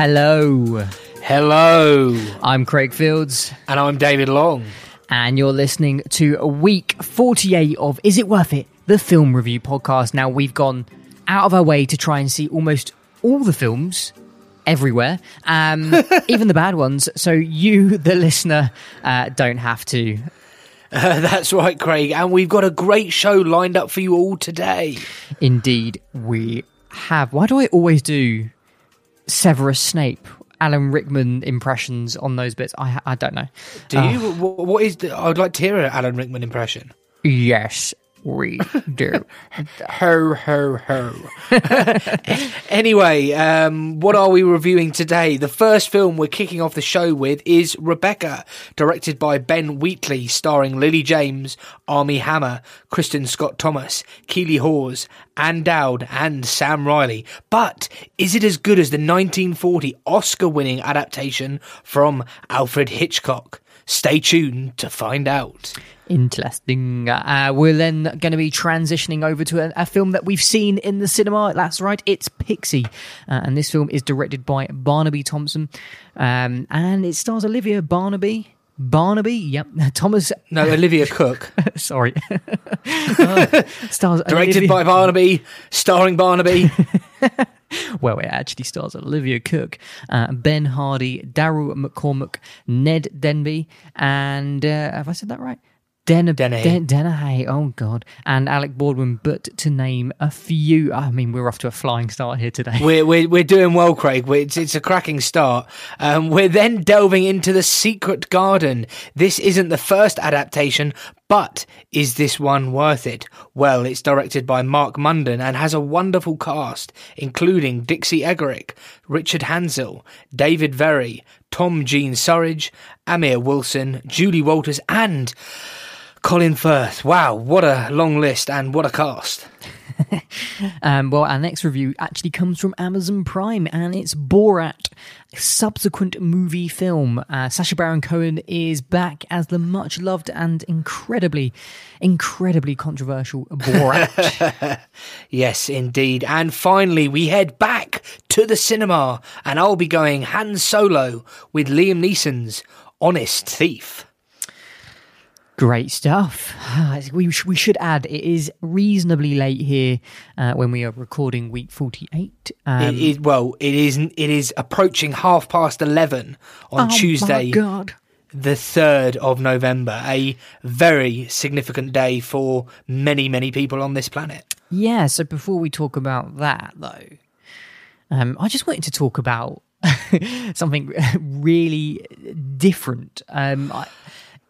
Hello, Hello, I'm Craig Fields, and I'm David Long. and you're listening to week 48 of Is It Worth It? The film review podcast. Now, we've gone out of our way to try and see almost all the films everywhere, um, even the bad ones, so you, the listener, uh, don't have to. Uh, that's right, Craig, and we've got a great show lined up for you all today. Indeed, we have. Why do I always do Severus Snape? Alan Rickman impressions on those bits. I I don't know. Do you? Uh, wh- what is? The, I'd like to hear an Alan Rickman impression. Yes, we do. Ho ho ho. anyway, um, what are we reviewing today? The first film we're kicking off the show with is Rebecca, directed by Ben Wheatley, starring Lily James, Armie Hammer, Kristin Scott Thomas, Keeley Hawes, Ann Dowd, and Sam Riley. But is it as good as the 1940 Oscar-winning adaptation from Alfred Hitchcock? Stay tuned to find out. Interesting. Uh, we're then going to be transitioning over to a, a film that we've seen in the cinema. That's right, it's Pixie. Uh, and this film is directed by Barnaby Thompson. Um, and it stars Olivia Barnaby. Barnaby, yep. Thomas, No, Olivia Cook. sorry. Uh, stars Directed Olivia- by Barnaby, starring Barnaby. well, it actually stars Olivia Cooke, uh, Ben Hardy, Daryl McCormack, Ned Denby, and uh, have I said that right? Den- Dennehy. Den- Dennehy, oh god, and Alec Baldwin, but to name a few. I mean, we're off to a flying start here today. We're, we're, we're doing well, Craig. We're, it's, it's a cracking start. Um, we're then delving into The Secret Garden. This isn't the first adaptation, but is this one worth it? Well, it's directed by Mark Munden and has a wonderful cast, including Dixie Egerickx, Richard Hansel, David Very, Tom Jean Surridge, Amir Wilson, Julie Walters, and Colin Firth. Wow, what a long list and what a cast. Um, well, our next review actually comes from Amazon Prime, and it's Borat, subsequent movie film. Uh, Sacha Baron Cohen is back as the much loved and incredibly, incredibly controversial Borat. Yes, indeed. And finally, we head back to the cinema, and I'll be going Han Solo with Liam Neeson's Honest Thief. Great stuff. We, sh- we should add it is reasonably late here uh, when we are recording week 48. Um, it is well, it is it is approaching half past eleven on oh Tuesday, My God. the third of November. A very significant day for many many people on this planet. Yeah, so before we talk about that, though, um, I just wanted to talk about something really different. Um, I,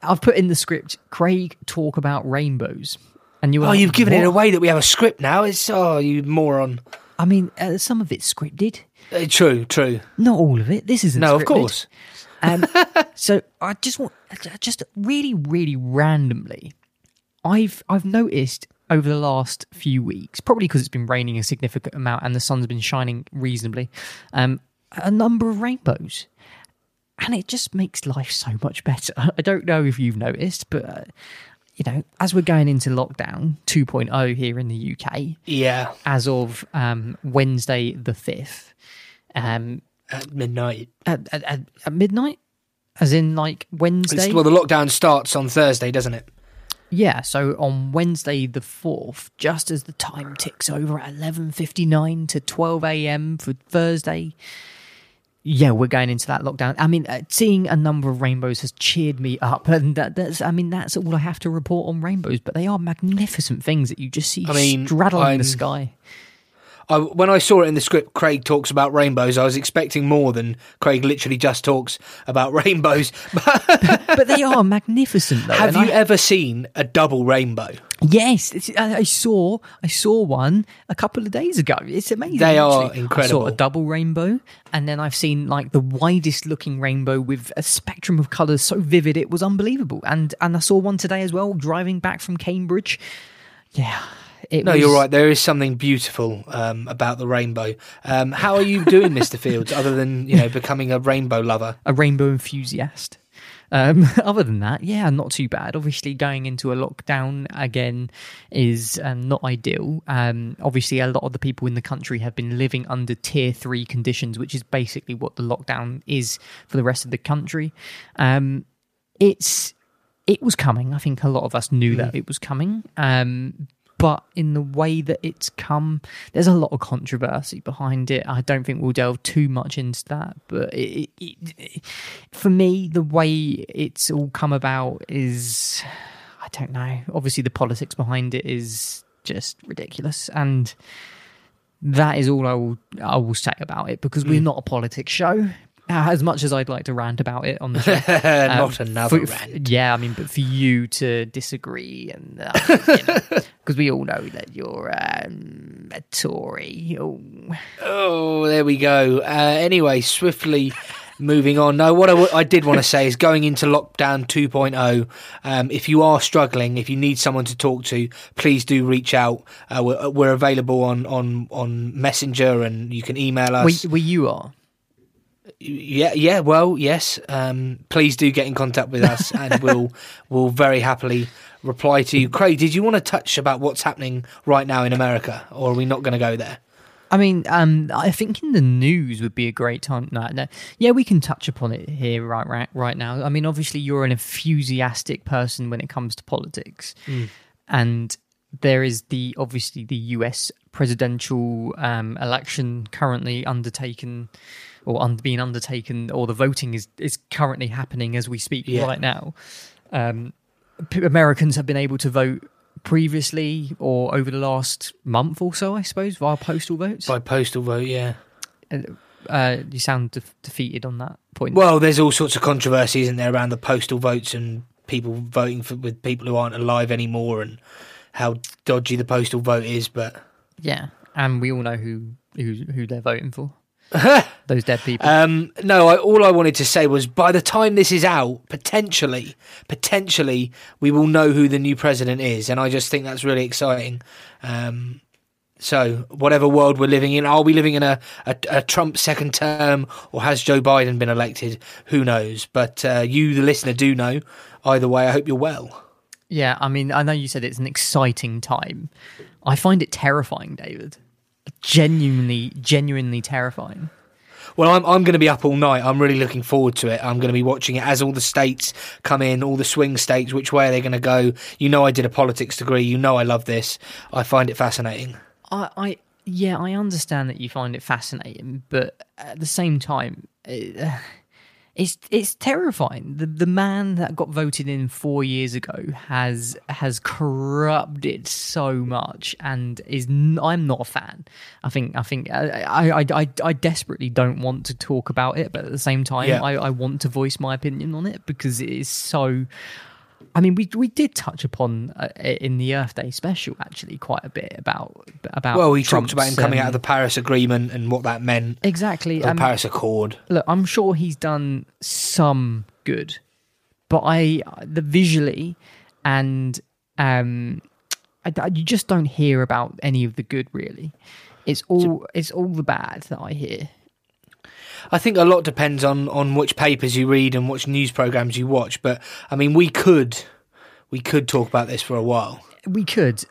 I've put in the script, Craig talk about rainbows. And you Oh, like, you've given it away that we have a script now. It's oh, you moron. I mean, uh, some of it's scripted, Uh, true, true. not all of it. This isn't No, of course. Um, so I just want, just really, really randomly, I've I've noticed over the last few weeks, probably because it's been raining a significant amount and the sun's been shining reasonably, um, a number of rainbows, and it just makes life so much better. I don't know if you've noticed, but. Uh, you know, as we're going into lockdown 2.0 here in the UK, Yeah, as of um, Wednesday the 5th, um, at midnight. at, at, at, at midnight, as in like Wednesday. It's, well, the lockdown starts on Thursday, doesn't it? yeah, so on Wednesday the fourth, just as the time ticks over at eleven fifty nine to twelve a.m. for Thursday. Yeah, we're going into that lockdown. I mean, uh, seeing a number of rainbows has cheered me up, and that, that's. I mean, that's all I have to report on rainbows. But they are magnificent things that you just see I mean, straddling I'm- the sky. I, when I saw it in the script, Craig talks about rainbows. I was expecting more than Craig literally just talks about rainbows. but they are magnificent, though. Have you I- ever seen a double rainbow? Yes, I, saw. I saw one a couple of days ago. It's amazing. They are actually. I saw a double rainbow, and then I've seen like the widest looking rainbow with a spectrum of colours so vivid it was unbelievable. And and I saw one today as well, driving back from Cambridge. Yeah, it No, was, you're right. There is something beautiful um, about the rainbow. Um, how are you doing, Mr. Fields, other than you know becoming a rainbow lover? a rainbow enthusiast. Um, other than that, yeah, not too bad. Obviously, going into a lockdown again is um, not ideal. Um, obviously, a lot of the people in the country have been living under tier three conditions, which is basically what the lockdown is for the rest of the country. Um, it's it was coming. I think a lot of us knew that it was coming. But in the way that it's come, there's a lot of controversy behind it. I don't think we'll delve too much into that. But it, it, it, for me, the way it's all come about is, I don't know. Obviously, the politics behind it is just ridiculous, and that is all I will I will say about it because we're mm. not a politics show. Uh, As much as I'd like to rant about it on the show, Not um, another for- rant. Yeah, I mean, but for you to disagree, and because we all know that you're um, a Tory. Oh, Oh, there we go. Uh, anyway, swiftly moving on. No, what I, w- I did want to say is going into lockdown 2.0. Um, if you are struggling, if you need someone to talk to, please do reach out. Uh, we're, we're available on, on, on Messenger, and you can email us. well, you are. Yeah, yeah. Well, yes. Um, please do get in contact with us, and we'll we'll very happily reply to you. Craig, did you want to touch about what's happening right now in America, or are we not going to go there? I mean, um, I think in the news would be a great time. No, no, yeah, we can touch upon it here right, right, right now. I mean, obviously, you're an enthusiastic person when it comes to politics, and there is the obviously the U.S. presidential um, election currently undertaken or un- being undertaken, or the voting is is currently happening as we speak Yeah. right now. Um, p- Americans have been able to vote previously or over the last month or so, I suppose, via postal votes. By postal vote, yeah. uh, you sound de- defeated on that point. Well, there's all sorts of controversy, isn't there, around the postal votes and people voting for with people who aren't alive anymore, and how dodgy the postal vote is. But yeah, and we all know who who who they're voting for. Those dead people. um, no, I, all I wanted to say was by the time this is out, potentially, potentially, we will know who the new president is, and I just think that's really exciting. Um, so, whatever world we're living in, are we living in a, a, a Trump second term, or has Joe Biden been elected? Who knows? But uh, you, the listener, do know. Either way, I hope you're well. yeah, I mean, I know you said it's an exciting time. I find it terrifying, David. Genuinely, genuinely terrifying. Well, I'm I'm going to be up all night. I'm really looking forward to it. I'm going to be watching it as all the states come in, all the swing states. Which way are they going to go? You know, I did a politics degree. You know, I love this. I find it fascinating. I, I yeah, I understand that you find it fascinating, but at the same time, uh, it's it's terrifying. The the man that got voted in four years ago has has corrupted so much, and is n- I'm not a fan. I think I think I I, I, I desperately don't want to talk about it, but at the same time, Yeah. I, I want to voice my opinion on it because it is so. I mean, we we did touch upon uh, in the Earth Day special actually quite a bit about about. Well, we Trump's, talked about him coming um, out of the Paris Agreement and what that meant. exactly. The um, Paris Accord. look, I'm sure he's done some good, but I the visually and um, I, I- you just don't hear about any of the good really. It's all it's all the bad that I hear. I think a lot depends on on which papers you read and which news programs you watch. But I mean, we could we could talk about this for a while. We could.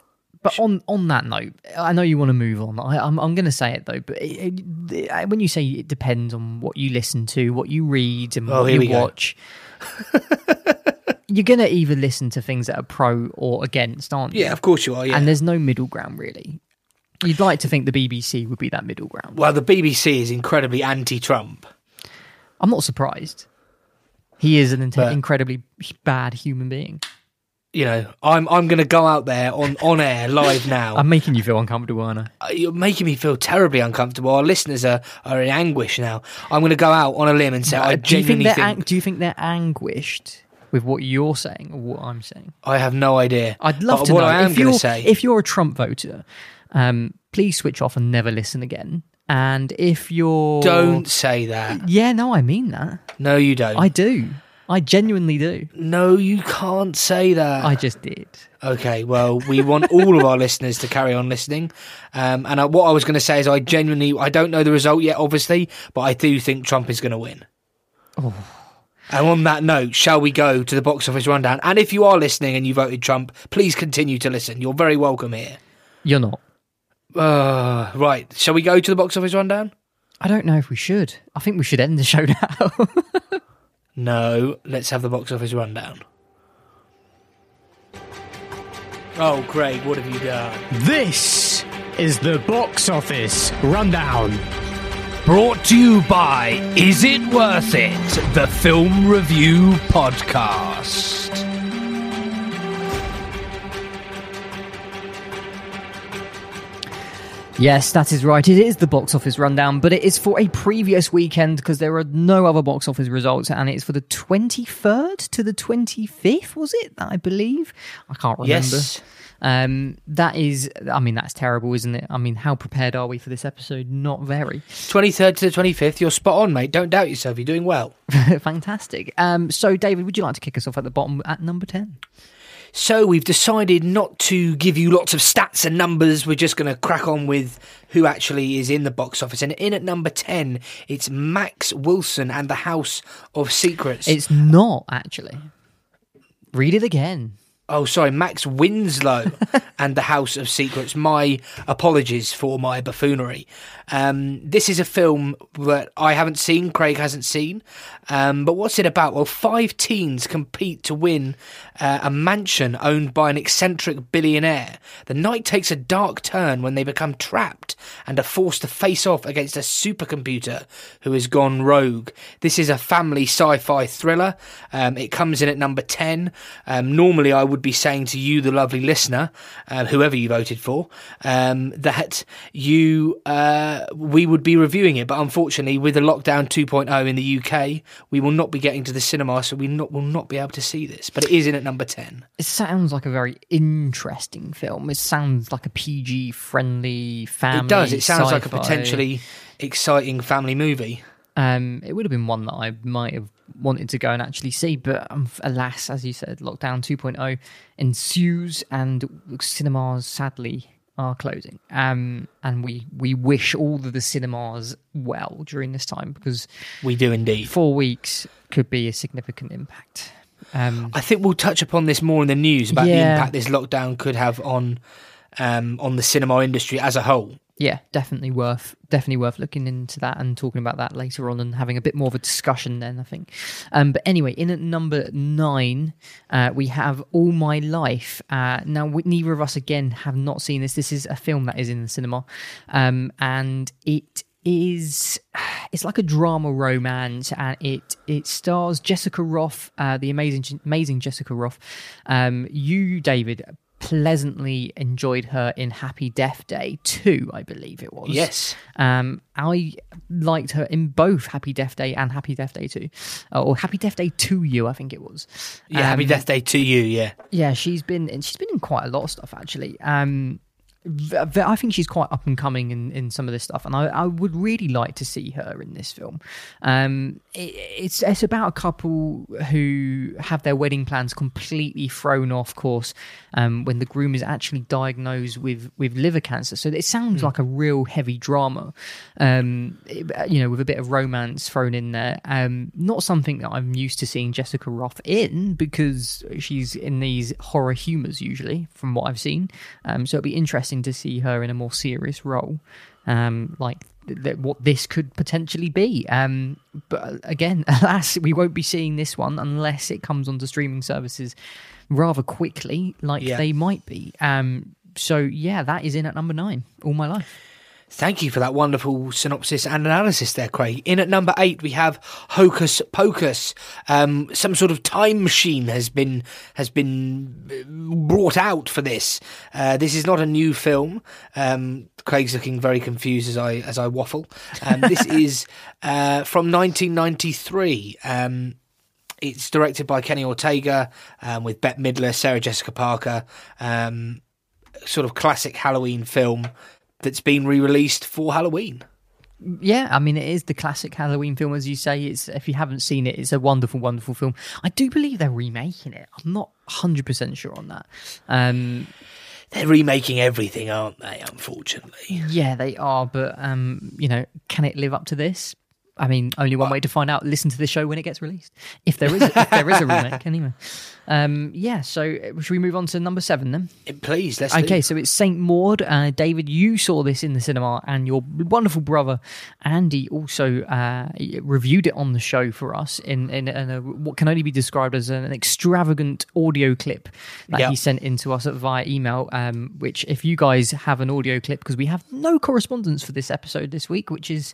But on, on that note, I know you want to move on. I, I'm I'm going to say it though. But it, it, when you say it depends on what you listen to, what you read, and Oh, what you watch, you're going to either listen to things that are pro or against, aren't you? Yeah, of course you are. Yeah. And there's no middle ground really. You'd like to think the BBC would be that middle ground. well, the BBC is incredibly anti-Trump. I'm not surprised. He is an But- incredibly bad human being. you know, I'm I'm going to go out there on on air live now. I'm making you feel uncomfortable, aren't I? Uh, You're making me feel terribly uncomfortable. Our listeners are, are in anguish now. I'm going to go out on a limb and say I do you think genuinely they're think, ang- do you think they're anguished with what you're saying or what I'm saying? I have no idea. I'd love But to what know I am if going you're to say. if you're a Trump voter. Um, please switch off and never listen again. And if you're don't say that. yeah, no, I mean that. No, you don't. I do. I genuinely do. no, you can't say that. I just did. Okay, well, we want all of our listeners to carry on listening. Um, and I, what I was going to say is, I genuinely, I don't know the result yet, obviously, but I do think Trump is going to win. Oh. And on that note, shall we go to the box office rundown? And if you are listening and you voted Trump, please continue to listen. You're very welcome here. You're not. Uh, right, shall we go to the box office rundown? I don't know if we should. I think we should end the show now. No, let's have the box office rundown. Oh, Craig, what have you done? This is the box office rundown. Brought to you by Is It Worth It? The Film Review Podcast. Yes, that is right. It is the box office rundown, but it is for a previous weekend because there are no other box office results, and it's for the 23rd to the 25th, was it? I believe. I can't remember. Yes. Um, that is, I mean, that's terrible, isn't it? I mean, how prepared are we for this episode? Not very. 23rd to the 25th, you're spot on, mate. Don't doubt yourself. You're doing well. Fantastic. Um, so, David, would you like to kick us off at the bottom at number 10? So we've decided not to give you lots of stats and numbers. We're just going to crack on with who actually is in the box office. And in at number 10, it's Max Wilson and the House of Secrets. It's not, actually. Read it again. Oh, sorry, Max Winslow and the House of Secrets. My apologies for my buffoonery. Um, this is a film that I haven't seen, Craig hasn't seen. Um, but what's it about? Well, five teens compete to win uh, a mansion owned by an eccentric billionaire. The night takes a dark turn when they become trapped and are forced to face off against a supercomputer who has gone rogue. This is a family sci fi thriller. Um, it comes in at number 10. Um, normally, I would be saying to you, the lovely listener, uh, whoever you voted for, um, that you uh, we would be reviewing it. But unfortunately, with the lockdown 2.0 in the UK, we will not be getting to the cinema, so we not, will not be able to see this. But it is in at number 10. It sounds like a very interesting film. It sounds like a PG friendly family. it does. It sounds like a potentially exciting family movie. Um, it would have been one that I might have wanted to go and actually see, but um, alas, as you said, lockdown 2.0 ensues, and cinemas sadly are closing. Um, and we we wish all of the cinemas well during this time because We do indeed. four weeks could be a significant impact. Um, I think we'll touch upon this more in the news about the impact this lockdown could have on um, on the cinema industry as a whole. Yeah, definitely worth definitely worth looking into that and talking about that later on and having a bit more of a discussion then I think. Um, but anyway, in at number nine, uh, we have All My Life. Uh, now, neither of us again have not seen this. This is a film that is in the cinema, um, and it is it's like a drama romance and it it stars Jessica Rothe uh, the amazing amazing Jessica Rothe um you David pleasantly enjoyed her in Happy Death Day 2 I believe it was Yes. um I liked her in both Happy Death Day and Happy Death Day 2 uh, or Happy Death Day to you I think it was Yeah, happy Um, Death Day to you. Yeah, yeah, she's been and she's been in quite a lot of stuff actually. Um, I think she's quite up and coming in, in some of this stuff, and I, I would really like to see her in this film. Um, it, it's it's about a couple who have their wedding plans completely thrown off course um, when the groom is actually diagnosed with with liver cancer. So it sounds like a real heavy drama, um, it- you know, with a bit of romance thrown in there. Um, not something that I'm used to seeing Jessica Rothe in because she's in these horror humors usually, from what I've seen. Um, so it'd be interesting to see her in a more serious role, um, like th- th- what this could potentially be. Um, but again, alas, we won't be seeing this one unless it comes onto streaming services rather quickly, like Yeah. they might be. Um, so yeah, that is in at number nine. All my life. Thank you for that wonderful synopsis and analysis there, Craig. In at number eight, we have Hocus Pocus. Um, some sort of time machine has been has been uh, brought out for this. Uh, this is not a new film. Um, Craig's looking very confused as I as I waffle. Um, this is uh, from 1993. Um, it's directed by Kenny Ortega um, with Bette Midler, Sarah Jessica Parker. Um, sort of classic Halloween film that's been re-released for Halloween. Yeah, I mean it is the classic Halloween film, as you say. It's if you haven't seen it, it's a wonderful, wonderful film. I do believe they're remaking it. I'm not hundred percent sure on that. Um, They're remaking everything, aren't they? Unfortunately, yeah, they are, but um, you know, can it live up to this? I mean, only one way to find out. Listen to the show when it gets released, if there is, if there is a remake. Anyway, um, yeah. So, uh, should we move on to number seven then? please let's. Okay, do- so it's Saint Maud. Uh, David, you saw this in the cinema, and your wonderful brother Andy also uh, reviewed it on the show for us in in, in a, what can only be described as an extravagant audio clip that Yeah. he sent in to us via email. Um, which, if you guys have an audio clip, because we have no correspondence for this episode this week, which is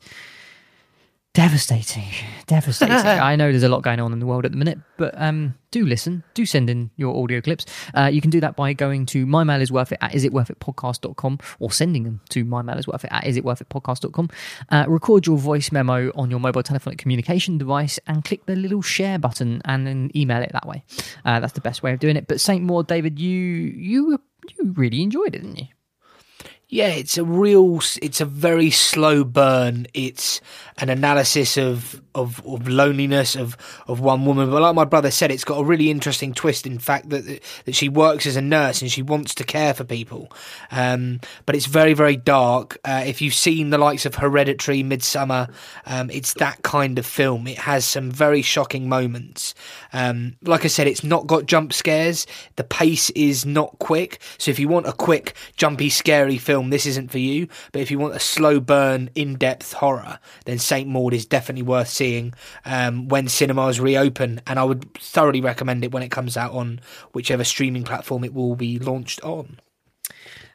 devastating, devastating. I know there's a lot going on in the world at the minute, but um, do listen, do send in your audio clips. Uh, you can do that by going to my mail is worth it at isitworthitpodcast.com or sending them to my mail is worth it at isitworthitpodcast.com. Uh, record your voice memo on your mobile telephonic communication device and click the little share button and then email it that way. Uh, that's the best way of doing it. But Saint Maud, David, you you you really enjoyed it, didn't you? Yeah, it's a real. It's a very slow burn. It's an analysis of of, of loneliness of of one woman. But like my brother said, it's got a really interesting twist. In fact, that that she works as a nurse and she wants to care for people. Um, but it's very very dark. Uh, if you've seen the likes of Hereditary, Midsommar, um, it's that kind of film. It has some very shocking moments. Um, like I said, it's not got jump scares. The pace is not quick. So if you want a quick, jumpy, scary film, this isn't for you. But if you want a slow burn, in depth horror, then Saint Maud is definitely worth seeing um, when cinemas reopen. And I would thoroughly recommend it when it comes out on whichever streaming platform it will be launched on.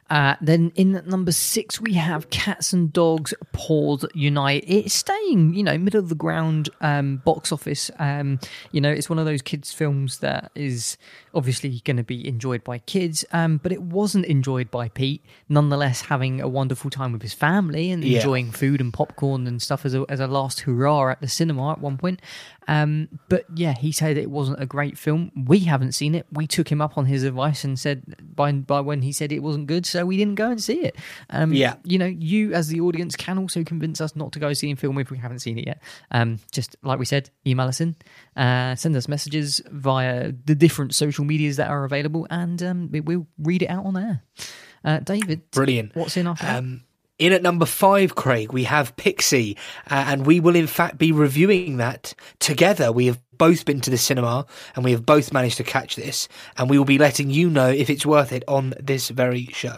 Uh, then in number six, we have Cats and Dogs Paws Unite. It's staying, you know, middle of the ground um, box office. Um, you know, it's one of those kids' films that is obviously going to be enjoyed by kids, um, but it wasn't enjoyed by Pete. Nonetheless, having a wonderful time with his family and Yeah. enjoying food and popcorn and stuff as a, as a last hurrah at the cinema at one point. Um, but yeah, he said it wasn't a great film. We haven't seen it. We took him up on his advice and said by by when he said it wasn't good, so we didn't go and see it. Um, Yeah. you know, you as the audience can also convince us not to go see a film if we haven't seen it yet. Um, just like we said, email us in, uh, send us messages via the different social medias that are available, and um, we, we'll read it out on air. Uh, David, Brilliant. What's in our? Um, in at number five, Craig, we have Pixie, uh, and we will in fact be reviewing that together. We have both been to the cinema, and we have both managed to catch this, and we will be letting you know if it's worth it on this very show.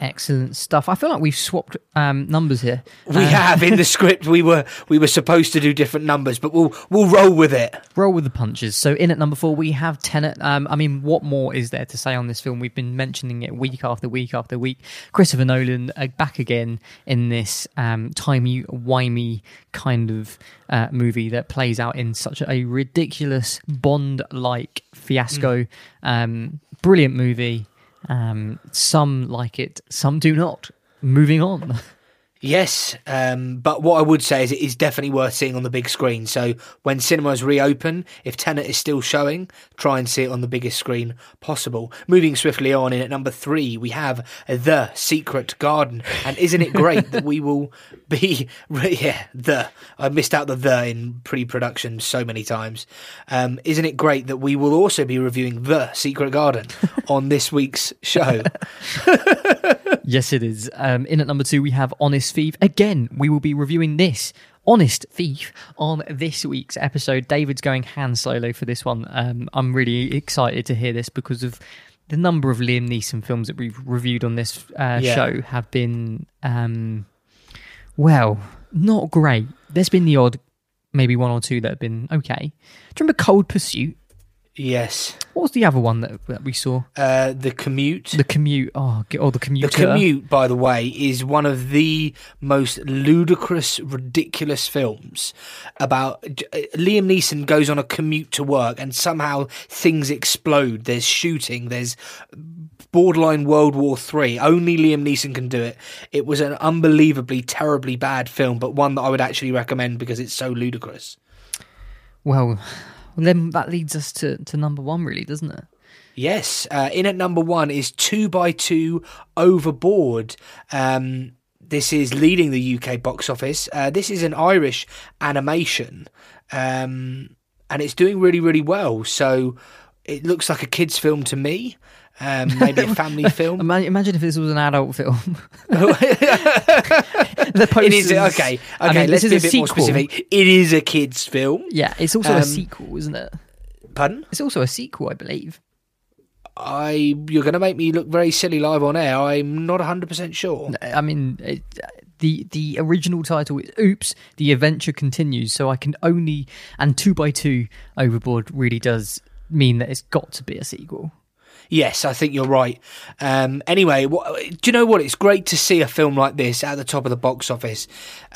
Excellent stuff. I feel like we've swapped um, numbers here. We have in the script we were we were supposed to do different numbers, but we'll we'll roll with it. roll with the punches. So in at number four, we have Tenet. Um, I mean, what more is there to say on this film? We've been mentioning it week after week after week. Christopher Nolan uh, back again in this um, timey wimey kind of uh, movie that plays out in such a ridiculous Bond-like fiasco. Um, brilliant movie. Um, some like it, some do not. Moving on. Yes, um, but what I would say is it is definitely worth seeing on the big screen. So when cinemas reopen, if Tenet is still showing, try and see it on the biggest screen possible. Moving swiftly on, in at number three, we have The Secret Garden. And isn't it great that we will be, yeah, the, I missed out the the in pre-production so many times. Um, isn't it great that we will also be reviewing The Secret Garden on this week's show? Yes, it is. Um, in at number two, we have Honest Thief. Again, we will be reviewing this Honest Thief on this week's episode. David's going hand solo for this one. Um, I'm really excited to hear this because of the number of Liam Neeson films that we've reviewed on this uh, Yeah. show have been, um, well, not great. There's been the odd, maybe one or two that have been okay. Do you remember Cold Pursuit? Yes. What was the other one that, that we saw? Uh, the commute. The commute. Oh, oh the commute. The commute. Commute, by the way, is one of the most ludicrous, ridiculous films about uh, Liam Neeson goes on a commute to work and somehow things explode. There's shooting, there's borderline World War Three. Only Liam Neeson can do it. It was an unbelievably, terribly bad film, but one that I would actually recommend because it's so ludicrous. Well, then that leads us to, to number one, really, doesn't it? Yes, uh, in at number one is Two by Two Overboard. Um, this is leading the UK box office. Uh, this is an Irish animation, um, and it's doing really, really well. So it looks like a kids' film to me. Um, maybe a family film. Imagine if this was an adult film. it the posters, is okay. Okay, I mean, let's this be a bit more specific. It is a kids' film. Yeah, it's also a Um, sequel, isn't it? Pardon? It's also a sequel, I believe. I you're going to make me look very silly live on air. I'm not 100 percent sure. I mean, it, the the original title is "Oops, the Adventure Continues." So I can only and two by two overboard really does mean that it's got to be a sequel. Yes, I think you're right. Um, anyway, do you know what? It's great to see a film like this at the top of the box office.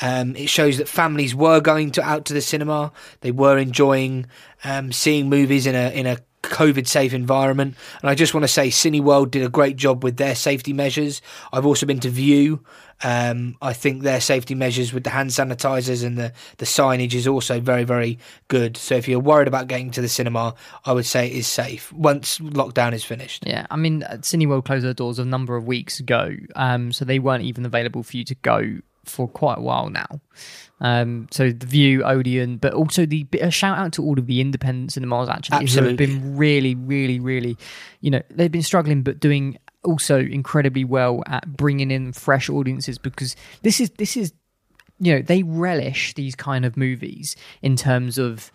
Um, it shows that families were going to out to the cinema. They were enjoying um, seeing movies in a in a COVID safe environment. And I just want to say, Cineworld did a great job with their safety measures. I've also been to Vue. Um, I think their safety measures with the hand sanitizers and the, the signage is also very, very good. So if you're worried about getting to the cinema, I would say it is safe once lockdown is finished. Yeah, I mean, uh, Cineworld closed their doors a number of weeks ago, um, so they weren't even available for you to go for quite a while now. Um, so the Vue, Odeon, but also the a shout out to all of the independent cinemas actually who have been really, really, really, you know, they've been struggling but doing also incredibly well at bringing in fresh audiences because this is this is you know they relish these kind of movies in terms of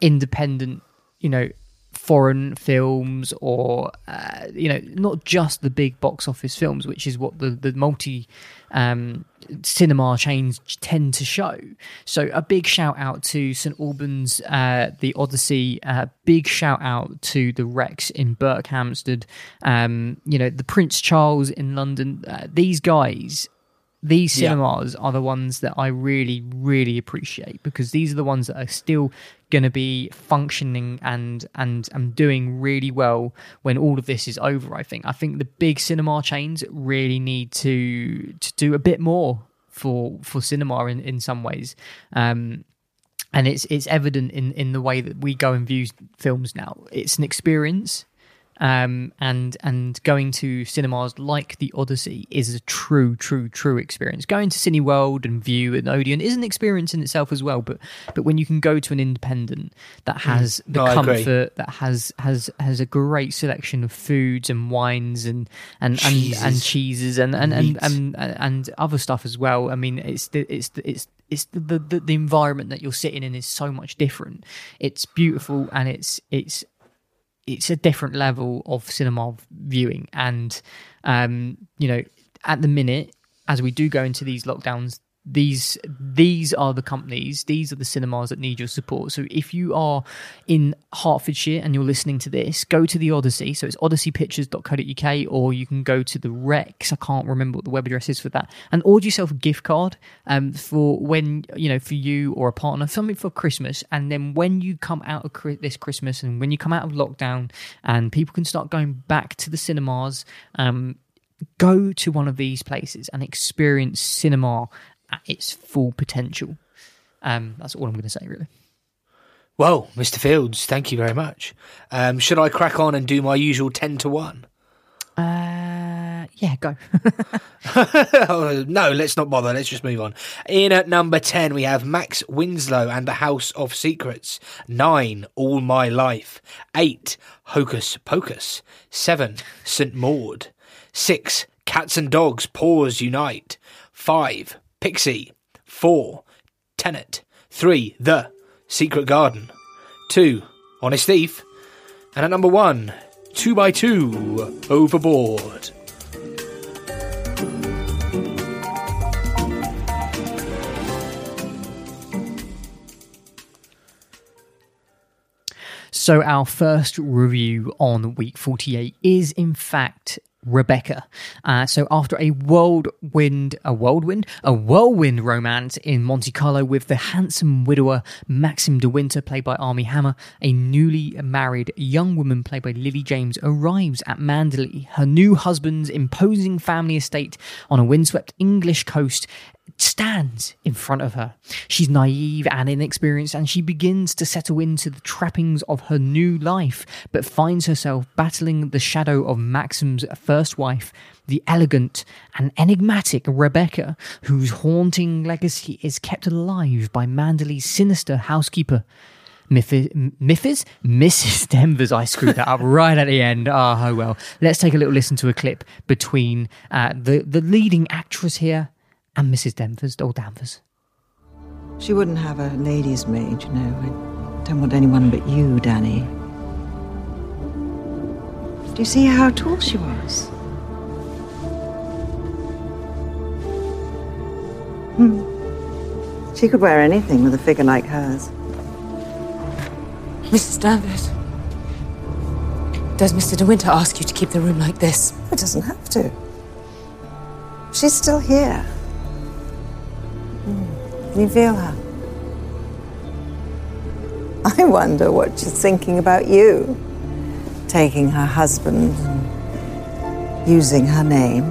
independent you know foreign films or uh, you know not just the big box office films which is what the the multi um cinema chains tend to show. So a big shout out to st albans uh the odyssey uh big shout out to the rex in berkhamsted um you know the prince charles in london uh, these guys these Yeah. cinemas are the ones that I really, really appreciate because these are the ones that are still going to be functioning and and and doing really well when all of this is over. I think. I think the big cinema chains really need to to do a bit more for for cinema in in some ways. Um, and it's it's evident in in the way that we go and view films now. It's an experience um, and and going to cinemas like the Odyssey is a true, true, true experience. Going to Cineworld and Vue and Odeon is an experience in itself as well. But but when you can go to an independent that has the No, comfort, that has has has a great selection of foods and wines and and and, Cheeses. and cheeses and and, and and and other stuff as well. I mean, it's the it's the, it's it's the the the environment that you're sitting in is so much different. It's beautiful and it's it's it's a different level of cinema viewing. And um you know at the minute as we do go into these lockdowns these these are the companies these are the cinemas that need your support. So if you are in hertfordshire and you're listening to this go to the odyssey. So it's odysseypictures.co.uk or you can go to the rex. I can't remember what the web address is for that. And order yourself a gift card um, for when you know for you or a partner something for christmas. And then when you come out of this christmas and when you come out of lockdown and people can start going back to the cinemas um, go to one of these places and experience cinema at its full potential. Um, that's all I'm going to say, really. Well, Mr. Fields, thank you very much. Um, should I crack on and do my usual 10 to 1? Uh, yeah, go. Oh, no, let's not bother. Let's just move on. In at number 10, we have Max Winslow and the House of Secrets. 9, All My Life. 8, Hocus Pocus. 7, St. Maud. 6, Cats and Dogs Paws Unite. 5, Pixie. 4, Tenet. 3, The Secret Garden. 2, Honest Thief. And at number 1, 2 by 2 Overboard. So, our first review on week 48 is, in fact, Rebecca. Uh, so after a whirlwind, a whirlwind, a whirlwind romance in Monte Carlo with the handsome widower Maxim de Winter, played by Armie Hammer, a newly married young woman played by Lily James arrives at Manderley, her new husband's imposing family estate on a windswept English coast stands in front of her. She's naive and inexperienced, and she begins to settle into the trappings of her new life, but finds herself battling the shadow of Maxim's first wife, the elegant and enigmatic Rebecca, whose haunting legacy is kept alive by Manderley's sinister housekeeper. Miffis, Miffis? Mrs. Denvers. I screwed that up right at the end. Ah, oh well. Let's take a little listen to a clip between uh, the the leading actress here and Mrs. Danvers, or Danvers. She wouldn't have a lady's maid, you know. I don't want anyone but you, Danny. Do you see how tall she was? Hmm. She could wear anything with a figure like hers. Mrs. Danvers, does Mr. De Winter ask you to keep the room like this? It doesn't have to. She's still here. Can you feel her? I wonder what she's thinking about you. Taking her husband and using her name.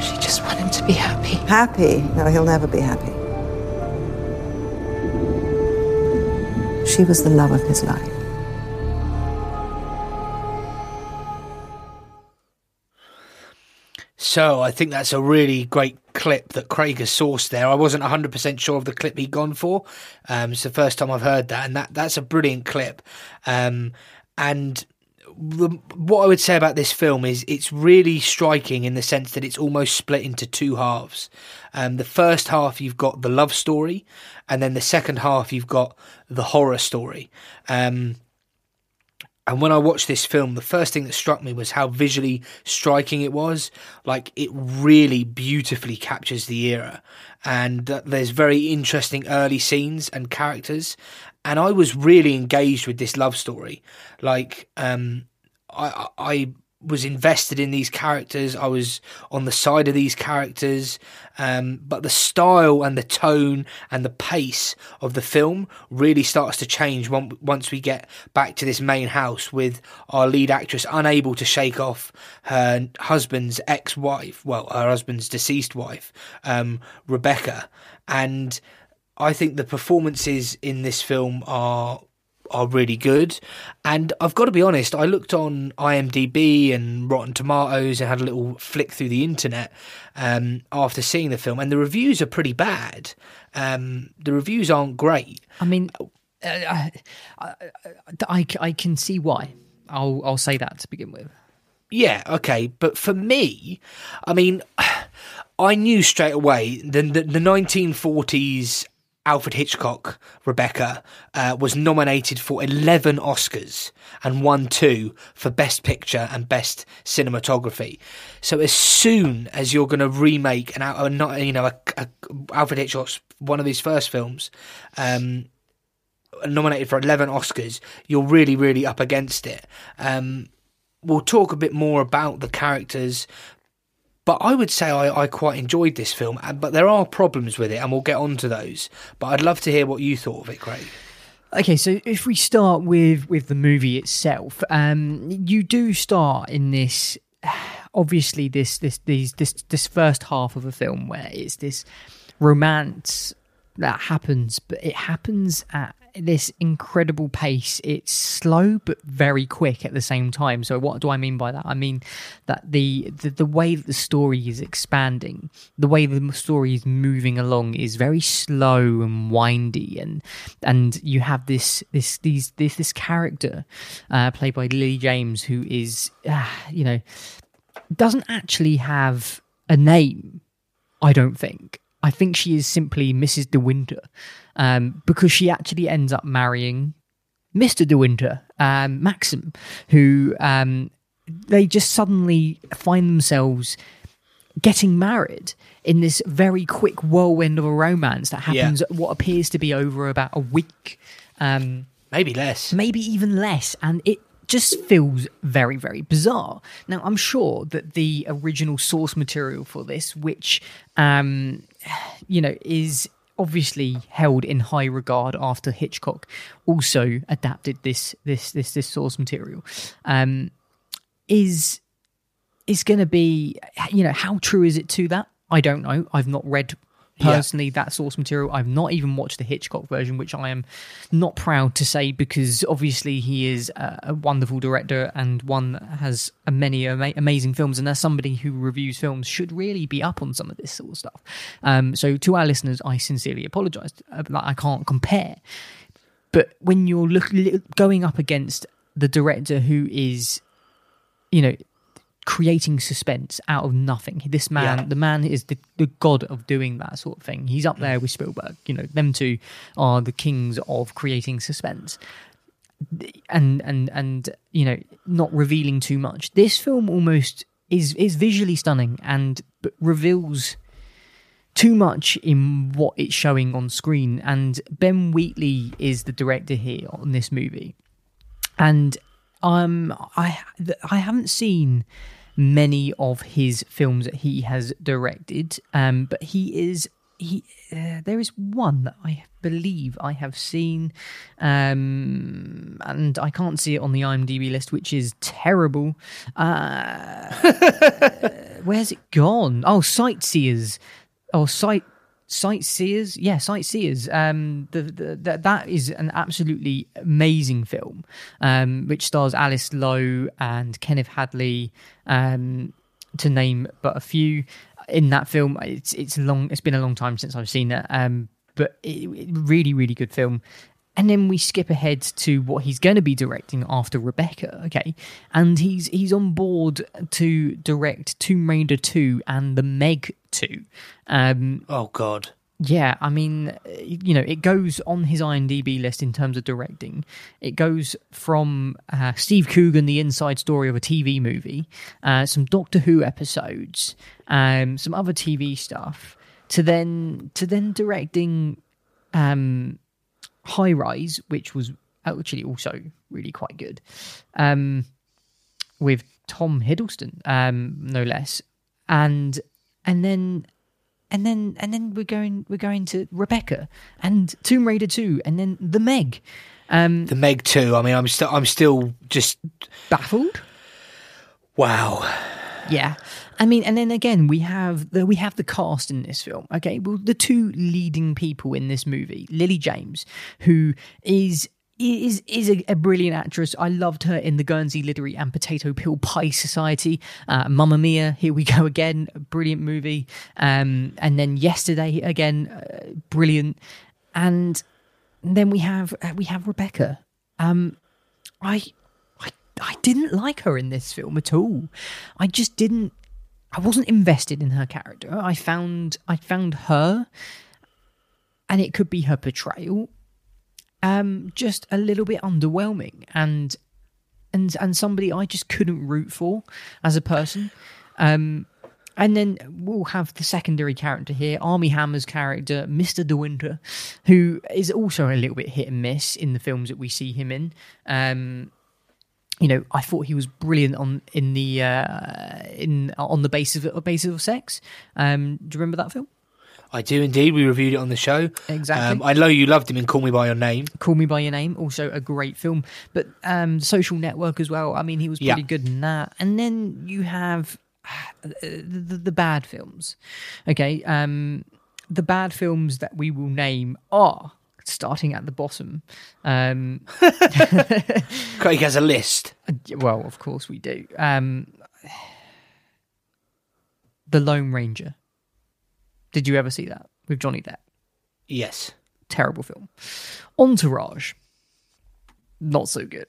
She just want him to be happy. Happy? No, he'll never be happy. She was the love of his life. So I think that's a really great clip that Craig has sourced there. I wasn't 100% sure of the clip he'd gone for. Um, it's the first time I've heard that, and that that's a brilliant clip. Um, and the, what I would say about this film is it's really striking in the sense that it's almost split into two halves. Um, the first half you've got the love story, and then the second half you've got the horror story. Um, and when I watched this film, the first thing that struck me was how visually striking it was. Like, it really beautifully captures the era. And there's very interesting early scenes and characters. And I was really engaged with this love story. Like, um, I, I was invested in these characters. I was on the side of these characters. Um, but the style and the tone and the pace of the film really starts to change once we get back to this main house with our lead actress unable to shake off her husband's ex-wife, well, her husband's deceased wife, um, Rebecca. And I think the performances in this film are are really good. And I've got to be honest, I looked on IMDb and Rotten Tomatoes and had a little flick through the internet um, after seeing the film, and the reviews are pretty bad. Um, the reviews aren't great. I mean, uh, I, I, I, I can see why. I'll I'll say that to begin with. Yeah, okay, but for me, I mean, I knew straight away the the, the 1940s Alfred Hitchcock, Rebecca, uh, was nominated for 11 Oscars and won two for Best Picture and Best Cinematography. So as soon as you're going to remake an, a, not you know, a, a, Alfred Hitchcock's one of his first films, um, nominated for 11 Oscars, you're really, really up against it. Um, we'll talk a bit more about the characters, but I would say I, I, quite enjoyed this film, but there are problems with it, and we'll get on to those. But I'd love to hear what you thought of it, Craig. Okay, so if we start with with the movie itself, um, you do start in this. Obviously, this this these this this first half of a film where it's this romance that happens, but it happens at this incredible pace. It's slow but very quick at the same time. So what do I mean by that? I mean that the the, the way that the story is expanding, the way the story is moving along is very slow and windy, and and you have this this these this this character uh, played by Lily James who is uh, you know doesn't actually have a name. I don't think. I think she is simply Mrs. De Winter um, because she actually ends up marrying Mr. De Winter, um, Maxim, who um, they just suddenly find themselves getting married in this very quick whirlwind of a romance that Yeah. happens what appears to be over about a week. Um, Maybe less. maybe even less and it just feels very very bizarre now i'm sure that the original source material for this which um you know is obviously held in high regard after hitchcock also adapted this this this this source material. Um is is going to be you know how true is it to that? I don't know. I've not read Yeah. personally that source material i've not even watched the hitchcock version which i am not proud to say because obviously he is a, a wonderful director and one that has many ama- amazing films and as somebody who reviews films should really be up on some of this sort of stuff um, so to our listeners i sincerely apologize uh, like, i can't compare but when you're look, going up against the director who is you know creating suspense out of nothing. This man Yeah. the man is the, the god of doing that sort of thing. He's up there with spielberg. You know them two are the kings of creating suspense. And and and you know not revealing too much. This film almost is is visually stunning and but reveals too much in what it's showing on screen. And ben wheatley is the director here on this movie. And um i i haven't seen many of his films that he has directed um but he is he uh, there is one that i believe i have seen um and i can't see it on the imdb list which is terrible. Uh where's it gone? Oh sightseers. Oh sight sightseers? Yeah sightseers. Um the, the, the that is an absolutely amazing film um which stars alice lowe and kenneth hadley um to name but a few. In that film it's it's long it's been a long time since i've seen it um but it, it- really really good film. And then we skip ahead to what he's going to be directing after Rebecca, okay? And he's he's on board to direct Tomb Raider 2 and The Meg 2. Um, Oh God. yeah, I mean, you know, it goes on his IMDb list in terms of directing. It goes from uh, Steve Coogan, the inside story of a TV movie, uh, some Doctor Who episodes, um, some other TV stuff, to then to then directing um, High Rise, which was actually also really quite good, um, with Tom Hiddleston, um, no less, and and then and then and then we're going we're going to Rebecca and Tomb Raider two, and then the Meg. Um, The Meg two. I mean, I'm still, I'm still just baffled. wow. Yeah, I mean, and then again, we have the we have the cast in this film. Okay, well, the two leading people in this movie, Lily James, who is is is a, a brilliant actress. I loved her in the Guernsey Literary and Potato Peel Pie Society. Uh, Mamma Mia, here we go again, brilliant movie. Um, and then yesterday again, uh, brilliant. And then we have uh, we have Rebecca. Um, I, I I didn't like her in this film at all. I just didn't. I wasn't invested in her character. I found I found her, and it could be her portrayal, um, just a little bit underwhelming, and and and somebody I just couldn't root for as a person. Um, and then we'll have the secondary character here, Armie Hammer's character, Mr. De Winter, who is also a little bit hit and miss in the films that we see him in. Um, you know, I thought he was brilliant on in the uh, in on the basis of basis of sex. Um, do you remember that film? I do indeed. We reviewed it on the show. Exactly. Um, I know you loved him in Call Me by Your Name. Call Me by Your Name, also a great film. But um, Social Network as well. I mean, he was pretty Yeah. good in that. And then you have uh, the, the bad films. Okay, um, the bad films that we will name are starting at the bottom. Um, Craig has a list. well, of course we do. Um, the Lone Ranger. Did you ever see that with Johnny Depp? Yes. terrible film. Entourage, not so good.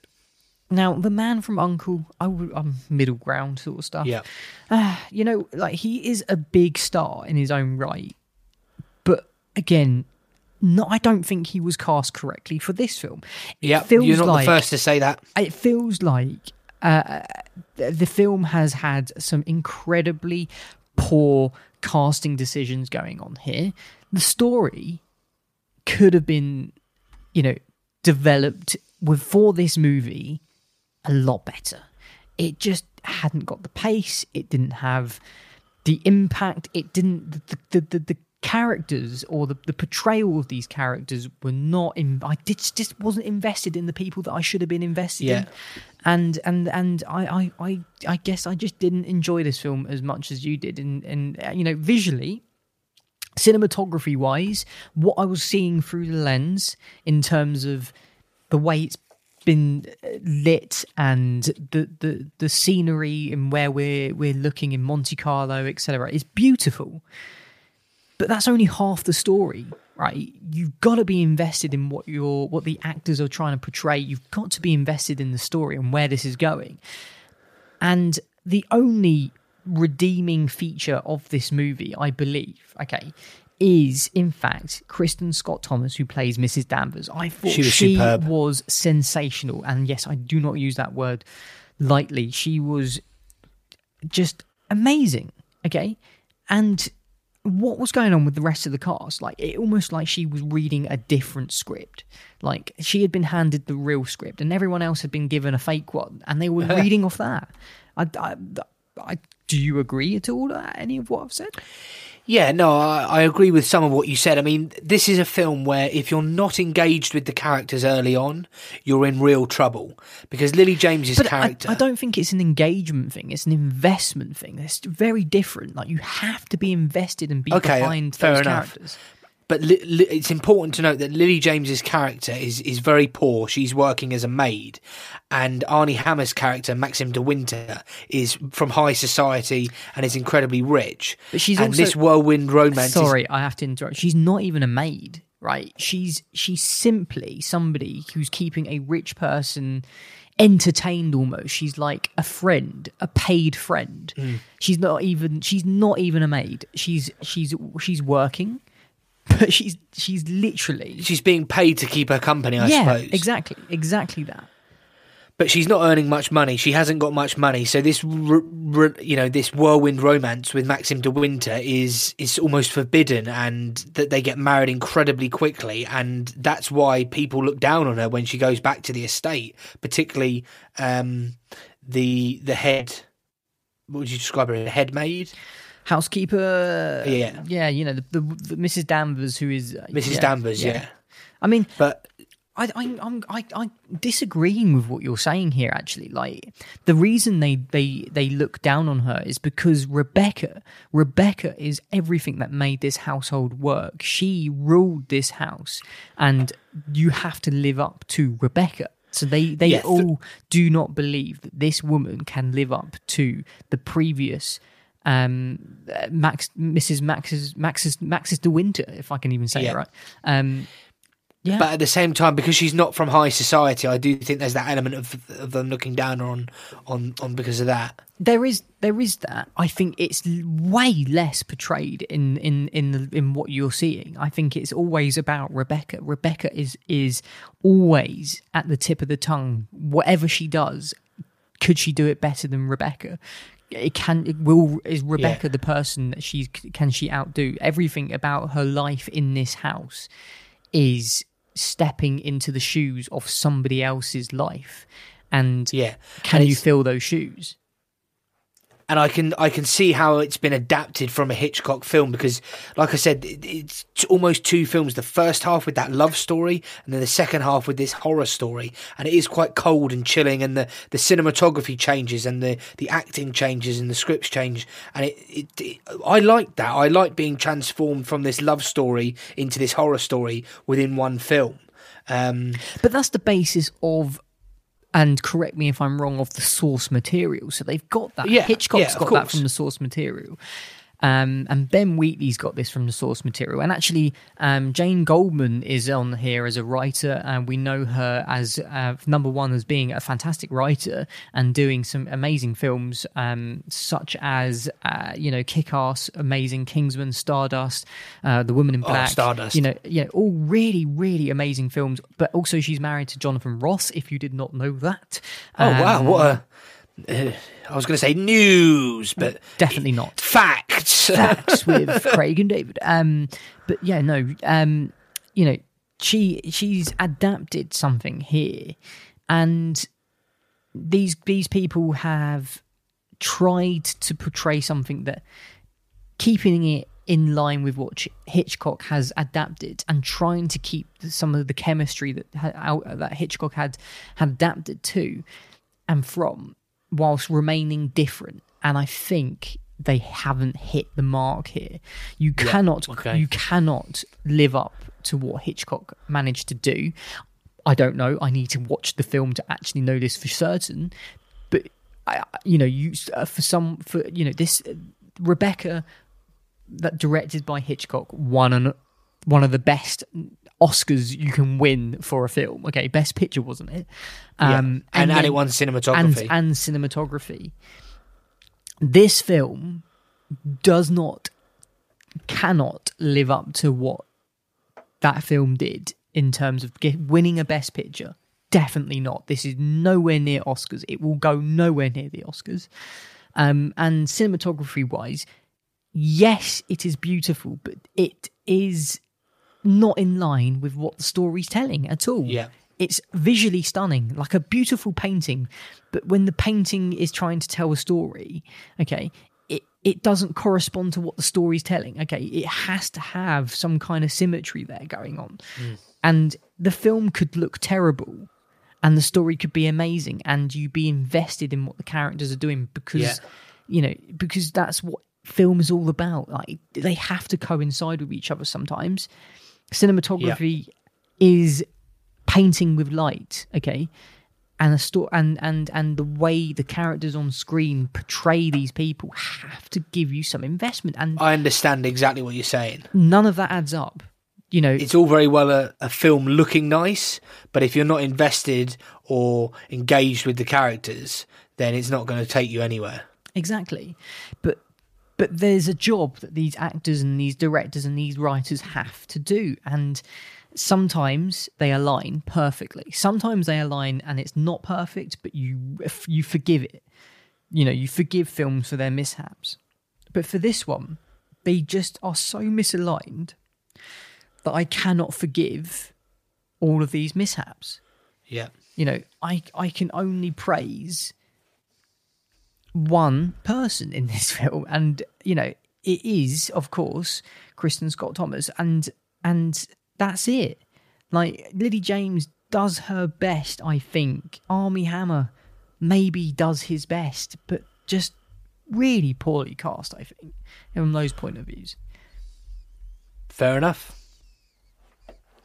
Now, the man from Uncle, I would, I'm middle ground sort of stuff. Yeah. You know, like he is a big star in his own right, but again, no, I don't think he was cast correctly for this film. It Yeah. feels You're not like the first to say that. it feels like uh, the film has had some incredibly poor casting decisions going on here. The story could have been, you know, developed for this movie a lot better. It just hadn't got the pace. It didn't have the impact. It didn't the the, the, the characters or the, the portrayal of these characters were not in I did, just wasn't invested in the people that I should have been invested Yeah. in. And and and I, I, I, I guess I just didn't enjoy this film as much as you did and and uh, you know visually cinematography wise, what I was seeing through the lens in terms of the way it's been uh, lit and the the the scenery and where we're we're looking in Monte Carlo, etc., is beautiful. But that's only half the story, right? You've got to be invested in what your what the actors are trying to portray. You've got to be invested in the story and where this is going. And the only redeeming feature of this movie, I believe, okay, is in fact Kristin Scott Thomas, who plays Mrs. Danvers. I thought She she, was superb. was sensational. And yes, I do not use that word lightly. She was just amazing. Okay. And what was going on with the rest of the cast? Like, it almost like she was reading a different script. Like, she had been handed the real script, and everyone else had been given a fake one, and they were reading off that. I, I, I, do you agree at all to any of what I've said? Yeah, no, I, I agree with some of what you said. I mean, this is a film where if you're not engaged with the characters early on, you're in real trouble because Lily James's But I, character. I don't think it's an engagement thing. It's an investment thing. It's very different. Like you have to be invested and be Okay, behind fair those enough. characters. But li- li- it's important to note that Lily James's character is is very poor. She's working as a maid, and Armie Hammer's character Maxim de Winter is from high society and is incredibly rich. But she's and also- this whirlwind romance. is- Sorry, I have to interrupt. She's not even a maid, right? She's she's simply somebody who's keeping a rich person entertained almost. She's like a friend, a paid friend. Hmm. She's not even she's not even a maid. She's she's she's working, but she's she's literally she's being paid to keep her company, I yeah, suppose. exactly, exactly that. but she's not earning much money. She hasn't got much money. So this, r- r- you know, this whirlwind romance with Maxim de Winter is is almost forbidden, and that they get married incredibly quickly, and that's why people look down on her when she goes back to the estate, particularly um, the the head. What would you describe her? The head maid, Housekeeper, Yeah. yeah, you know the, the, the Mrs. Danvers, who is Mrs. yeah, Danvers. Yeah. I mean, but I, I, I'm I, I disagreeing with what you're saying here. Actually, like the reason they they they look down on her is because Rebecca Rebecca is everything that made this household work. She ruled this house, and you have to live up to Rebecca. So they they Yeah, th- all do not believe that this woman can live up to the previous. Um, uh, Max, Mrs. Max's Max's Max's de Winter, if I can even say Yeah. it right. Um, yeah, but at the same time, because she's not from high society, I do think there's that element of, of them looking down on on on because of that. there is there is that. I think it's way less portrayed in in in the, in what you're seeing. I think it's always about Rebecca. Rebecca is is always at the tip of the tongue. Whatever she does, could she do it better than Rebecca? It can. It will. Is Rebecca Yeah. the person that she's? Can she outdo everything about her life in this house? Is stepping into the shoes of somebody else's life, and Yeah, can And you fill those shoes? And I can I can see how it's been adapted from a Hitchcock film because, like I said, it's almost two films. The first half with that love story, and then the second half with this horror story, and it is quite cold and chilling. And the, the cinematography changes, and the, the acting changes, and the scripts change. And it, it, it I like that. I like being transformed from this love story into this horror story within one film. Um, But that's the basis of, and correct me if I'm wrong, of the source material. So they've got that. Yeah, Hitchcock's yeah, got that from the source material. Um, and Ben Wheatley's got this from the source material. And actually, um, Jane Goldman is on here as a writer, and we know her as uh, number one as being a fantastic writer and doing some amazing films, um, such as uh, you know, Kick-Ass, amazing Kingsman, Stardust, uh, The Woman in Oh, Black, Stardust. You know, yeah, all really, really amazing films. But also, she's married to Jonathan Ross. If you did not know that, oh wow, Um, what a uh, I was going to say news, but Definitely not. facts. facts with Craig and David. Um, but yeah, no, um, you know, she she's adapted something here, and these these people have tried to portray something that keeping it in line with what Hitchcock has adapted and trying to keep some of the chemistry that that Hitchcock had had adapted to and from whilst remaining different. And I think they haven't hit the mark here. You cannot okay. you cannot live up to what Hitchcock managed to do. I don't know. I need to watch the film to actually know this for certain. But I, I- you know you uh, for some for you know this uh, Rebecca that directed by Hitchcock won an, one of the best Oscars you can win for a film. Okay, best picture wasn't it? Yeah. Um, and, and then- it won cinematography. and, and cinematography. This film does not, cannot live up to what that film did in terms of get, winning a Best Picture. Definitely not. This is nowhere near Oscars. It will go nowhere near the Oscars. Um, and cinematography wise, yes, it is beautiful, but it is not in line with what the story's telling at all. Yeah. It's visually stunning, like a beautiful painting, but when the painting is trying to tell a story, okay, it, it doesn't correspond to what the story's telling. Okay, it has to have some kind of symmetry there going on. Mm. And the film could look terrible and the story could be amazing and you be invested in what the characters are doing because Yeah. you know, because that's what film is all about. Like they have to coincide with each other sometimes. Cinematography is painting with light, okay? And a sto- and and and the way the characters on screen portray these people have to give you some investment and I understand exactly what you're saying. none of that adds up. You know, It's all very well a, a film looking nice, but if you're not invested or engaged with the characters, then it's not going to take you anywhere. Exactly. But but there's a job that these actors and these directors and these writers have to do and sometimes they align perfectly. Sometimes they align and it's not perfect, but you you forgive it. You know, you forgive films for their mishaps. But for this one, they just are so misaligned that I cannot forgive all of these mishaps Yeah. you know i i can only praise one person in this film and you know it is of course kristin scott thomas and and that's it. Like lily james does her best i think. Armie hammer maybe does his best but just really poorly cast i think from those point of views. Fair enough.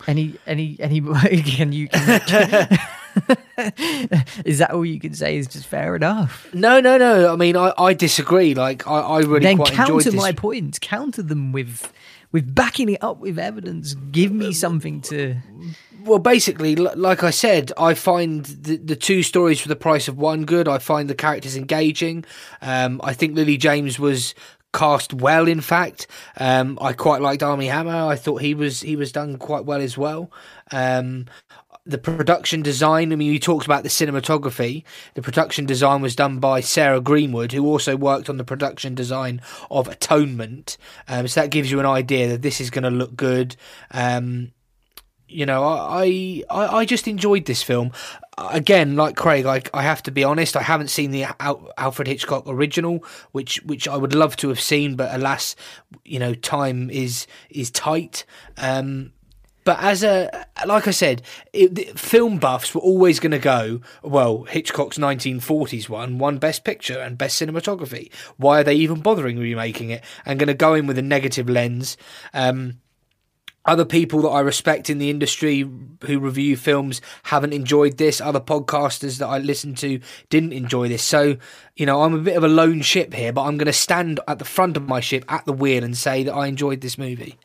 any any any can you can, is that all you can say is just fair enough No, no, no. I mean, I, I disagree. Like, I, I really then quite enjoyed counter my points counter them with with backing it up with evidence give me something to Well, basically, like I said, I find the, the two stories for the price of one good. I find the characters engaging. Um, I think Lily James was cast well. In fact, um, I quite liked Armie Hammer. I thought he was he was done quite well as well. Um, the production design. I mean, you talked about the cinematography. The production design was done by Sarah Greenwood, who also worked on the production design of Atonement. Um, so that gives you an idea that this is going to look good. Um, you know, I, I I just enjoyed this film. Again, like Craig, I, I have to be honest. I haven't seen the Al- Alfred Hitchcock original, which which I would love to have seen, but alas, you know, time is is tight. Um, but as a like I said, it, film buffs were always going to go. Well, Hitchcock's 1940s one won Best Picture and Best Cinematography. Why are they even bothering remaking it? And going to go in with a negative lens. Um, other people that I respect in the industry who review films haven't enjoyed this. Other podcasters that I listen to didn't enjoy this. So, you know, I'm a bit of a lone ship here, but I'm going to stand at the front of my ship at the wheel and say that I enjoyed this movie.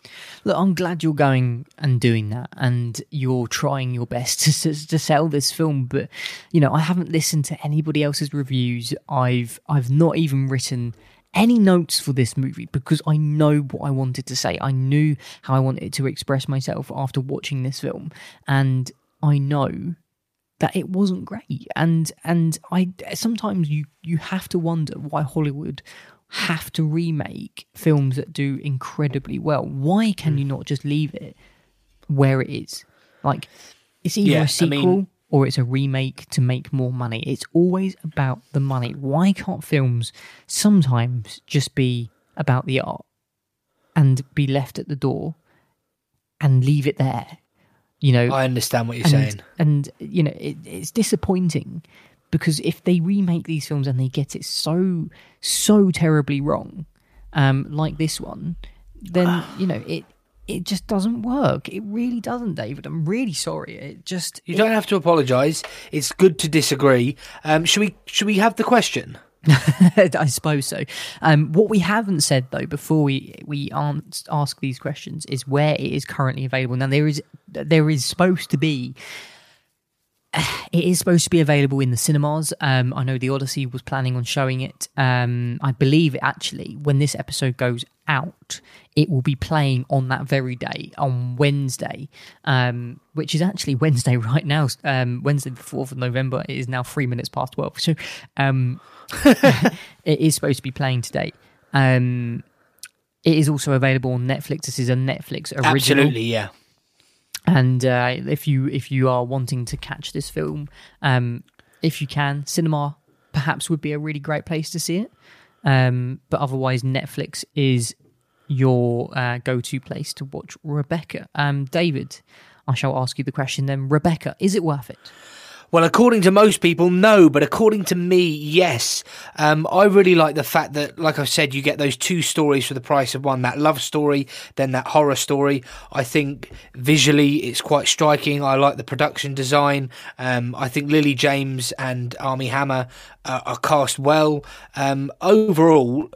look i'm glad you're going and doing that and you're trying your best to, to sell this film but you know i haven't listened to anybody else's reviews i've i've not even written any notes for this movie because I know what I wanted to say. I knew how I wanted to express myself after watching this film. And I know that it wasn't great. And and I sometimes you you have to wonder why Hollywood have to remake films that do incredibly well. Why can hmm. you not just leave it where it is? Like it's either Yeah, I a sequel mean- or it's a remake to make more money. It's always about the money. Why can't films sometimes just be about the art and be left at the door and leave it there? You know, I understand what you're and, saying. and you know, it, it's disappointing because if they remake these films and they get it so so terribly wrong, um, like this one, then you know it it just doesn't work. It really doesn't, David. I'm really sorry. It just You don't have to apologise. It's good to disagree. Um, should we? Should we have the question? I suppose so. Um, what we haven't said though before we we ask these questions is where it is currently available. Now there is there is supposed to be. It is supposed to be available in the cinemas. Um, I know the Odyssey was planning on showing it. Um, I believe actually, when this episode goes out, it will be playing on that very day on Wednesday, um, which is actually Wednesday right now. Um, Wednesday, the fourth of November. It is now three minutes past twelve. So, um, it is supposed to be playing today. Um, it is also available on Netflix. This is a Netflix original. Absolutely, yeah. And uh, if you if you are wanting to catch this film, um, if you can, cinema perhaps would be a really great place to see it. Um, but otherwise, Netflix is your uh, go-to place to watch Rebecca. Um, David, I shall ask you the question then. Rebecca, is it worth it? Well, according to most people, no, but according to me, yes. Um, I really like the fact that, like I said, you get those two stories for the price of one that love story, then that horror story. I think visually it's quite striking. I like the production design. Um, I think Lily James and Armie Hammer uh, are cast well. Um, overall,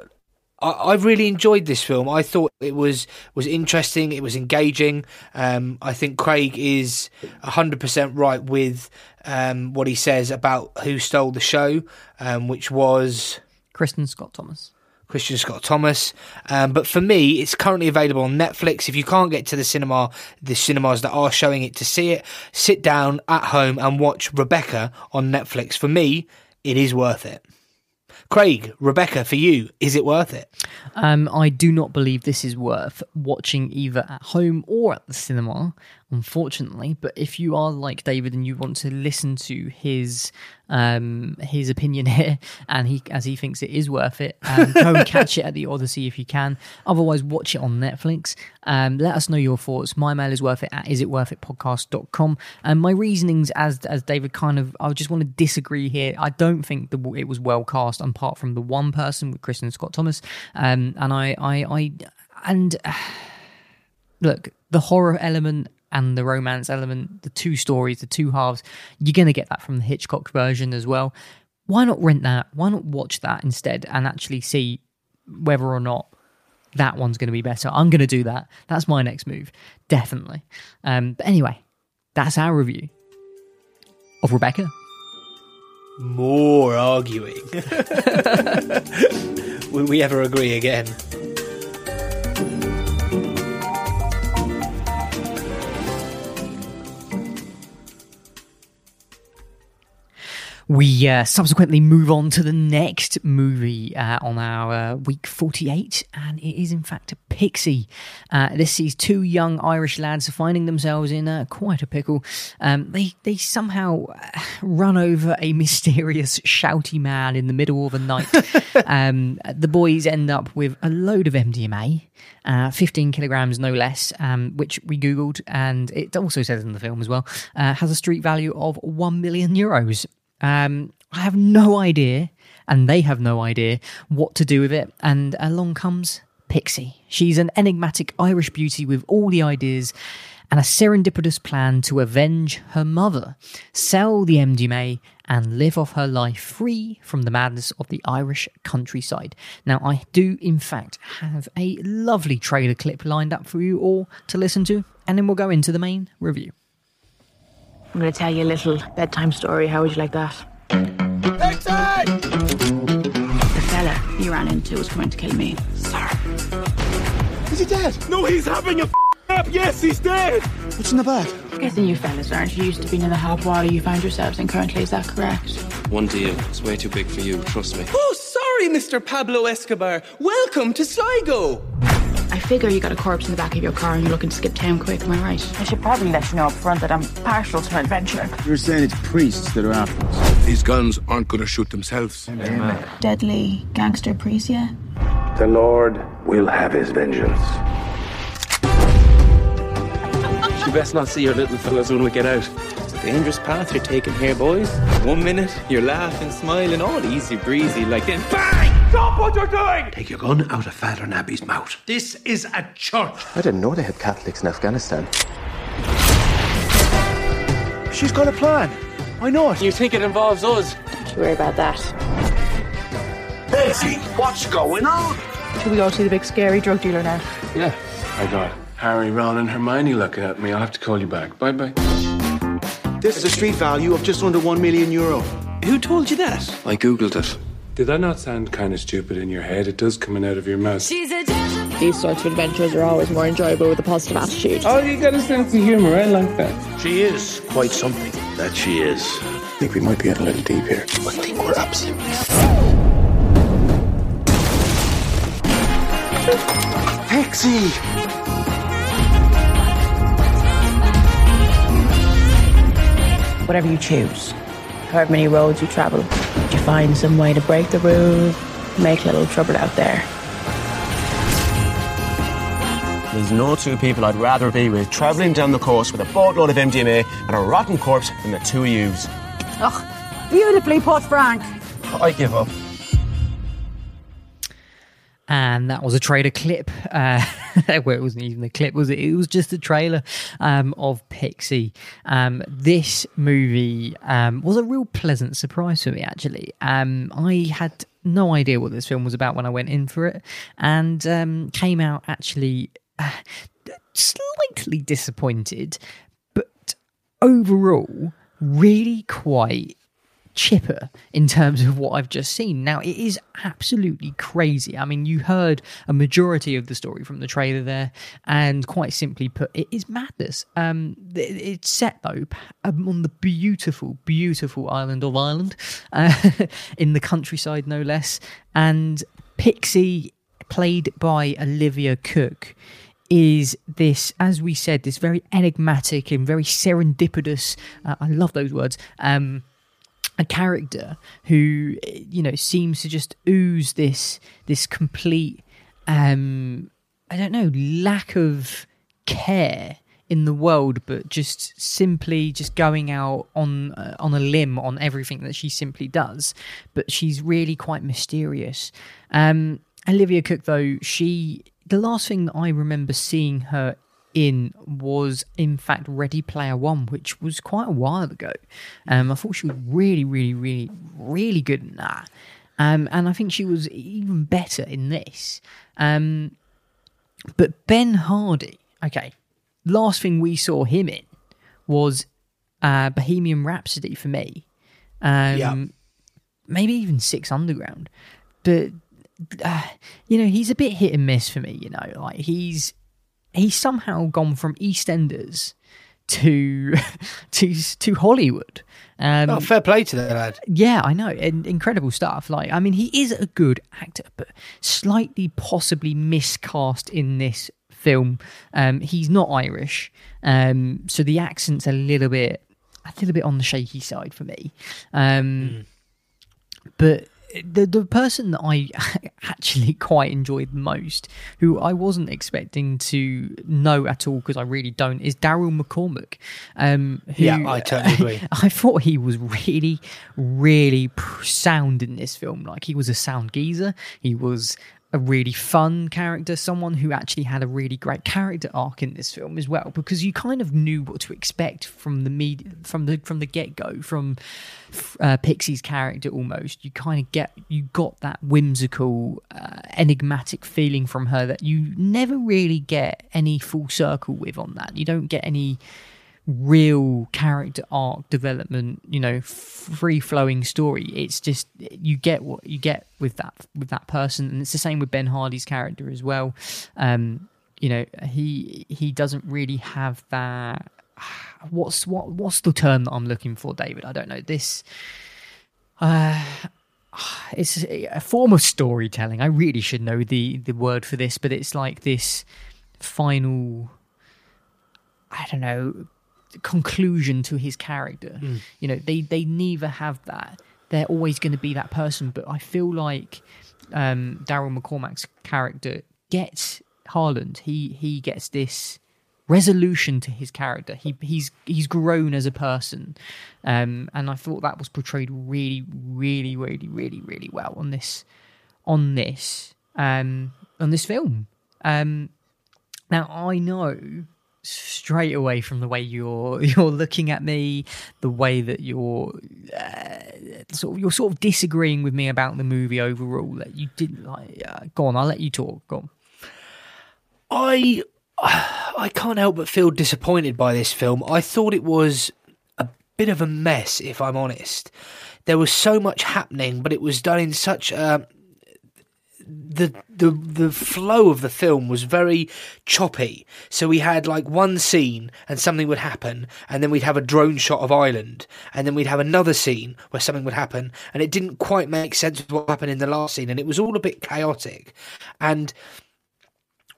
I, really enjoyed this film. I thought it was was interesting. It was engaging. Um, I think Craig is hundred percent right with um, what he says about who stole the show, um, which was Kristin Scott Thomas. Christian Scott Thomas. Um, but for me, it's currently available on Netflix. If you can't get to the cinema, the cinemas that are showing it to see it, sit down at home and watch Rebecca on Netflix. For me, it is worth it. Craig, Rebecca, for you, is it worth it? Um, I do not believe this is worth watching either at home or at the cinema, unfortunately. But if you are like David and you want to listen to his um, his opinion here, and he as he thinks it is worth it, um, go and catch it at the Odyssey if you can. Otherwise, watch it on Netflix. Um, let us know your thoughts. My mail is worth it at isitworthitpodcast.com. And my reasonings, as as David kind of, I just want to disagree here. I don't think the, it was well cast, apart from the one person with Kristin Scott Thomas. Um, and I, I, I, and uh, look, the horror element and the romance element, the two stories, the two halves, you're going to get that from the Hitchcock version as well. Why not rent that? Why not watch that instead and actually see whether or not that one's going to be better? I'm going to do that. That's my next move, definitely. Um, but anyway, that's our review of Rebecca. More arguing. Will we ever agree again? We uh, subsequently move on to the next movie uh, on our uh, week 48, and it is in fact a Pixie. Uh, this sees two young Irish lads finding themselves in uh, quite a pickle. Um, they they somehow uh, run over a mysterious shouty man in the middle of the night. um, the boys end up with a load of MDMA. Uh, 15 kilograms, no less, um, which we Googled, and it also says in the film as well, uh, has a street value of 1 million euros. Um, I have no idea, and they have no idea what to do with it. And along comes Pixie. She's an enigmatic Irish beauty with all the ideas and a serendipitous plan to avenge her mother, sell the MDMA, and live off her life free from the madness of the Irish countryside. Now, I do, in fact, have a lovely trailer clip lined up for you all to listen to, and then we'll go into the main review. I'm going to tell you a little bedtime story. How would you like that? The fella you ran into was coming to kill me. Sir. Is he dead? No, he's having a crap! Yes, he's dead! What's in the bag? Guessing you fellas aren't used to being in the hot water you find yourselves in currently, is that correct? One deal. It's way too big for you, trust me. Oh, sorry, Mr. Pablo Escobar. Welcome to Sligo. I figure you got a corpse in the back of your car and you're looking to skip town quick, am I right? I should probably let you know up front that I'm partial to adventure. You're saying it's priests that are after us. These guns aren't going to shoot themselves. Amen. Deadly gangster priest, yeah? The Lord will have his vengeance. You best not see your little fellas when we get out. It's a dangerous path you're taking here, boys. One minute, you're laughing, smiling, all easy breezy, like then BANG! Stop what you're doing! Take your gun out of Father Nabby's mouth. This is a church. I didn't know they had Catholics in Afghanistan. She's got a plan. I know it. You think it involves us? Don't you worry about that. Betsy, what's going on? Should we go see the big scary drug dealer now? Yeah. I got Harry, Ron, and Hermione looking at me. I'll have to call you back. Bye bye. This is a street value of just under one million euro. Who told you that? I googled it. Did that not sound kind of stupid in your head? It does coming out of your mouth. These sorts of adventures are always more enjoyable with a positive attitude. Oh, you got a sense of humor. I like that. She is quite something. That she is. I think we might be getting a little deep here. I think we're absolutely. Pixie! Whatever you choose, however many roads you travel, you find some way to break the rules, make little trouble out there. There's no two people I'd rather be with travelling down the coast with a boatload of MDMA and a rotten corpse than the two of yous. Oh, beautifully put, Frank. I give up. And that was a trailer clip. Uh, well, it wasn't even a clip, was it? It was just a trailer um, of Pixie. Um, this movie um, was a real pleasant surprise for me, actually. Um, I had no idea what this film was about when I went in for it, and um, came out actually uh, slightly disappointed, but overall, really quite chipper in terms of what I've just seen. Now, it is absolutely crazy. I mean, you heard a majority of the story from the trailer there, and quite simply put, it is madness. Um, it's set though um, on the beautiful, beautiful island of Ireland, uh, in the countryside, no less. And Pixie, played by Olivia Cooke, is this, as we said, this very enigmatic and very serendipitous. Uh, I love those words. Um, a character who you know seems to just ooze this this complete um i don't know lack of care in the world but just simply just going out on uh, on a limb on everything that she simply does. But she's really quite mysterious. Um olivia cooke though she the last thing that i remember seeing her in was in fact Ready Player One, which was quite a while ago. Um, I thought she was really, really, really, really good in that. Um, and I think she was even better in this. Um, but Ben Hardy, okay, last thing we saw him in was uh, Bohemian Rhapsody for me. Um, Yeah. Maybe even Six Underground. But, uh, you know, he's a bit hit and miss for me, you know. Like, he's he's somehow gone from EastEnders to to to Hollywood. Um, oh, fair play to that lad. yeah, I know, and incredible stuff. Like, I mean, he is a good actor, but slightly possibly miscast in this film. Um, he's not Irish, um, so the accent's a little bit, a little bit on the shaky side for me. Um, But the the person that I actually quite enjoyed the most, who I wasn't expecting to know at all because I really don't, is Daryl McCormack. Um, who, Yeah, I totally agree. I thought he was really, really sound in this film. Like he was a sound geezer. He was a really fun character, someone who actually had a really great character arc in this film as well, because you kind of knew what to expect from the media, from the from the get go, from uh, Pixie's character. Almost, you kind of get you got that whimsical, uh, enigmatic feeling from her that you never really get any full circle with on that. You don't get any real character arc development you know free flowing story it's just you get what you get with that with that person and it's the same with ben hardy's character as well um you know, he he doesn't really have that. What's what what's the term that I'm looking for, David? I don't know. This uh, it's a form of storytelling. I really should know the the word for this, but it's like this final. I don't know conclusion to his character. Mm. You know, they they neither have that. They're always going to be that person, but I feel like um, Daryl McCormack's character gets Harland. He he gets this resolution to his character. He he's he's grown as a person, um, and I thought that was portrayed really, really, really, really, really well on this on this um, on this film. Um, now I know straight away from the way you're you're looking at me, the way that you're uh, sort of you're sort of disagreeing with me about the movie overall. That you didn't like. Uh, go on, I'll let you talk. Go on. I I can't help but feel disappointed by this film. I thought it was a bit of a mess, if I'm honest. There was so much happening, but it was done in such a the the the flow of the film was very choppy. So we had like one scene and something would happen, and then we'd have a drone shot of Ireland, and then we'd have another scene where something would happen, and it didn't quite make sense with what happened in the last scene, and it was all a bit chaotic. And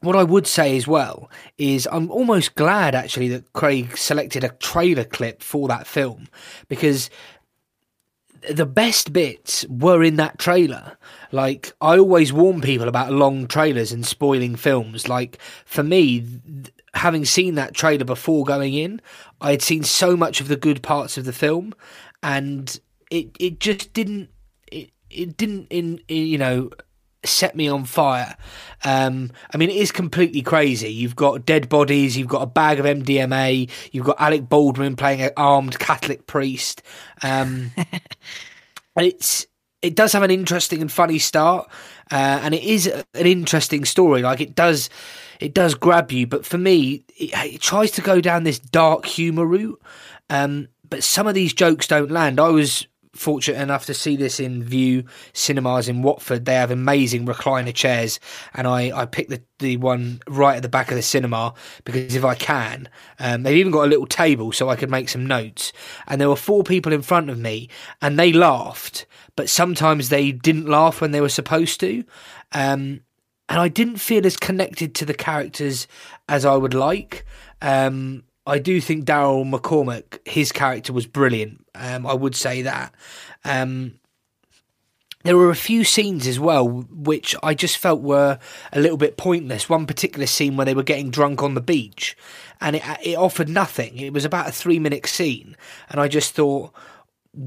what I would say as well is I'm almost glad actually that Craig selected a trailer clip for that film because the best bits were in that trailer. Like I always warn people about long trailers and spoiling films. Like for me, having seen that trailer before going in, I had seen so much of the good parts of the film, and it it just didn't it it didn't in, in you know set me on fire. Um, I mean, it is completely crazy. You've got dead bodies, you've got a bag of MDMA, you've got Alec Baldwin playing an armed Catholic priest. Um, it's it does have an interesting and funny start, uh, and it is an interesting story. Like it does, it does grab you. But for me, it, it tries to go down this dark humor route. Um, but some of these jokes don't land. I was fortunate enough to see this in Vue cinemas in Watford. They have amazing recliner chairs, and I, I picked the, the one right at the back of the cinema because if I can, um, they've even got a little table so I could make some notes. And there were four people in front of me, and they laughed, but sometimes they didn't laugh when they were supposed to. Um, and I didn't feel as connected to the characters as I would like. Um, I do think Daryl McCormack, his character was brilliant. Um, I would say that. Um, there were a few scenes as well which I just felt were a little bit pointless. One particular scene where they were getting drunk on the beach, and it it offered nothing. It was about a three minute scene, and I just thought,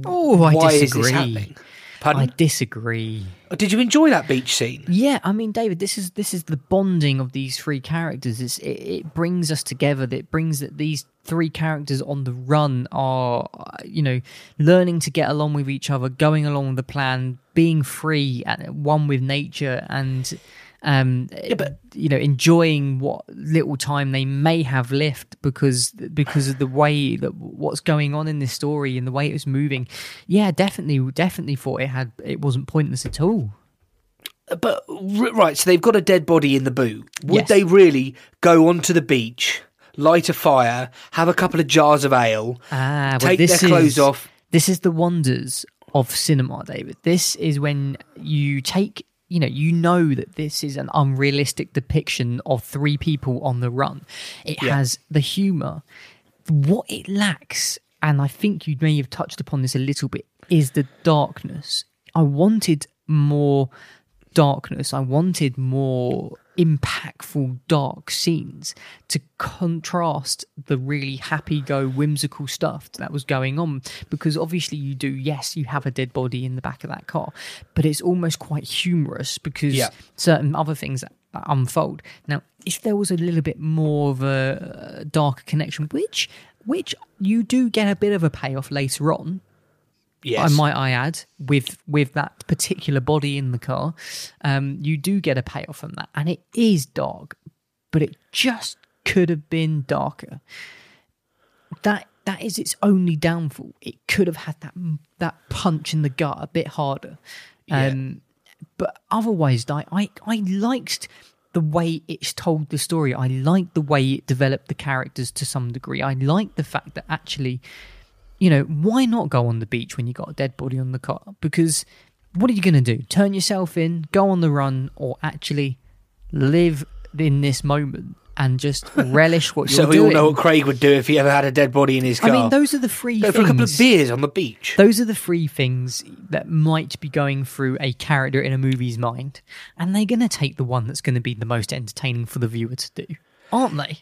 Oh, I why is disagree. this happening? Pardon? I disagree. Oh, did you enjoy that beach scene? Yeah, I mean, David, this is this is the bonding of these three characters. It's, it, it brings us together. It brings that these three characters on the run are, you know, learning to get along with each other, going along with the plan, being free, and one with nature, and um, but you know, enjoying what little time they may have left because because of the way that what's going on in this story and the way it was moving. Yeah, definitely, definitely thought it had it wasn't pointless at all. But right, so they've got a dead body in the boot. Would Yes. they really go onto the beach, light a fire, have a couple of jars of ale, Ah, well, take their clothes is, off? This is the wonders of cinema, David. This is when you take, you know, you know that this is an unrealistic depiction of three people on the run. It Yeah. has the humor. What it lacks, and I think you may have touched upon this a little bit, is the darkness. I wanted more darkness. I wanted more impactful dark scenes to contrast the really happy go whimsical stuff that was going on because obviously you do yes you have a dead body in the back of that car but it's almost quite humorous because Yeah. certain other things that unfold now if there was a little bit more of a uh, darker connection which which you do get a bit of a payoff later on Yes. I might I add, with with that particular body in the car, um, you do get a payoff from that, and it is dark, but it just could have been darker. That that is its only downfall. It could have had that that punch in the gut a bit harder. Um, But otherwise, I, I I liked the way it's told the story. I like the way it developed the characters to some degree. I like the fact that actually, you know, why not go on the beach when you got a dead body on the car? Because what are you going to do? Turn yourself in, go on the run, or actually live in this moment and just relish what you're doing. So we all know what Craig would do if he ever had a dead body in his car. I mean, those are the three Go things. for a couple of beers on the beach. Those are the three things that might be going through a character in a movie's mind, and they're going to take the one that's going to be the most entertaining for the viewer to do, aren't they?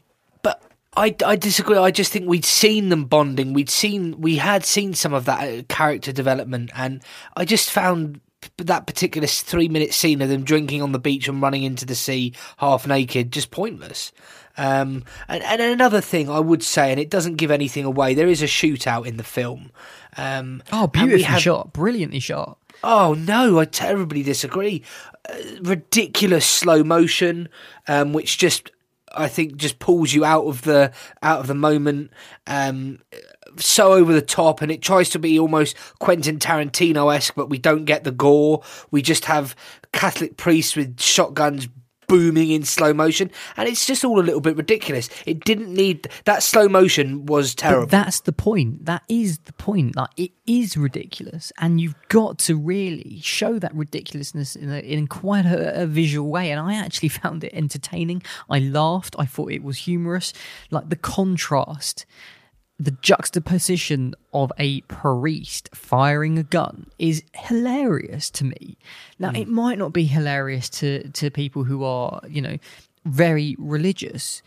I, I disagree. I just think we'd seen them bonding. We'd seen we had seen some of that uh, character development, and I just found that particular three minute scene of them drinking on the beach and running into the sea half naked just pointless. Um, and, and another thing I would say, and it doesn't give anything away, there is a shootout in the film. Um, Oh, beautifully have- shot, brilliantly shot. Oh no, I terribly disagree. Uh, ridiculous slow motion, um, which just I think just pulls you out of the out of the moment. Um, so over the top, and it tries to be almost Quentin Tarantino esque, but we don't get the gore. We just have Catholic priests with shotguns booming in slow motion, and it's just all a little bit ridiculous. It didn't need that slow motion was terrible. But that's the point. That is the point. Like it is ridiculous, and you've got to really show that ridiculousness in a, in quite a, a visual way. And I actually found it entertaining. I laughed. I thought it was humorous. Like the contrast. The juxtaposition of a priest firing a gun is hilarious to me. Now, it mm. might not be hilarious to, to people who are, you know, very religious,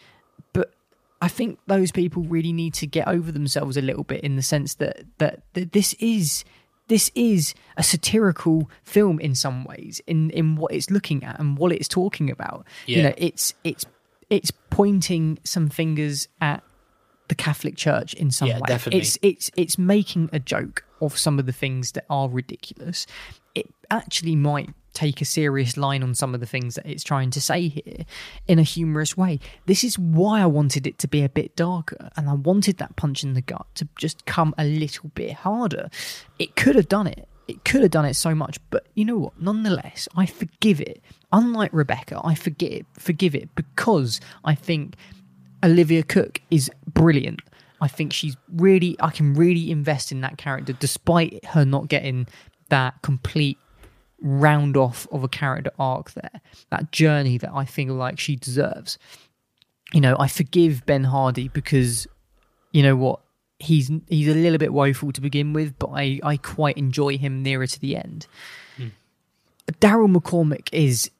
but I think those people really need to get over themselves a little bit in the sense that that, that this is this is a satirical film in some ways in in what it's looking at and what it's talking about. You know, it's it's it's pointing some fingers at the Catholic Church in some Yeah, way. definitely. It's it's it's making a joke of some of the things that are ridiculous. It actually might take a serious line on some of the things that it's trying to say here in a humorous way. This is why I wanted it to be a bit darker and I wanted that punch in the gut to just come a little bit harder. It could have done it. It could have done it so much, but you know what? Nonetheless, I forgive it. Unlike Rebecca, I forget it, forgive it because I think Olivia Cooke is brilliant. I think she's really, I can really invest in that character despite her not getting that complete round off of a character arc there, that journey that I feel like she deserves. You know, I forgive Ben Hardy because, you know what, he's he's a little bit woeful to begin with, but I, I quite enjoy him nearer to the end. Hmm. Daryl McCormack is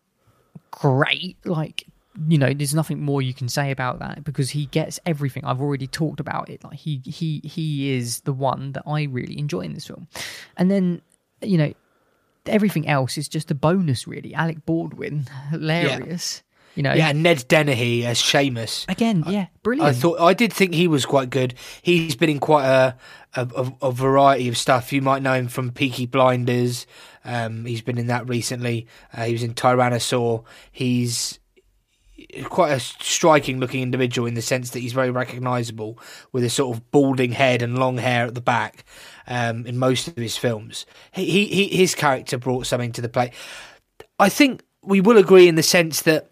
great. Like, you know, there's nothing more you can say about that because he gets everything. I've already talked about it. Like he he he is the one that I really enjoy in this film. And then, you know, everything else is just a bonus really. Alec Baldwin, hilarious. You know, yeah, Ned Dennehy as Seamus. again, yeah, brilliant. I thought I did think he was quite good. He's been in quite a a, a, a variety of stuff. You might know him from Peaky Blinders. Um, he's been in that recently. Uh, he was in Tyrannosaur. He's quite a striking looking individual in the sense that he's very recognisable with a sort of balding head and long hair at the back um, in most of his films. He, he, his character brought something to the play. I think we will agree in the sense that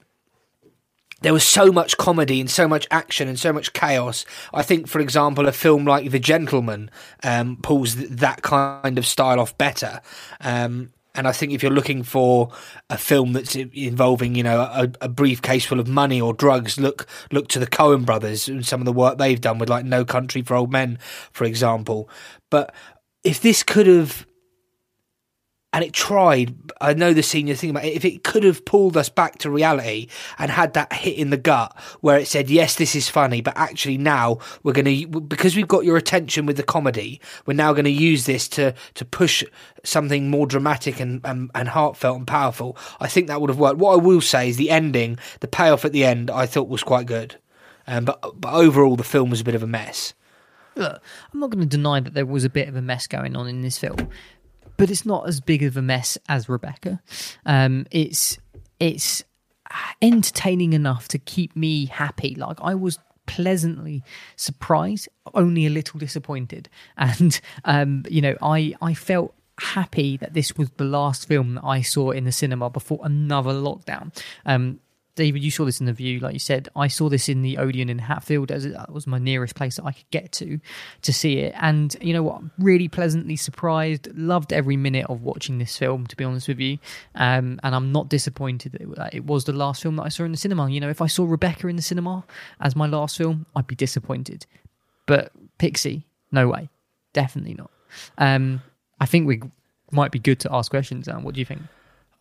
there was so much comedy and so much action and so much chaos. I think, for example, a film like The Gentleman um, pulls th- that kind of style off better. Um, and I think if you're looking for a film that's involving, you know, a, a briefcase full of money or drugs, look look to the Coen Brothers and some of the work they've done with like No Country for Old Men, for example. But if this could have and it tried. I know the senior thing about it. If it could have pulled us back to reality and had that hit in the gut where it said, "Yes, this is funny," but actually now we're going to because we've got your attention with the comedy, we're now going to use this to to push something more dramatic and, and and heartfelt and powerful. I think that would have worked. What I will say is the ending, the payoff at the end, I thought was quite good. Um, but but overall, the film was a bit of a mess. Look, I'm not going to deny that there was a bit of a mess going on in this film, but it's not as big of a mess as Rebecca. Um, it's it's entertaining enough to keep me happy. Like I was pleasantly surprised, only a little disappointed, and um, you know, I I felt happy that this was the last film that I saw in the cinema before another lockdown. Um, David, you saw this in the Vue, like you said. I saw this in the Odeon in Hatfield, as it was my nearest place that I could get to to see it. And you know what? Really pleasantly surprised. Loved every minute of watching this film. To be honest with you, um, and I'm not disappointed that it, was the last film that I saw in the cinema. You know, if I saw Rebecca in the cinema as my last film, I'd be disappointed. But Pixie, no way, definitely not. Um, I think we might be good to ask questions. Now, what do you think?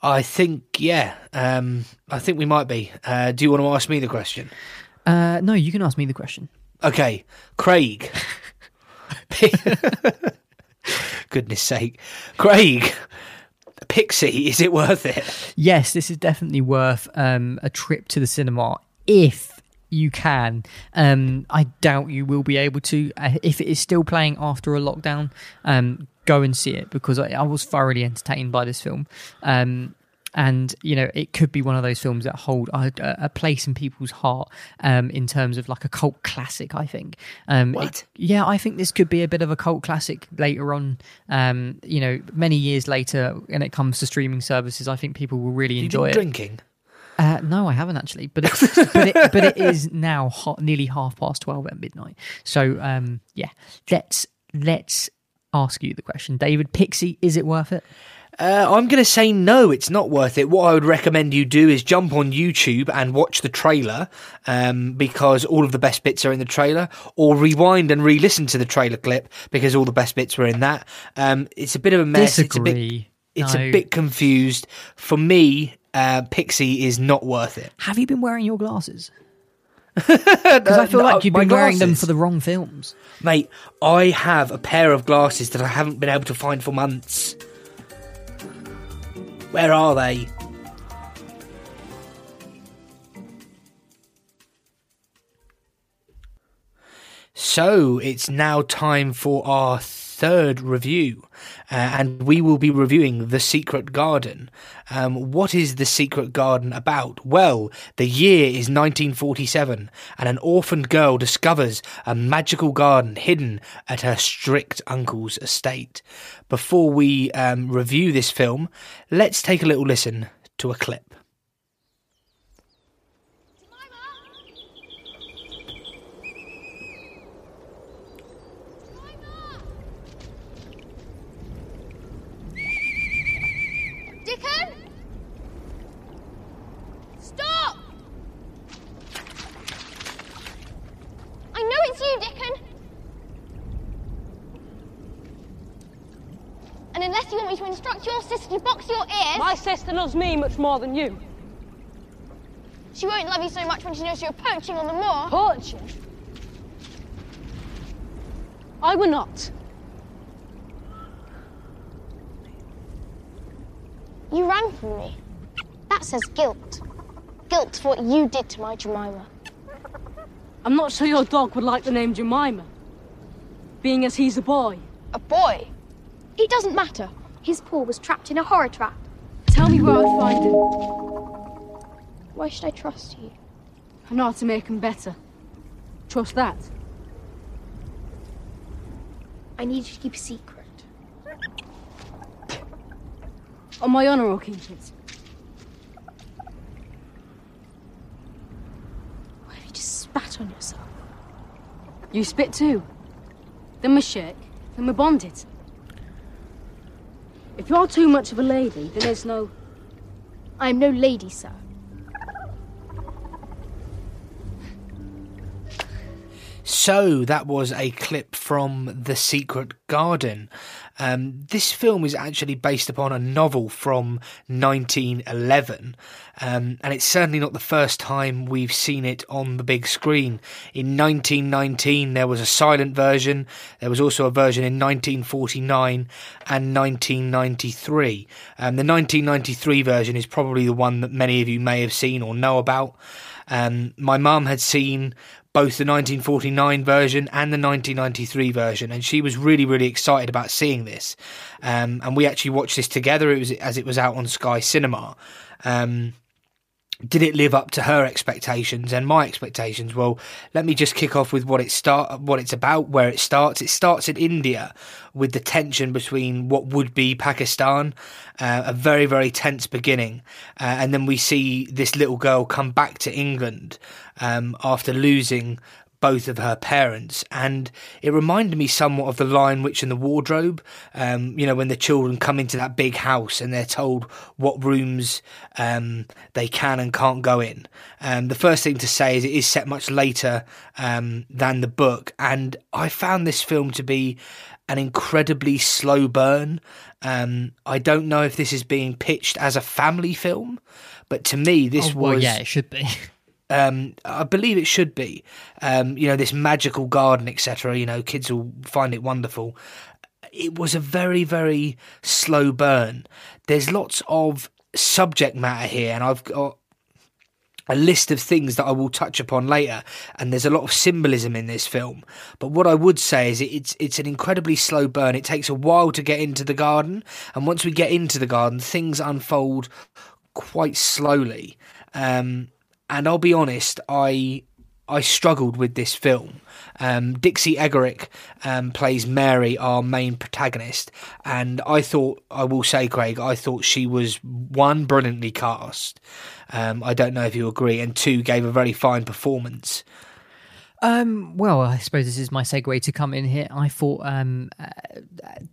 I think, yeah, um, I think we might be. Uh, do you want to ask me the question? Uh, no, you can ask me the question. Okay, Craig. Goodness sake, Craig. Pixie, is it worth it? Yes, this is definitely worth um, a trip to the cinema if you can. Um, I doubt you will be able to. Uh, if it is still playing after a lockdown, um, go and see it because I, I was thoroughly entertained by this film. Um, and you know it could be one of those films that hold a, a place in people's heart um, in terms of like a cult classic i think um, What? it- yeah i think this could be a bit of a cult classic later on um, you know many years later when it comes to streaming services i think people will really enjoy been it drinking? uh, no, I haven't actually, but it, but it, but it is now ho- nearly half past twelve at midnight. So um, yeah, let's let's ask you the question, David Pixie. Is it worth it? Uh, I'm going to say no, it's not worth it. What I would recommend you do is jump on YouTube and watch the trailer um, because all of the best bits are in the trailer, or rewind and re listen to the trailer clip because all the best bits were in that. Um, it's a bit of a mess. It's a bit, it's No. a bit confused. For me, uh, Pixie is not worth it. Have you been wearing your glasses? Because I feel like you've been wearing them for the wrong films. Mate, I have a pair of glasses that I haven't been able to find for months. Where are they? So it's now time for our third review, uh, and we will be reviewing The Secret Garden. Um, what is The Secret Garden about? Well, the year is 1947, and an orphaned girl discovers a magical garden hidden at her strict uncle's estate. Before we um, review this film, let's take a little listen to a clip. Dickon! Stop! I know it's you, Dickon. And unless you want me to instruct your sister to box your ears. My sister loves me much more than you. She won't love you so much when she knows you're poaching on the moor. Poaching? I will not. You ran from me. That says guilt. Guilt for what you did to my Jemima. I'm not sure your dog would like the name Jemima. Being as he's a boy. A boy? It doesn't matter. His paw was trapped in a horror trap. Tell me where I'd find him. Why should I trust you? I know how to make him better. Trust that. I need you to keep a secret. On my honour, I'll keep it. Why have you just spat on yourself? You spit too. Then we shake, then we bond it. If you're too much of a lady, then there's no. I am no lady, sir. So that was a clip from The Secret Garden. Um, this film is actually based upon a novel from 1911, um, and it's certainly not the first time we've seen it on the big screen. In 1919, there was a silent version. There was also a version in 1949 and 1993. Um, the 1993 version is probably the one that many of you may have seen or know about. Um, my mum had seen both the 1949 version and the 1993 version, and she was really, really excited about seeing this. Um, and we actually watched this together. It was as it was out on Sky Cinema. Um, did it live up to her expectations and my expectations? Well, let me just kick off with what it start, what it's about, where it starts. It starts in India with the tension between what would be Pakistan, uh, a very very tense beginning, uh, and then we see this little girl come back to England um, after losing both of her parents, and it reminded me somewhat of the Lion Witch and the Wardrobe. Um, you know, when the children come into that big house and they're told what rooms um, they can and can't go in. Um, the first thing to say is it is set much later um, than the book, and I found this film to be an incredibly slow burn. Um, I don't know if this is being pitched as a family film, but to me, this Oh, well, was yeah, it should be. um, I believe it should be. Um, you know, this magical garden, etc. You know, kids will find it wonderful. It was a very, very slow burn. There's lots of subject matter here, and I've got a list of things that I will touch upon later, and there's a lot of symbolism in this film. But what I would say is it's it's an incredibly slow burn. It takes a while to get into the garden, and once we get into the garden, things unfold quite slowly. Um, and I'll be honest, I I struggled with this film. Um, Dixie Egerickx um, plays Mary, our main protagonist, and I thought I will say, Craig, I thought she was one brilliantly cast. Um, I don't know if you agree, and two gave a very fine performance. Um, well, I suppose this is my segue to come in here. I thought um, uh,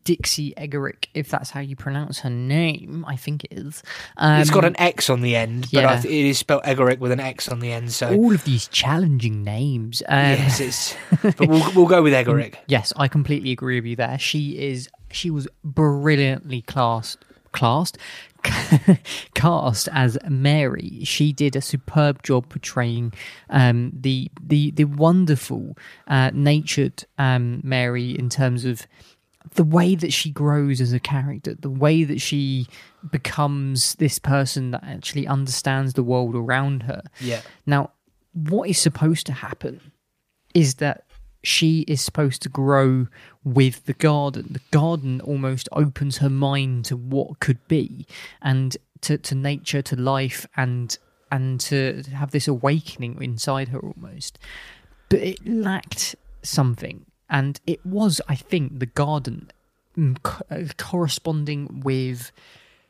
Dixie Egerickx, if that's how you pronounce her name, I think it is. Um, it's got an X on the end, but I yeah. th- it is spelled Eggerick with an X on the end. So all of these challenging names. Um, yes, it's. But we'll we'll go with Eggerick. Yes, I completely agree with you there. She is she was brilliantly classed classed cast as Mary. She did a superb job portraying um, the the the wonderful uh, natured um, Mary in terms of the way that she grows as a character, the way that she becomes this person that actually understands the world around her. Yeah. Now, what is supposed to happen is that she is supposed to grow with the garden. The garden almost opens her mind to what could be and to, to nature, to life, and and to have this awakening inside her almost. But it lacked something, and it was, I think, the garden mm, uh, corresponding with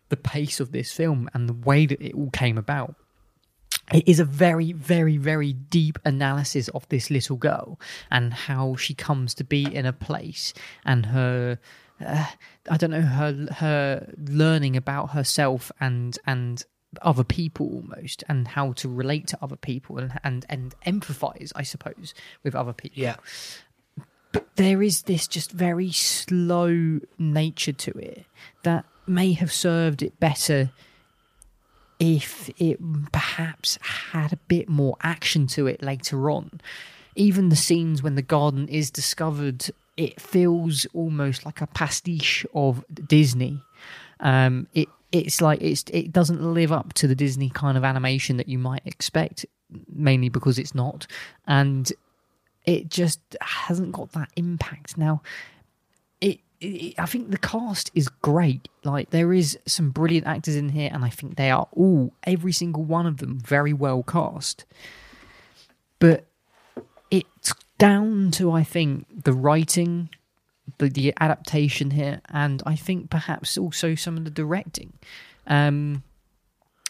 the pace of this film and the way that it all came about it is a very, very, very deep analysis of this little girl and how she comes to be in a place and her, uh, I don't know, her her learning about herself and and other people almost and how to relate to other people and and and empathize, I suppose, with other people. Yeah. But there is this just very slow nature to it that may have served it better if it perhaps had a bit more action to it later on. Even the scenes when the garden is discovered, it feels almost like a pastiche of Disney. Um, it it's like it's it doesn't live up to the Disney kind of animation that you might expect, mainly because it's not, and it just hasn't got that impact now. I think the cast is great. Like there is some brilliant actors in here, and I think they are all, every single one of them, very well cast. But it's down to I think the writing, the the adaptation here, and I think perhaps also some of the directing. Um,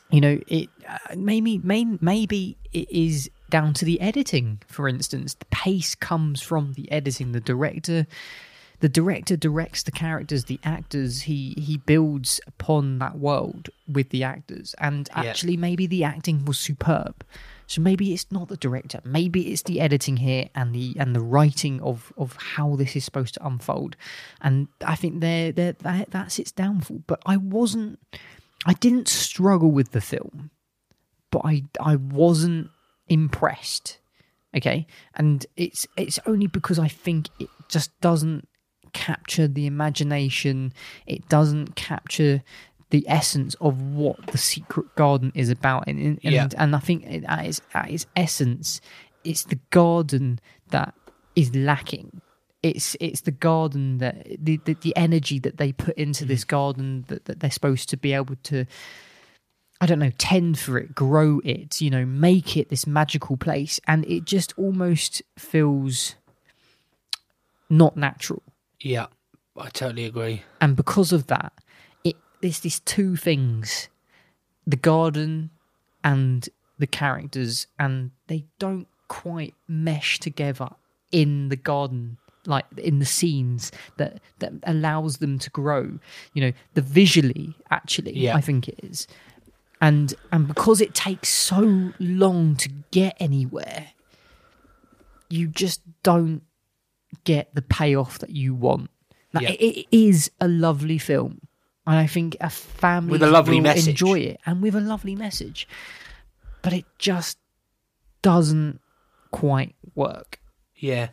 you know, it uh, maybe may, maybe it is down to the editing. For instance, the pace comes from the editing. The director the director directs the characters, the actors. He he builds upon that world with the actors, and Yeah. actually, maybe the acting was superb. So maybe it's not the director. Maybe it's the editing here and the and the writing of of how this is supposed to unfold. And I think there there that, that's its downfall. But I wasn't. I didn't struggle with the film, but I I wasn't impressed. Okay, and it's it's only because I think it just doesn't capture the imagination. It doesn't capture the essence of what the secret garden is about, and and, Yeah. and I think at its, at its essence, it's the garden that is lacking. It's it's the garden that the, the, the energy that they put into hmm. this garden that, that they're supposed to be able to I don't know, tend for it, grow it, you know, make it this magical place. And it just almost feels not natural. Yeah, I totally agree. And because of that, it there's these two things the garden and the characters, and they don't quite mesh together in the garden like in the scenes that that allows them to grow you know the visually actually Yeah. i think it is and and because it takes so long to get anywhere you just don't get the payoff that you want like, Yeah. it, it is a lovely film and i think a family With a lovely will message. enjoy it and with a lovely message but it just doesn't quite work Yeah.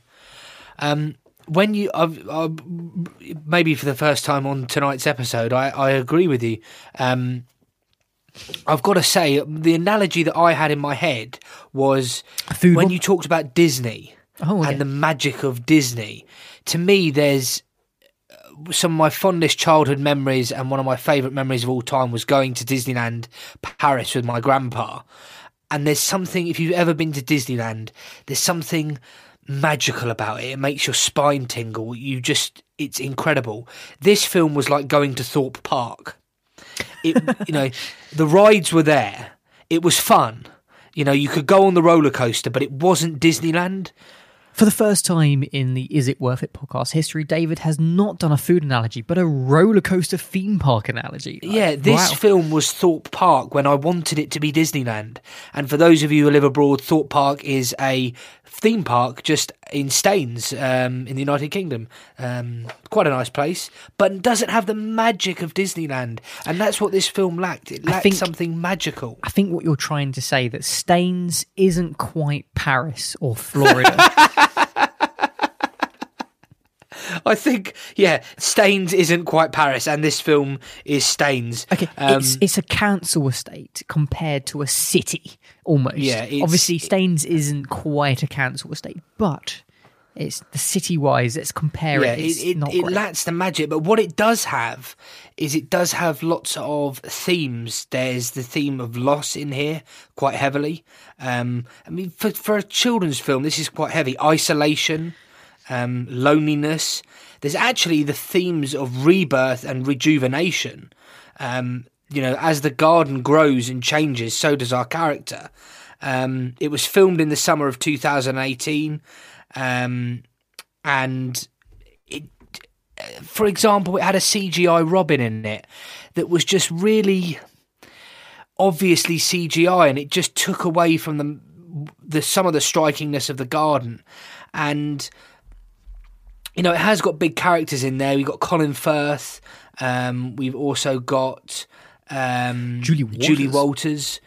Um, when you, maybe for the first time on tonight's episode, I, I agree with you. Um, I've got to say, the analogy that I had in my head was when you talked about Disney Oh, and the magic of Disney. To me, there's uh, some of my fondest childhood memories and one of my favourite memories of all time was going to Disneyland Paris with my grandpa. And there's something, if you've ever been to Disneyland, there's something magical about it. It makes your spine tingle. You just, it's incredible. This film was like going to Thorpe Park. It, you know, the rides were there. It was fun. You know, you could go on the roller coaster, but it wasn't Disneyland. For the first time in the Is It Worth It podcast history, David has not done a food analogy, but a roller coaster theme park analogy. Yeah, this Wow. film was Thorpe Park when I wanted it to be Disneyland. And for those of you who live abroad, Thorpe Park is a theme park just in Staines um, in the United Kingdom. Um, quite a nice place, but doesn't have the magic of Disneyland. And that's what this film lacked. It lacked think- something magical. I think what you're trying to say that Staines isn't quite Paris or Florida. I think, yeah, Staines isn't quite Paris, and this film is Staines. Okay, Um, it's it's a council estate compared to a city almost. Yeah, obviously Staines isn't quite a council estate, but it's the city wise. Let's compare yeah, it. It's it, it, it lacks the magic. But what it does have is it does have lots of themes. There's the theme of loss in here quite heavily. Um, I mean, for for a children's film, this is quite heavy. Isolation, um, loneliness. There's actually the themes of rebirth and rejuvenation. Um, you know, as the garden grows and changes, so does our character. Um, it was filmed in the summer of 2018, um, and it, for example, it had a CGI Robin in it that was just really obviously CGI, and it just took away from the the some of the strikingness of the garden, and you know, it has got big characters in there. We've got Colin Firth. Um, we've also got um, Julie Julie Walters. Walters.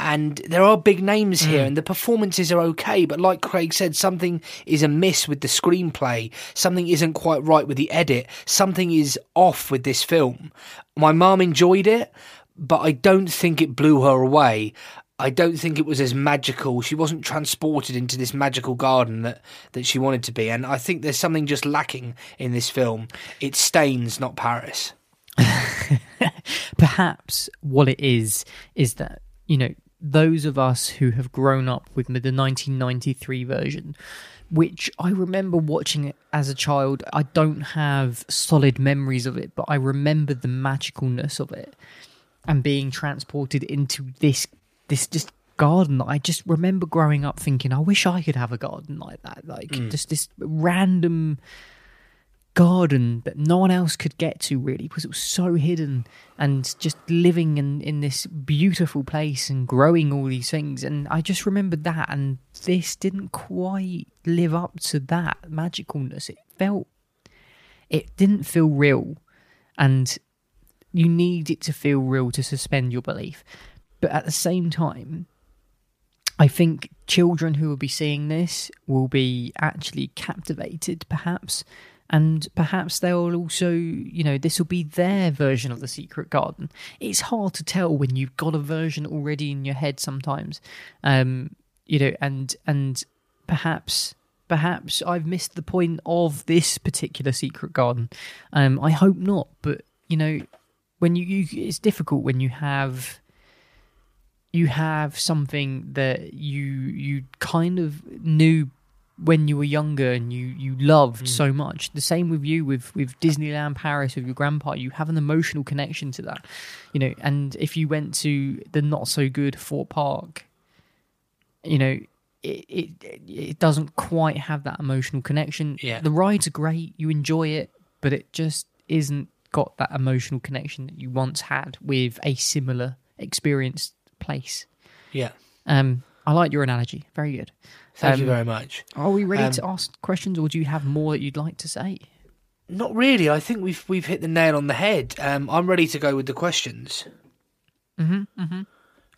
And there are big names here, Mm. and the performances are okay. But like Craig said, something is amiss with the screenplay. Something isn't quite right with the edit. Something is off with this film. My mum enjoyed it, but I don't think it blew her away. I don't think it was as magical. She wasn't transported into this magical garden that, that she wanted to be. And I think there's something just lacking in this film. It Staines, not Paris. Perhaps what it is is that you know those of us who have grown up with the 1993 version which I remember watching it as a child. I don't have solid memories of it, but I remember the magicalness of it and being transported into this this just garden that I just remember growing up thinking, I wish I could have a garden like that. Like Mm. just this random garden that no one else could get to really because it was so hidden and just living in, in this beautiful place and growing all these things and I just remembered that and this didn't quite live up to that magicalness it felt it didn't feel real and you need it to feel real to suspend your belief but at the same time I think children who will be seeing this will be actually captivated, perhaps, and perhaps they'll also, you know, this will be their version of the secret garden. It's hard to tell when you've got a version already in your head sometimes, um, you know, and and perhaps perhaps I've missed the point of this particular secret garden. Um, I hope not, but you know, when you, you it's difficult when you have you have something that you you kind of knew when you were younger and you you loved Mm. so much. The same with you with with Disneyland Paris with your grandpa. You have an emotional connection to that, you know. And if you went to the not so good Thorpe Park, you know. It, it it doesn't quite have that emotional connection. Yeah. The rides are great, you enjoy it, but it just isn't got that emotional connection that you once had with a similar experienced place. Yeah. Um, I like your analogy. Very good. Thank you Um, very much. Are we ready Um, to ask questions, or do you have more that you'd like to say? Not really. I think we've we've hit the nail on the head. Um, I'm ready to go with the questions. Mm-hmm, mm-hmm.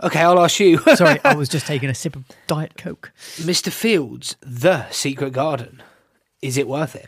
Okay, I'll ask you. Sorry, I was just taking a sip of Diet Coke. Mr. Fields, The Secret Garden. Is it worth it?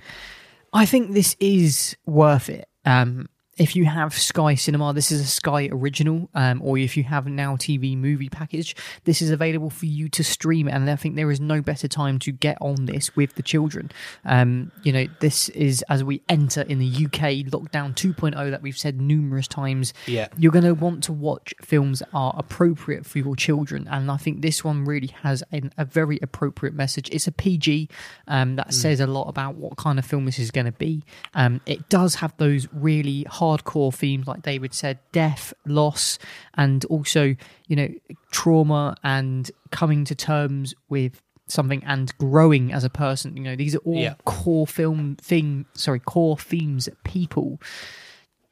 I think this is worth it. Um, if you have Sky Cinema, this is a Sky original, um, or if you have Now TV movie package, this is available for you to stream. And I think there is no better time to get on this with the children. Um, you know, this is as we enter in the UK lockdown 2.0 that we've said numerous times. Yeah. You're going to want to watch films that are appropriate for your children. And I think this one really has a, a very appropriate message. It's a PG um, that Mm. says a lot about what kind of film this is going to be. Um, it does have those really hardcore themes, like David said death, loss, and also, you know, trauma and coming to terms with something and growing as a person you know these are all Yeah. core film thing sorry core themes that people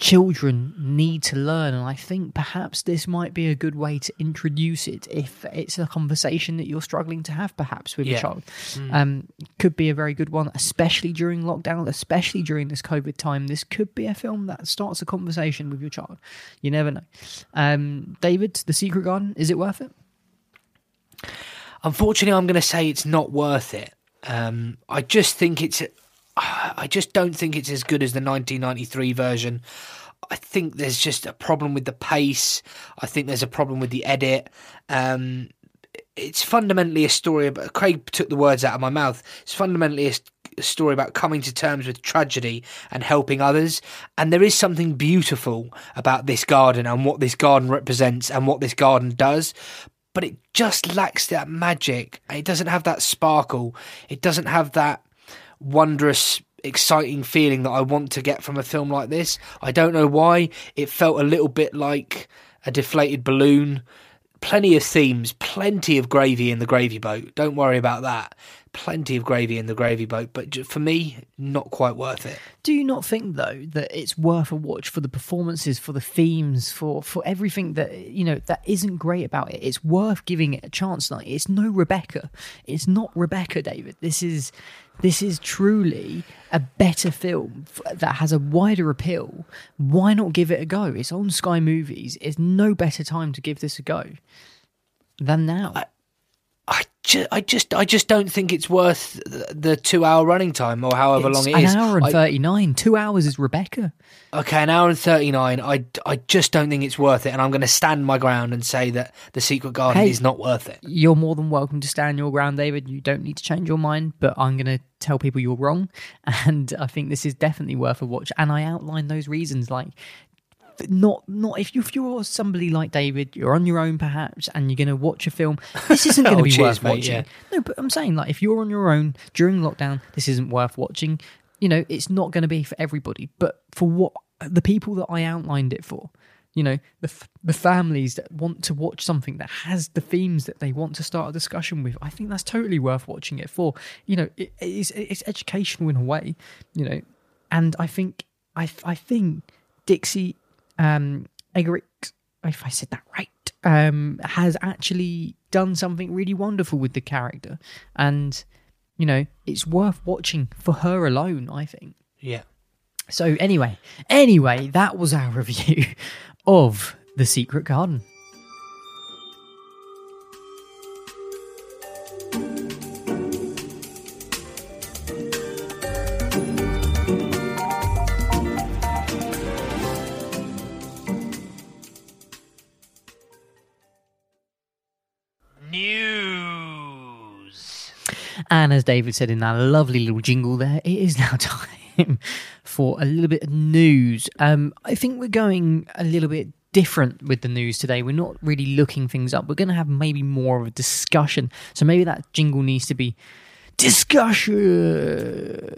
children need to learn and i think perhaps this might be a good way to introduce it if it's a conversation that you're struggling to have perhaps with Yeah. your child Mm. um could be a very good one especially during lockdown especially during this covid time this could be a film that starts a conversation with your child you never know um david the secret garden is it worth it Unfortunately, I'm going to say it's not worth it. Um, I just think it's. I just don't think it's as good as the 1993 version. I think there's just a problem with the pace. I think there's a problem with the edit. Um, it's fundamentally a story about. Craig took the words out of my mouth. It's fundamentally a, a story about coming to terms with tragedy and helping others. And there is something beautiful about this garden and what this garden represents and what this garden does. But it just lacks that magic. It doesn't have that sparkle. It doesn't have that wondrous, exciting feeling that I want to get from a film like this. I don't know why. It felt a little bit like a deflated balloon. Plenty of themes, plenty of gravy in the gravy boat. Don't worry about that. Plenty of gravy in the gravy boat, but for me, not quite worth it. Do you not think though that it's worth a watch for the performances, for the themes, for for everything that you know that isn't great about it? It's worth giving it a chance. Like it's no Rebecca, it's not Rebecca, David. This is this is truly a better film that has a wider appeal. Why not give it a go? It's on Sky Movies. It's no better time to give this a go than now. Ju- I just, I just I just don't think it's worth the, two-hour running time or however It's long it an is. hour and I- thirty nine. Two hours is Rebecca. Okay, an hour and 39. I, I just don't think it's worth it. And I'm going to stand my ground and say that The Secret Garden Hey. is not worth it. You're more than welcome to stand your ground, David. You don't need to change your mind, but I'm going to tell people you're wrong. And I think this is definitely worth a watch. And I outline those reasons like not not if you if you're somebody like David, you're on your own perhaps, and you're going to watch a film. This isn't going to Oh, be cheers, worth mate, watching. yeah. No, but I'm saying like if you're on your own during lockdown, this isn't worth watching. You know, it's not going to be for everybody, but for what the people that I outlined it for, you know, the f- the families that want to watch something that has the themes that they want to start a discussion with, I think that's totally worth watching it for. You know, it, it's it's educational in a way, you know, and I think I I think Dixie um if I said that right, um, has actually done something really wonderful with the character, and you know it's worth watching for her alone. I think. Yeah. So anyway, anyway, that was our review of the Secret Garden. And as David said in that lovely little jingle there, it is now time for a little bit of news. Um, I think we're going a little bit different with the news today. We're not really looking things up. We're going to have maybe more of a discussion. So maybe that jingle needs to be discussion.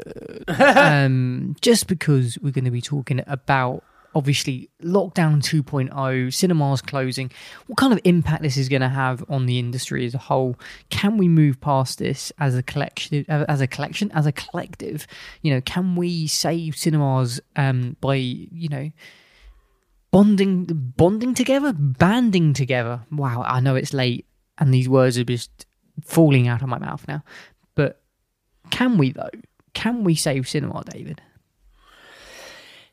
um, just because we're going to be talking about obviously lockdown 2.0, cinemas closing, what kind of impact this is going to have on the industry as a whole. Can we move past this as a collection, as a collection, as a collective? You know, can we save cinemas um, by you know bonding, bonding together, banding together? Wow, I know it's late, and these words are just falling out of my mouth now. But can we though? Can we save cinema, David?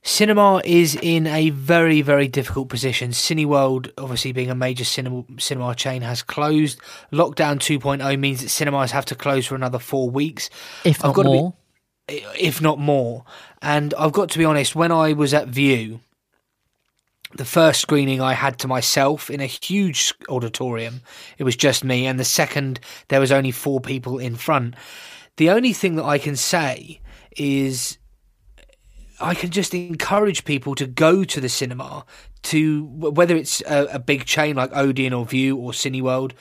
Cinema is in a very, very difficult position. Cineworld, obviously being a major cinema, cinema chain, has closed. Lockdown 2.0 means that cinemas have to close for another four weeks. If not more. Be, if not more. And I've got to be honest, when I was at Vue, the first screening I had to myself in a huge auditorium, it was just me. And the second, there was only four people in front. The only thing that I can say is I can just encourage people to go to the cinema to whether it's a, a, big chain like Odeon or Vue or Cineworld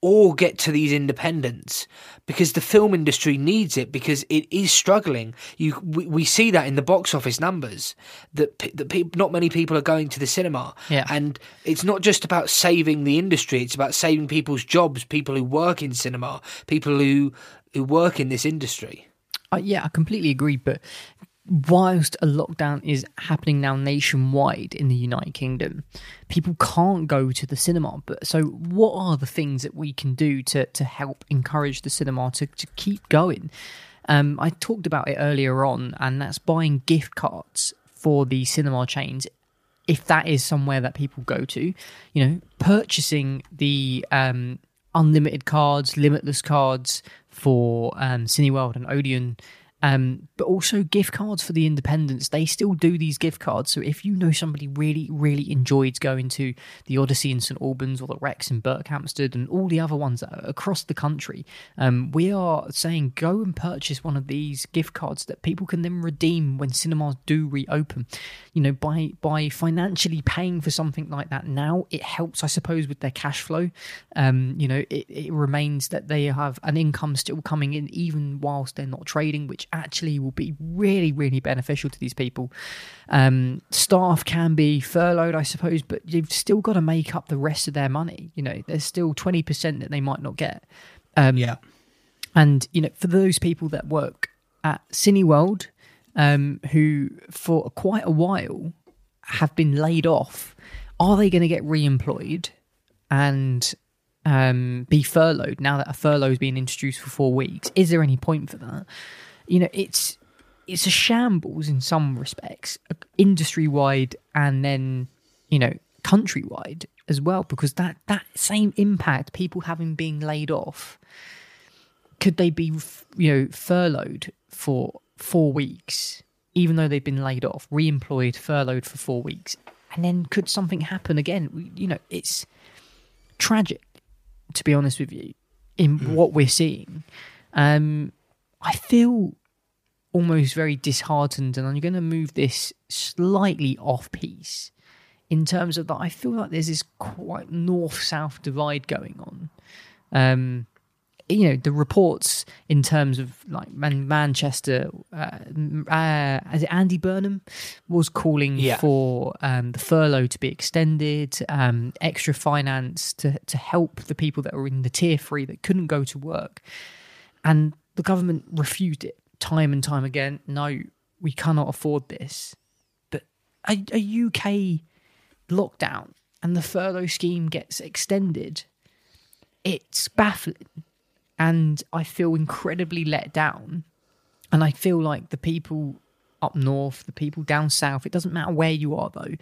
or get to these independents because the film industry needs it because it is struggling. You we, we see that in the box office numbers that that pe- not many people are going to the cinema. Yeah. And it's not just about saving the industry, it's about saving people's jobs, people who work in cinema, people who who work in this industry. Uh, yeah, I completely agree. But whilst a lockdown is happening now nationwide in the United Kingdom, people can't go to the cinema. But so, what are the things that we can do to to help encourage the cinema to to keep going? Um, I talked about it earlier on, and that's buying gift cards for the cinema chains. If that is somewhere that people go to, you know, purchasing the um, unlimited cards, limitless cards for um, Cineworld and Odeon um, but also gift cards for the independents. They still do these gift cards. So if you know somebody really, really enjoyed going to the Odyssey in St Albans or the Rex in Berkhamsted and all the other ones across the country, um, we are saying go and purchase one of these gift cards that people can then redeem when cinemas do reopen. You know, by by financially paying for something like that now, it helps, I suppose, with their cash flow. Um, you know, it, it remains that they have an income still coming in even whilst they're not trading, which actually will be really, really beneficial to these people. Um, staff can be furloughed, I suppose, but you've still got to make up the rest of their money. You know, there's still 20% that they might not get. Um, yeah. And, you know, for those people that work at Cineworld, um, who for quite a while have been laid off, are they going to get re employed? And um, be furloughed now that a furlough is being introduced for four weeks. Is there any point for that? You know, it's it's a shambles in some respects, industry wide, and then you know, countrywide as well, because that that same impact, people having been laid off, could they be you know furloughed for four weeks, even though they've been laid off, re-employed, furloughed for four weeks, and then could something happen again? You know, it's tragic, to be honest with you, in mm. what we're seeing. Um, I feel almost very disheartened, and I'm going to move this slightly off piece in terms of that. I feel like there's this quite north south divide going on. Um, you know the reports in terms of like Man- Manchester, uh, uh, as Andy Burnham was calling yeah. for um, the furlough to be extended, um, extra finance to to help the people that are in the tier three that couldn't go to work, and the government refused it time and time again. No, we cannot afford this. But a, a UK lockdown and the furlough scheme gets extended, it's baffling. And I feel incredibly let down. And I feel like the people up north, the people down south, it doesn't matter where you are though,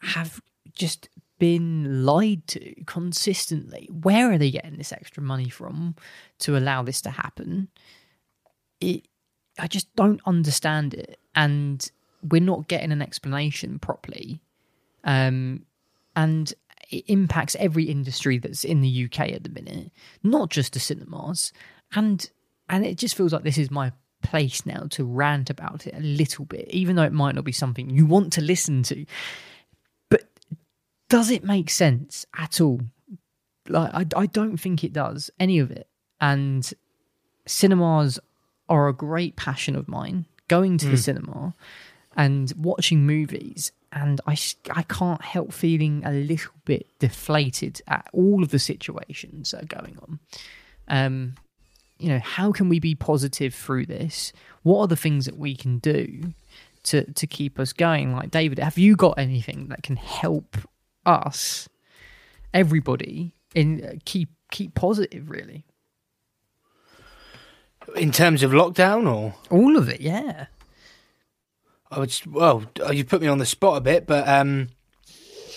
have just been lied to consistently. Where are they getting this extra money from to allow this to happen? It, I just don't understand it, and we're not getting an explanation properly. Um, and it impacts every industry that's in the UK at the minute, not just the cinemas. And and it just feels like this is my place now to rant about it a little bit, even though it might not be something you want to listen to does it make sense at all? Like, I, I don't think it does any of it. And cinemas are a great passion of mine. Going to the Mm. cinema and watching movies, and I, I can't help feeling a little bit deflated at all of the situations that are going on. Um, you know, how can we be positive through this? What are the things that we can do to to keep us going? Like David, have you got anything that can help us, everybody, in uh, keep keep positive? Really, In terms of lockdown, or all of it, yeah. I would. Well, you put me on the spot a bit, but um,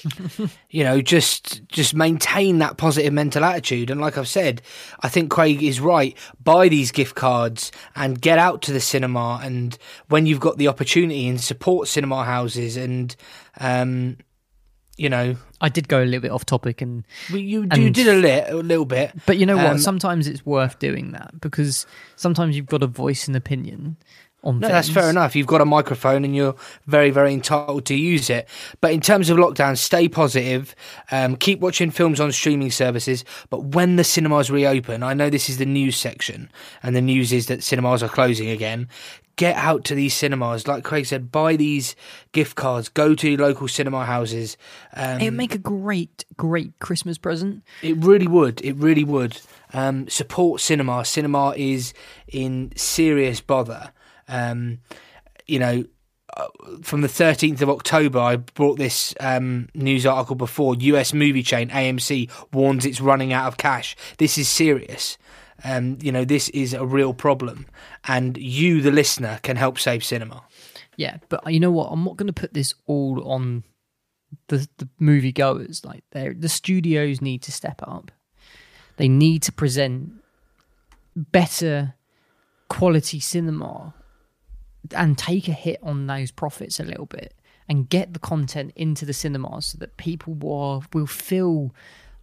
you know, just just maintain that positive mental attitude. And like I've said, I think Craig is right. Buy these gift cards and get out to the cinema. And when you've got the opportunity, and support cinema houses. And um, you know, I did go a little bit off topic, and you you and- did a, lit, a little bit. But you know what? Um, sometimes it's worth doing that because sometimes you've got a voice and opinion on. No, that's fair enough. You've got a microphone and you're very, very entitled to use it. But in terms of lockdown, stay positive. Um, keep watching films on streaming services. But when the cinemas reopen, I know this is the news section, and the news is that cinemas are closing again. Get out to these cinemas. Like Craig said, buy these gift cards. Go to local cinema houses. Um, It'd make a great, great Christmas present. it really would. It really would. Um, support cinema. Cinema is in serious bother. Um, you know, uh, from the 13th of October, I brought this um, news article before. US movie chain AMC warns it's running out of cash. This is serious. Um, you know, this is a real problem, and you, the listener, can help save cinema. Yeah, but you know what? I'm not going to put this all on the the movie goers. Like, the studios need to step up. They need to present better quality cinema and take a hit on those profits a little bit and get the content into the cinemas so that people will will feel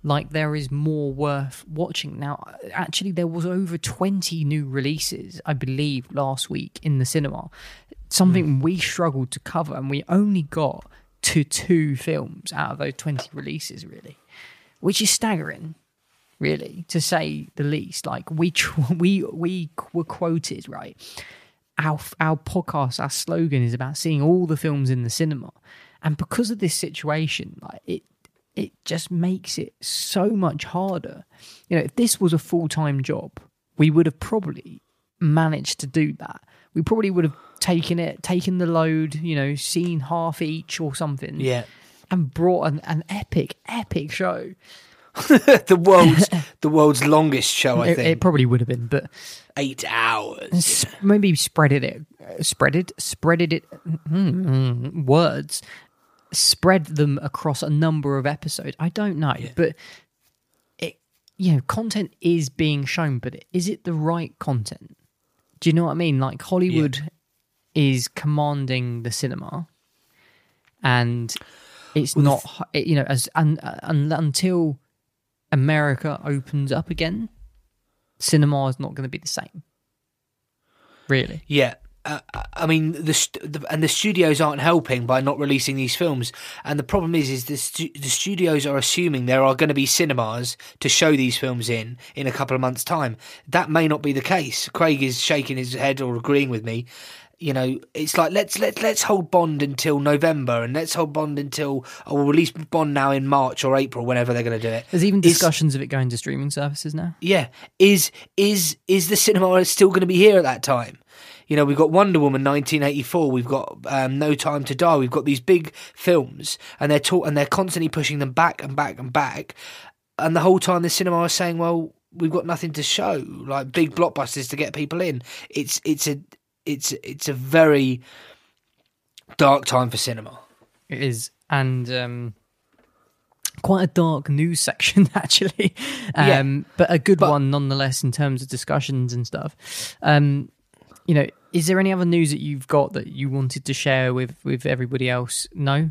like there is more worth watching. Now, actually, there was over 20 new releases, I believe, last week in the cinema. Something hmm. we struggled to cover, and we only got to two films out of those 20 releases, really, which is staggering, really, to say the least. Like, we, tr- we, we were quoted, right? Our, our podcast, our slogan is about seeing all the films in the cinema. And because of this situation, like it it just makes it so much harder. You know, if this was a full time job, we would have probably managed to do that. We probably would have taken it, taken the load, you know, seen half each or something. Yeah. And brought an, an epic, epic show. the world's the world's longest show, I it, think. it probably would have been, but eight hours. maybe spread it, spread it, spread it, mm, words, spread them across a number of episodes. I don't know, but it, you know, content is being shown, but is it the right content? Do you know what I mean? Like Hollywood is commanding the cinema, and it's not, it- you know, as un, un, until America opens up again, cinema is not going to be the same. Really? Yeah. Uh, I mean, the, st- the and the studios aren't helping by not releasing these films. And the problem is, is the stu- the studios are assuming there are going to be cinemas to show these films in in a couple of months' time. That may not be the case. Craig is shaking his head or agreeing with me. You know, it's like let's let let's hold Bond until November, and let's hold Bond until or we'll release Bond now in March or April, whenever they're going to do it. There's even Is- discussions of it going to streaming services now. yeah, is is is the cinema still going to be here at that time? You know, we've got Wonder Woman 1984, we've got um, No Time to Die, we've got these big films, and they're taught and they're constantly pushing them back and back and back, and the whole time the cinema is saying, "Well, we've got nothing to show, like big blockbusters to get people in." It's it's a it's it's a very dark time for cinema. It is, and um, quite a dark news section actually, Yeah. um, but a good one nonetheless in terms of discussions and stuff. Um, you know, is there any other news that you've got that you wanted to share with with everybody else? No.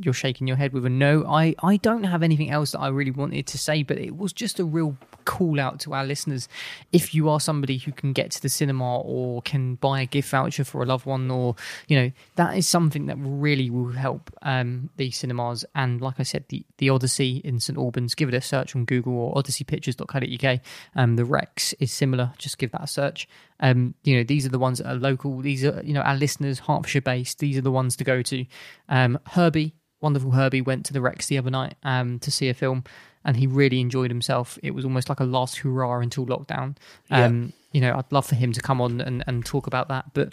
You're shaking your head with a no. I, I don't have anything else that I really wanted to say, but it was just a real call out to our listeners. If you are somebody who can get to the cinema or can buy a gift voucher for a loved one, or you know that is something that really will help um, the cinemas. And like I said, the the Odyssey in St Albans, give it a search on Google or odysseypictures.co.uk. Um, the Rex is similar. Just give that a search. Um, you know, these are the ones that are local. These are, you know, our listeners, Hertfordshire based. These are the ones to go to. Um, Herbie, wonderful Herbie, went to the Rex the other night um, to see a film, and he really enjoyed himself. It was almost like a last hurrah until lockdown. Um, You know, I'd love for him to come on and, and talk about that, but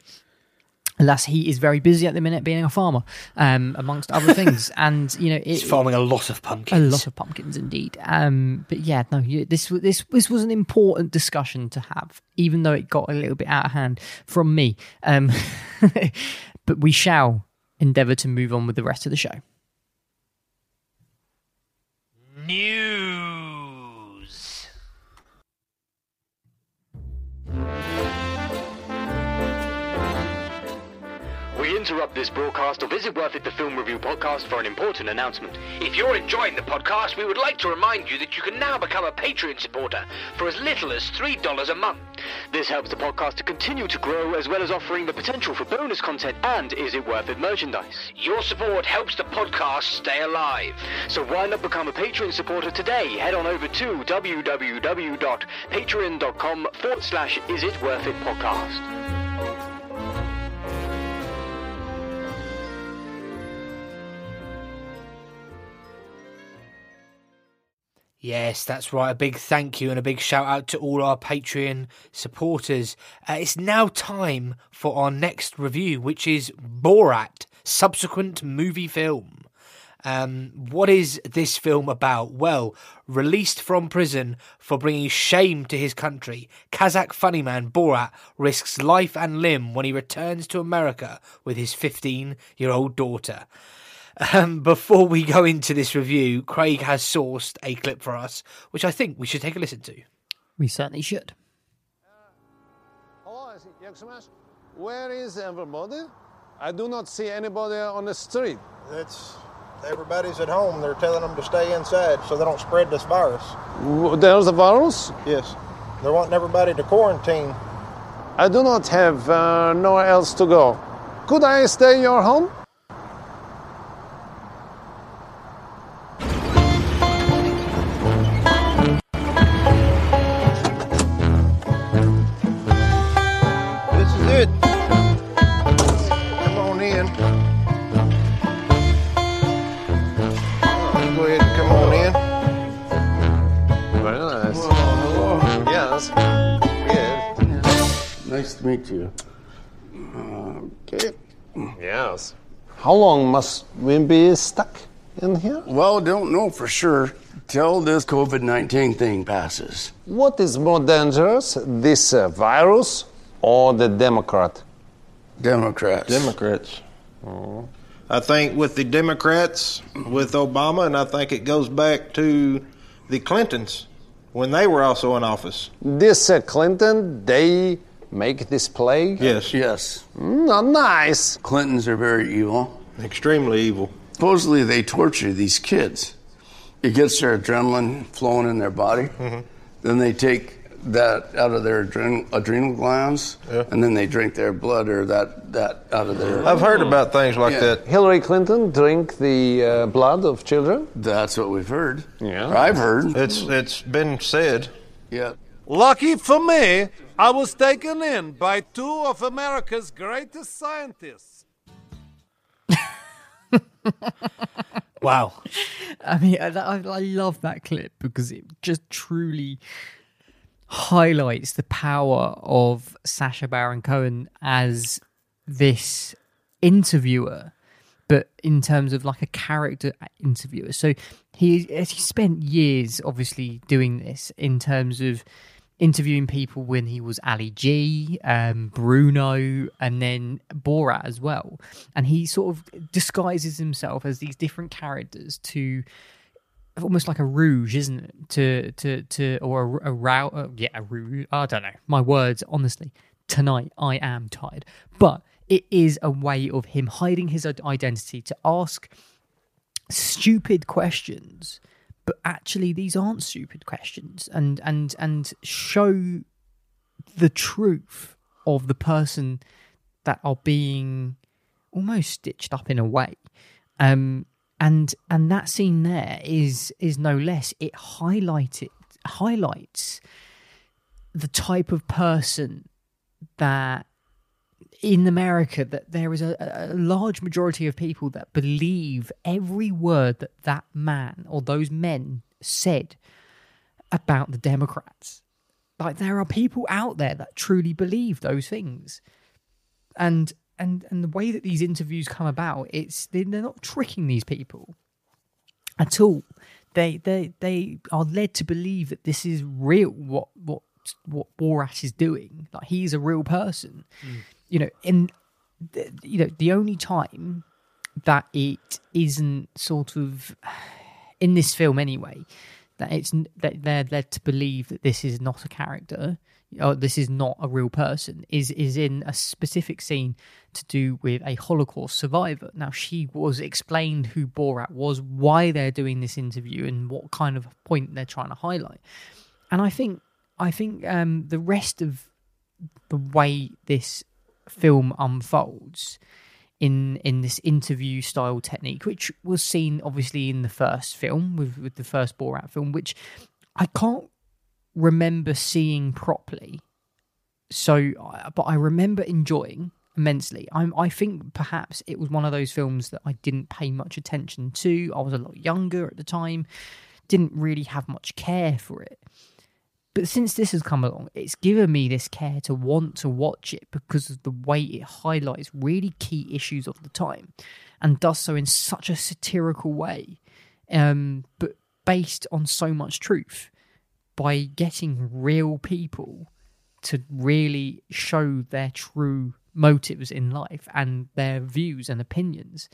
alas, he is very busy at the minute being a farmer, um, amongst other things. And you know, it, He's farming a lot of pumpkins. a lot of pumpkins indeed. Um, but yeah, no, you- this was- this this was an important discussion to have, even though it got a little bit out of hand from me. Um, but we shall endeavour to move on with the rest of the show. News. Interrupt this broadcast or Is It Worth It, the film review podcast, for an important announcement. If you're enjoying the podcast, we would like to remind you that you can now become a Patreon supporter for as little as $3 a month. This helps the podcast to continue to grow, as well as offering the potential for bonus content and Is It Worth It merchandise. Your support helps the podcast stay alive. So why not become a Patreon supporter today? Head on over to www.patreon.com forward slash Is It Worth It podcast. Yes, that's right. A big thank you and a big shout out to all our Patreon supporters. Uh, it's now time for our next review, which is Borat, subsequent movie film. Um, what is this film about? Well, released from prison for bringing shame to his country, Kazakh funny man Borat risks life and limb when he returns to America with his 15 year old daughter. Um, before we go into this review, Craig has sourced a clip for us, which I think we should take a listen to. We certainly should. Hello, is it Yexumas? Where is everybody? I do not see anybody on the street. It's everybody's at home. They're telling them to stay inside so they don't spread this virus. There's a virus? Yes. They're wanting everybody to quarantine. I do not have uh, nowhere else to go. Could I stay in your home? To meet you. Okay. Yes. How long must we be stuck in here? Well, don't know for sure till this COVID 19 thing passes. What is more dangerous, this uh, virus or the Democrat? Democrats. Democrats. I think with the Democrats, with Obama, and I think it goes back to the Clintons when they were also in office. This uh, Clinton, they make this plague? Yes. Yes. Mm, nice. Clintons are very evil. Extremely evil. Supposedly, they torture these kids. It gets their adrenaline flowing in their body. Then they take that out of their adren- adrenal glands, and then they drink their blood or that, that out of their. I've heard about things like Yeah. that. Hillary Clinton drink the uh, blood of children? That's what we've heard. Yeah. Or I've heard. It's it's been said. Yeah. Lucky for me, I was taken in by two of America's greatest scientists. Wow. I mean, I, I I love that clip because it just truly highlights the power of Sacha Baron Cohen as this interviewer, but in terms of like a character interviewer. So he he spent years obviously doing this in terms of interviewing people when he was Ali G, um, Bruno, and then Borat as well. And he sort of disguises himself as these different characters to almost like a rouge, isn't it? To to to or a, a uh, yeah, a rouge. I don't know. My words, honestly. Tonight I am tired, but it is a way of him hiding his identity to ask stupid questions, but actually these aren't stupid questions, and and and show the truth of the person that are being almost stitched up in a way. Um, and and that scene there is is no less. It highlighted highlights the type of person that in America that there is a, a, large majority of people that believe every word that that man or those men said about the Democrats. Like there are people out there that truly believe those things, and and and the way that these interviews come about, it's they're not tricking these people at all. They they they are led to believe that this is real. What what what Borat is doing, like he's a real person. Mm. You know, in the, you know the only time that it isn't sort of in this film anyway that it's that they're led to believe that this is not a character or this is not a real person is is in a specific scene to do with a Holocaust survivor. Now she was explained who Borat was, why they're doing this interview, and what kind of point they're trying to highlight. And I think I think um, the rest of the way this film unfolds in in this interview style technique, which was seen obviously in the first film with with the first Borat film, which I can't remember seeing properly. So, uh, but I remember enjoying immensely. I I think perhaps it was one of those films that I didn't pay much attention to. I was a lot younger at the time, didn't really have much care for it. But since this has come along, it's given me this care to want to watch it because of the way it highlights really key issues of the time and does so in such a satirical way, um, but based on so much truth by getting real people to really show their true motives in life and their views and opinions.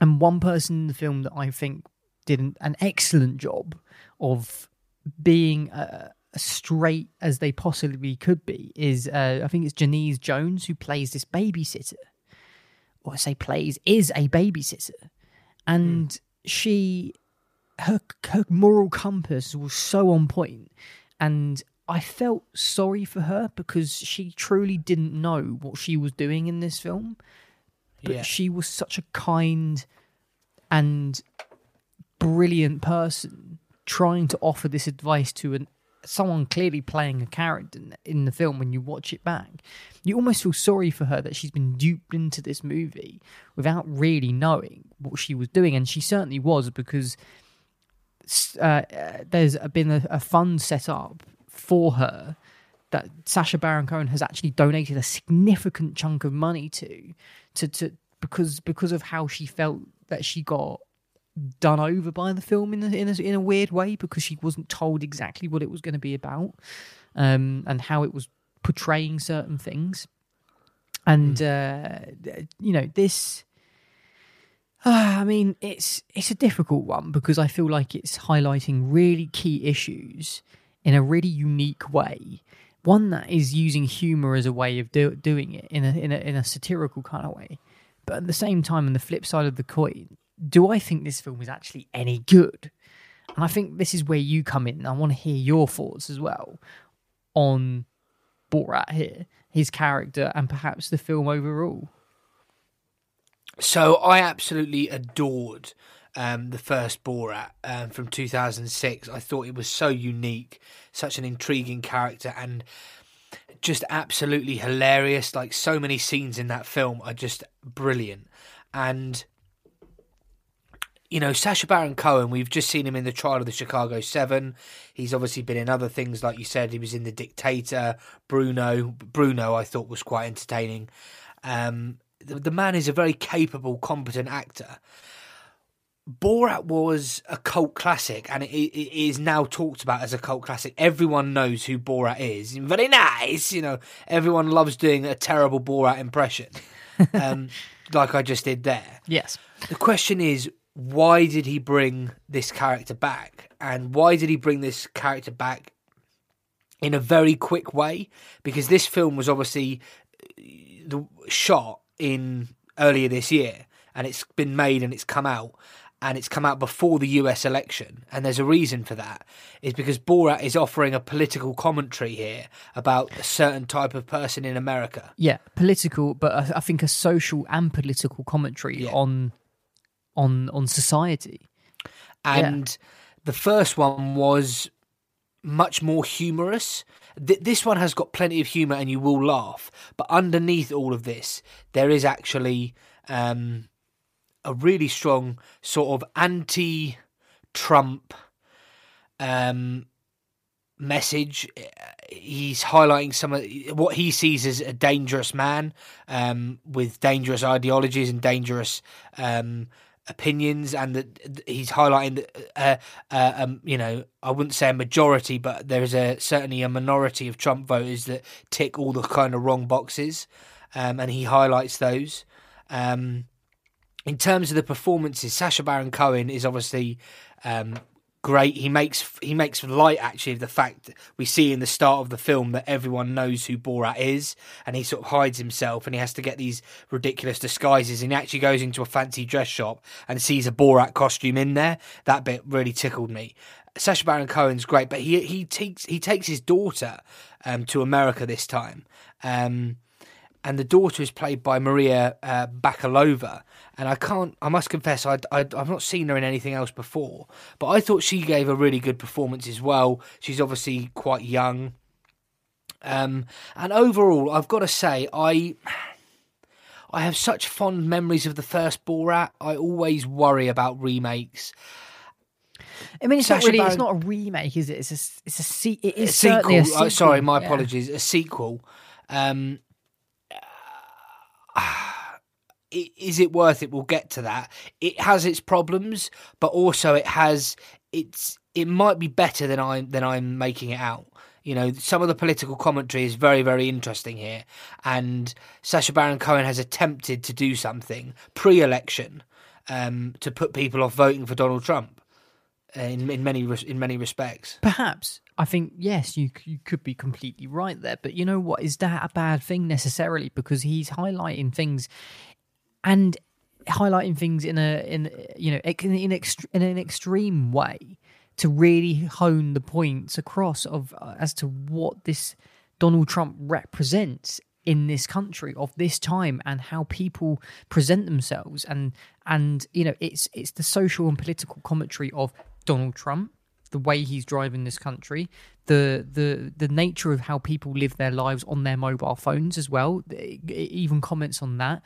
And one person in the film that I think did an, an excellent job of being uh, as straight as they possibly could be is uh, I think it's Jeanise Jones who plays this babysitter, or I say plays is a babysitter, and mm. she her her moral compass was so on point, and I felt sorry for her because she truly didn't know what she was doing in this film, but yeah. she was such a kind and brilliant person trying to offer this advice to an someone clearly playing a character in, the film when you watch it back. You almost feel sorry for her that she's been duped into this movie without really knowing what she was doing. And she certainly was because uh, there's been a, a fund set up for her that Sacha Baron Cohen has actually donated a significant chunk of money to, to, to because because of how she felt that she got done over by the film in a, in a, in a weird way because she wasn't told exactly what it was going to be about um, and how it was portraying certain things. And mm. uh, you know this. Uh, I mean, it's it's a difficult one because I feel like it's highlighting really key issues in a really unique way. One that is using humor as a way of do, doing it in a, in a in a satirical kind of way, but at the same time, on the flip side of the coin, do I think this film is actually any good? And I think this is where you come in. I want to hear your thoughts as well on Borat here, his character, and perhaps the film overall. So I absolutely adored um, the first Borat um, from 2006. I thought it was so unique, such an intriguing character, and just absolutely hilarious. Like so many scenes in that film are just brilliant. And you know, Sacha Baron Cohen, we've just seen him in the trial of the Chicago Seven. He's obviously been in other things, like you said, he was in The Dictator, Bruno. Bruno, I thought was quite entertaining. Um, the, the man is a very capable, competent actor. Borat was a cult classic, and it, it is now talked about as a cult classic. Everyone knows who Borat is. Very nice, you know. Everyone loves doing a terrible Borat impression, um, like I just did there. Yes. The question is, why did he bring this character back? And why did he bring this character back in a very quick way? Because this film was obviously uh, the shot in earlier this year and it's been made and it's come out and it's come out before the US election, and there's a reason for that. Is because Borat is offering a political commentary here about a certain type of person in America. Yeah, political, but I, I think a social and political commentary on on on society. And the first one was much more humorous. Th- this one has got plenty of humor, and you will laugh. But underneath all of this, there is actually um, a really strong sort of anti-Trump um, message. He's highlighting some of what he sees as a dangerous man um, with dangerous ideologies and dangerous um, opinions, and that he's highlighting that, uh, uh, um, you know, I wouldn't say a majority, but there is a certainly a minority of Trump voters that tick all the kind of wrong boxes, um, and he highlights those. Um, in terms of the performances, Sacha Baron Cohen is obviously um, great. He makes he makes light actually of the fact we see in the start of the film that everyone knows who Borat is, and he sort of hides himself, and he has to get these ridiculous disguises. And he actually goes into a fancy dress shop and sees a Borat costume in there. That bit really tickled me. Sacha Baron Cohen's great, but he he takes he takes his daughter um, to America this time. Um, and the daughter is played by Maria uh, Bakalova. And I can't, I must confess, I, I, I've not seen her in anything else before, but I thought she gave a really good performance as well. She's obviously quite young. Um, and overall, I've got to say, I. I have such fond memories of the first Borat. I always worry about remakes. I mean, it's Sacha not really. Baron- It's not a remake, is it? It's a. It's a. Se- it a is sequel. a uh, sequel. sorry, my yeah. apologies. A sequel. Um, i- is it worth it? We'll get to that. It has its problems, but also it has it's. It might be better than I than I'm making it out. You know, some of the political commentary is very, very interesting here, and Sacha Baron Cohen has attempted to do something pre-election um, to put people off voting for Donald Trump in in many in many respects. Perhaps I think yes, you you could be completely right there, but you know what? Is that a bad thing necessarily? Because he's highlighting things, and highlighting things in a in you know in in, ext- in an extreme way to really hone the points across of uh, as to what this Donald Trump represents in this country of this time and how people present themselves. And and you know it's it's the social and political commentary of Donald Trump the way he's driving this country the the the nature of how people live their lives on their mobile phones as well even comments on that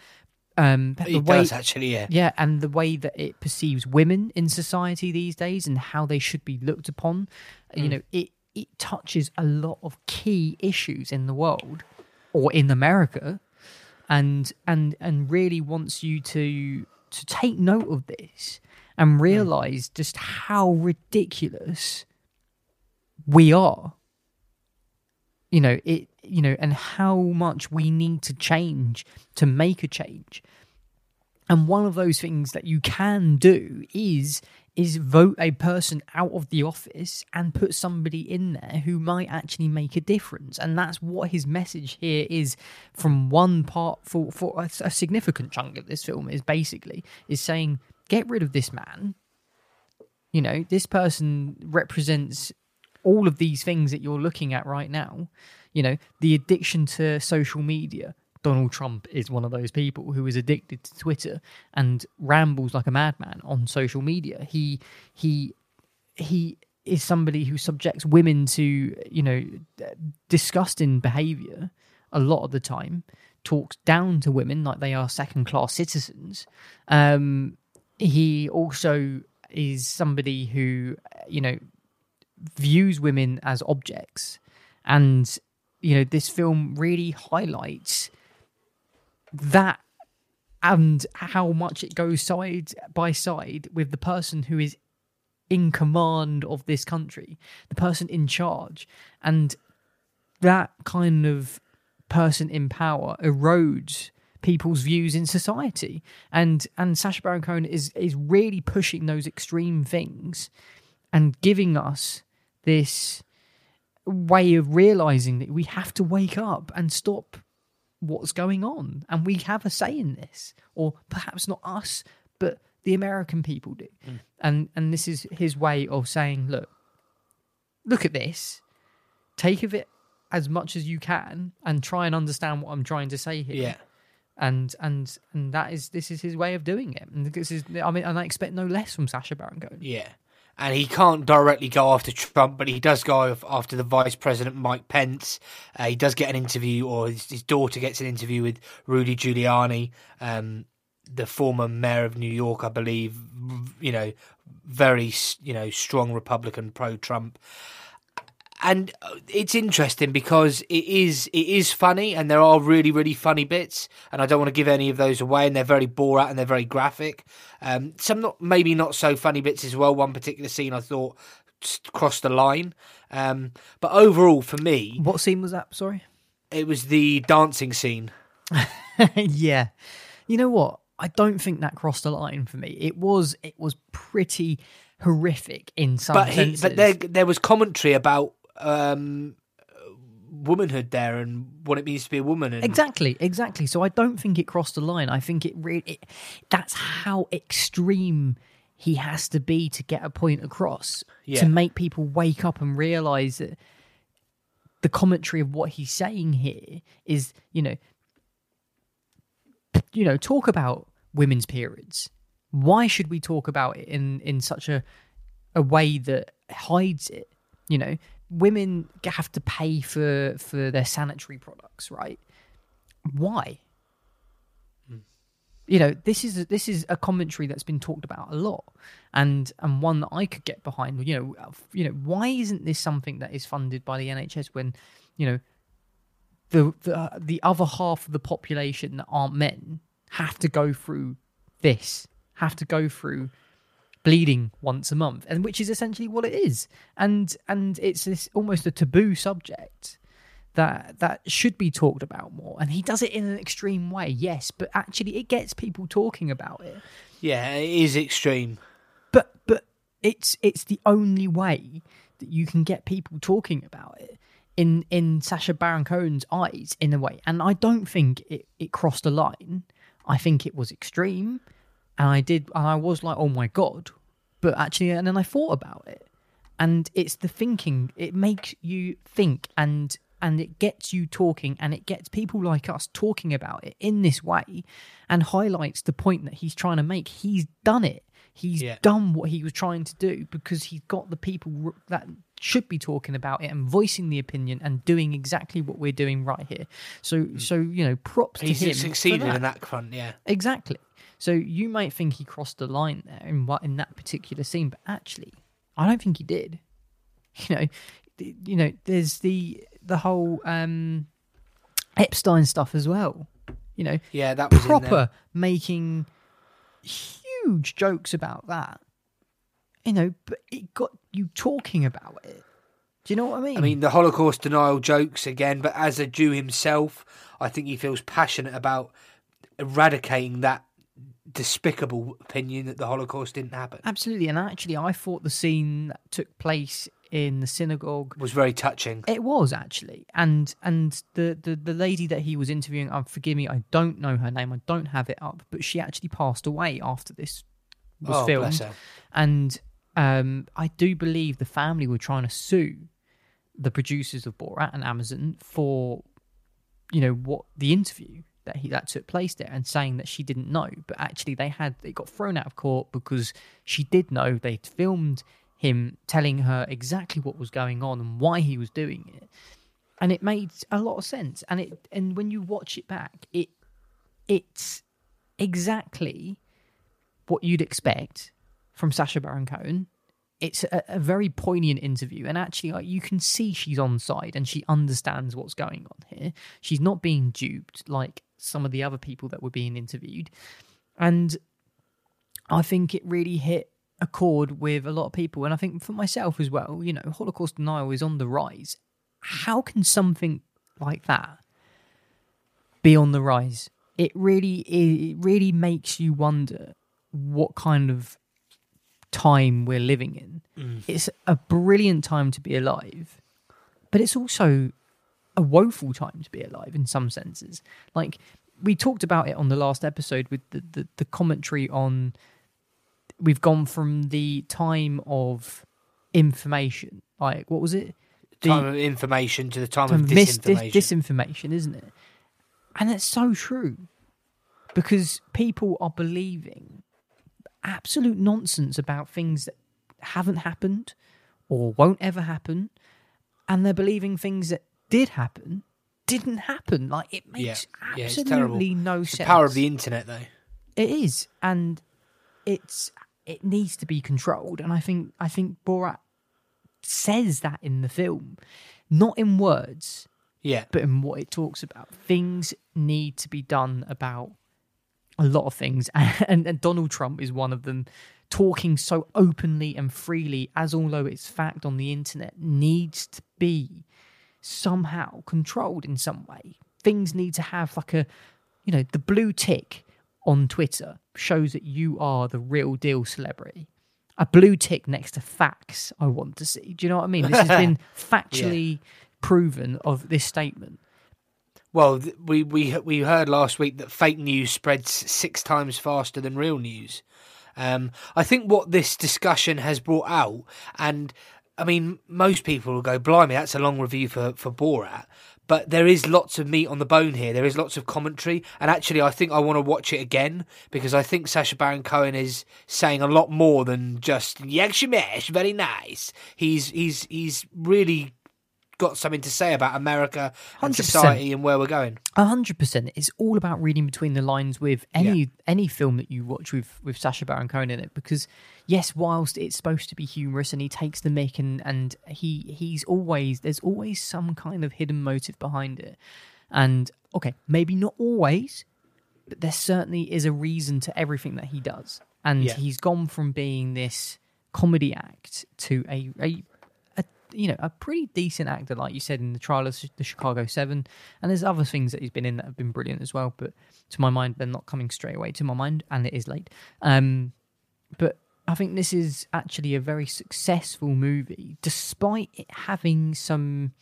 um the It way, does actually, yeah. yeah and the way that it perceives women in society these days and how they should be looked upon you Mm. know it it touches a lot of key issues in the world or in America and and and really wants you to to take note of this and realize just how ridiculous we are you know it you know and how much we need to change to make a change. And one of those things that you can do is is vote a person out of the office and put somebody in there who might actually make a difference. And that's what his message here is from one part for for a, a significant chunk of this film is basically is saying get rid of this man. You know this person represents all of these things that you're looking at right now you know the addiction to social media Donald Trump is one of those people who is addicted to Twitter and rambles like a madman on social media. He he he is somebody who subjects women to you know disgusting behavior a lot of the time. Talks down to women like they are second class citizens. Um, he also is somebody who you know views women as objects and you know this film really highlights that and how much it goes side by side with the person who is in command of this country, the person in charge. And that kind of person in power erodes people's views in society. And and Sacha Baron Cohen is is really pushing those extreme things and giving us this way of realizing that we have to wake up and stop what's going on and we have a say in this or perhaps not us but the American people do, mm. and and this is his way of saying, look, look at this, take of it as much as you can, and try and understand what I'm trying to say here. Yeah. And and and that is this is his way of doing it. And this is I mean, and I expect no less from Sacha Baron Cohen. Yeah. And he can't directly go after Trump, but he does go after the Vice President Mike Pence. Uh, he does get an interview, or his, his daughter gets an interview with Rudy Giuliani, um, the former mayor of New York, I believe. You know, very you know strong Republican, pro-Trump. And uh, it's interesting because it is it is funny, and there are really really funny bits, and I don't want to give any of those away, and they're very Borat and they're very graphic. Um, some not maybe not so funny bits as well. One particular scene I thought crossed the line, um, but overall for me, what scene was that? Sorry, it was the dancing scene. yeah. You know what? I don't think that crossed the line for me. It was it was pretty horrific in some but he, senses. but there there was commentary about um, womanhood there and what it means to be a woman. And Exactly, exactly. So I don't think it crossed the line. I think it really it, that's how extreme he has to be to get a point across Yeah. to make people wake up and realize that the commentary of what he's saying here is, you know, you know, talk about women's periods. Why should we talk about it in in such a a way that hides it? You know, women have to pay for for their sanitary products, right? Why? You know, this is this is a commentary that's been talked about a lot, and and one that I could get behind. You know, uh, you know, why isn't this something that is funded by the NHS when, you know, the the the other half of the population that aren't men have to go through this, have to go through bleeding once a month, and which is essentially what it is. And and it's this almost a taboo subject that that should be talked about more. And he does it in an extreme way, yes, but actually it gets people talking about it. yeah, it is extreme. But but it's it's the only way that you can get people talking about it in in Sacha Baron Cohen's eyes in a way. And I don't think it, it crossed a line. I think it was extreme. And I did and I was like, oh my god. But actually and then I thought about it. And it's the thinking, it makes you think and and it gets you talking and it gets people like us talking about it in this way and highlights the point that he's trying to make. He's done it. He's Yeah. done what he was trying to do because he's got the people that should be talking about it and voicing the opinion and doing exactly what we're doing right here. So, hmm. so you know, props He's to him. for succeeded that. in that front, yeah. Exactly. So you might think he crossed the line there in what in that particular scene, but actually, I don't think he did. You know, you know, there's the the whole um Epstein stuff as well. You know, Yeah, that was proper making huge jokes about that. You know, but it got you talking about it. Do you know what I mean? I mean, the Holocaust denial jokes again, but as a Jew himself, I think he feels passionate about eradicating that despicable opinion that the Holocaust didn't happen. Absolutely, and actually, I thought the scene that took place in the synagogue was very touching. It was actually, and and the the, the lady that he was interviewing, um, forgive me, I don't know her name, I don't have it up, but she actually passed away after this was Oh, filmed, and um, I do believe the family were trying to sue the producers of Borat and Amazon for you know what the interview that he that took place there and saying that she didn't know. But actually they had they got thrown out of court because she did know. They'd filmed him telling her exactly what was going on and why he was doing it. And it made a lot of sense. And it and when you watch it back it it's exactly what you'd expect from Sacha Baron Cohen it's a, a very poignant interview. And actually like, you can see she's on side and she understands what's going on here. She's not being duped like some of the other people that were being interviewed. And i think it really hit a chord with a lot of people. And i think for myself as well you know holocaust denial is on the rise. How can something like that be on the rise? It really it really makes you wonder what kind of time we're living in. Mm. It's a brilliant time to be alive, but it's also a woeful time to be alive in some senses. Like we talked about it on the last episode with the, the, the commentary on we've gone from the time of information, like what was it? The time of information to the time, time of disinformation. dis- disinformation, isn't it? And it's so true because people are believing absolute nonsense about things that haven't happened or won't ever happen, and they're believing things that did happen didn't happen. Like it yeah, makes yeah, absolutely no It's sense. the power of the internet, though. It is, and it's it needs to be controlled. And I think I think Borat says that in the film, not in words, Yeah. but in what it talks about. Things need to be done about a lot of things, and, and Donald Trump is one of them. Talking so openly and freely, as although it's fact on the internet, needs to be somehow controlled in some way. Things need to have like a, you know, the blue tick on Twitter shows that you are the real deal celebrity. A blue tick next to facts, I want to see. Do you know what I mean? This has been factually proven of this statement. Well, we we we heard last week that fake news spreads six times faster than real news. Um, I think what this discussion has brought out, and I mean, most people will go, "Blimey, that's a long review for for Borat." But there is lots of meat on the bone here. There is lots of commentary, and actually, I think I want to watch it again because I think Sacha Baron Cohen is saying a lot more than just "Yakshimesh, very nice." He's he's he's really got something to say about America and 100%. society and where we're going. A hundred percent. It's all about reading between the lines with any any film that you watch with with Sacha Baron Cohen in it. Because yes, whilst it's supposed to be humorous and he takes the mic and and he he's always there's always some kind of hidden motive behind it. And okay, maybe not always, but there certainly is a reason to everything that he does. And Yeah. he's gone from being this comedy act to a a you know a pretty decent actor, like you said in the trial of the Chicago Seven, and there's other things that he's been in that have been brilliant as well. But to my mind, they're not coming straight away to my mind, and it is late. Um, but I think this is actually a very successful movie, despite it having some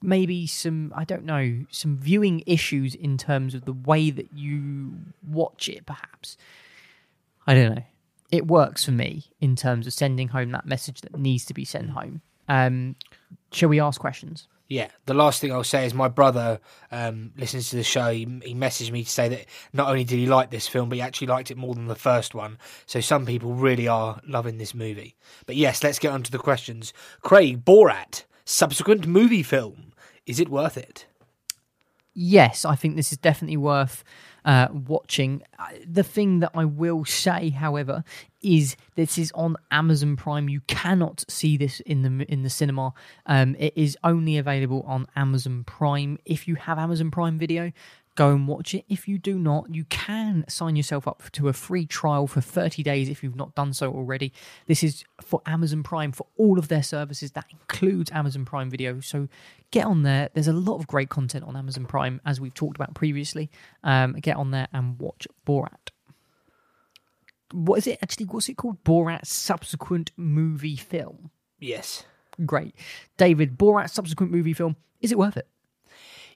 maybe some I don't know some viewing issues in terms of the way that you watch it. Perhaps I don't know. It works for me in terms of sending home that message that needs to be sent home. Um, shall we ask questions? Yeah, the last thing I'll say is my brother um, listens to the show. He, he messaged me to say that not only did he like this film, but he actually liked it more than the first one. So some people really are loving this movie. But yes, let's get on to the questions. Craig, Borat, subsequent movie film. Is it worth it? yes, I think this is definitely worth uh, watching. The thing that I will say, however, is this is on Amazon Prime. You cannot see this in the in the cinema. Um, it is only available on Amazon Prime. If you have Amazon Prime Video. Go and watch it. If you do not, you can sign yourself up to a free trial for 30 days if you've not done so already. This is for Amazon Prime for all of their services. That includes Amazon Prime Video. So get on there. There's a lot of great content on Amazon Prime, as we've talked about previously. Um, get on there and watch Borat. What is it actually? What's it called? Borat subsequent movie film. Yes. Great, David. Borat subsequent movie film. Is it worth it?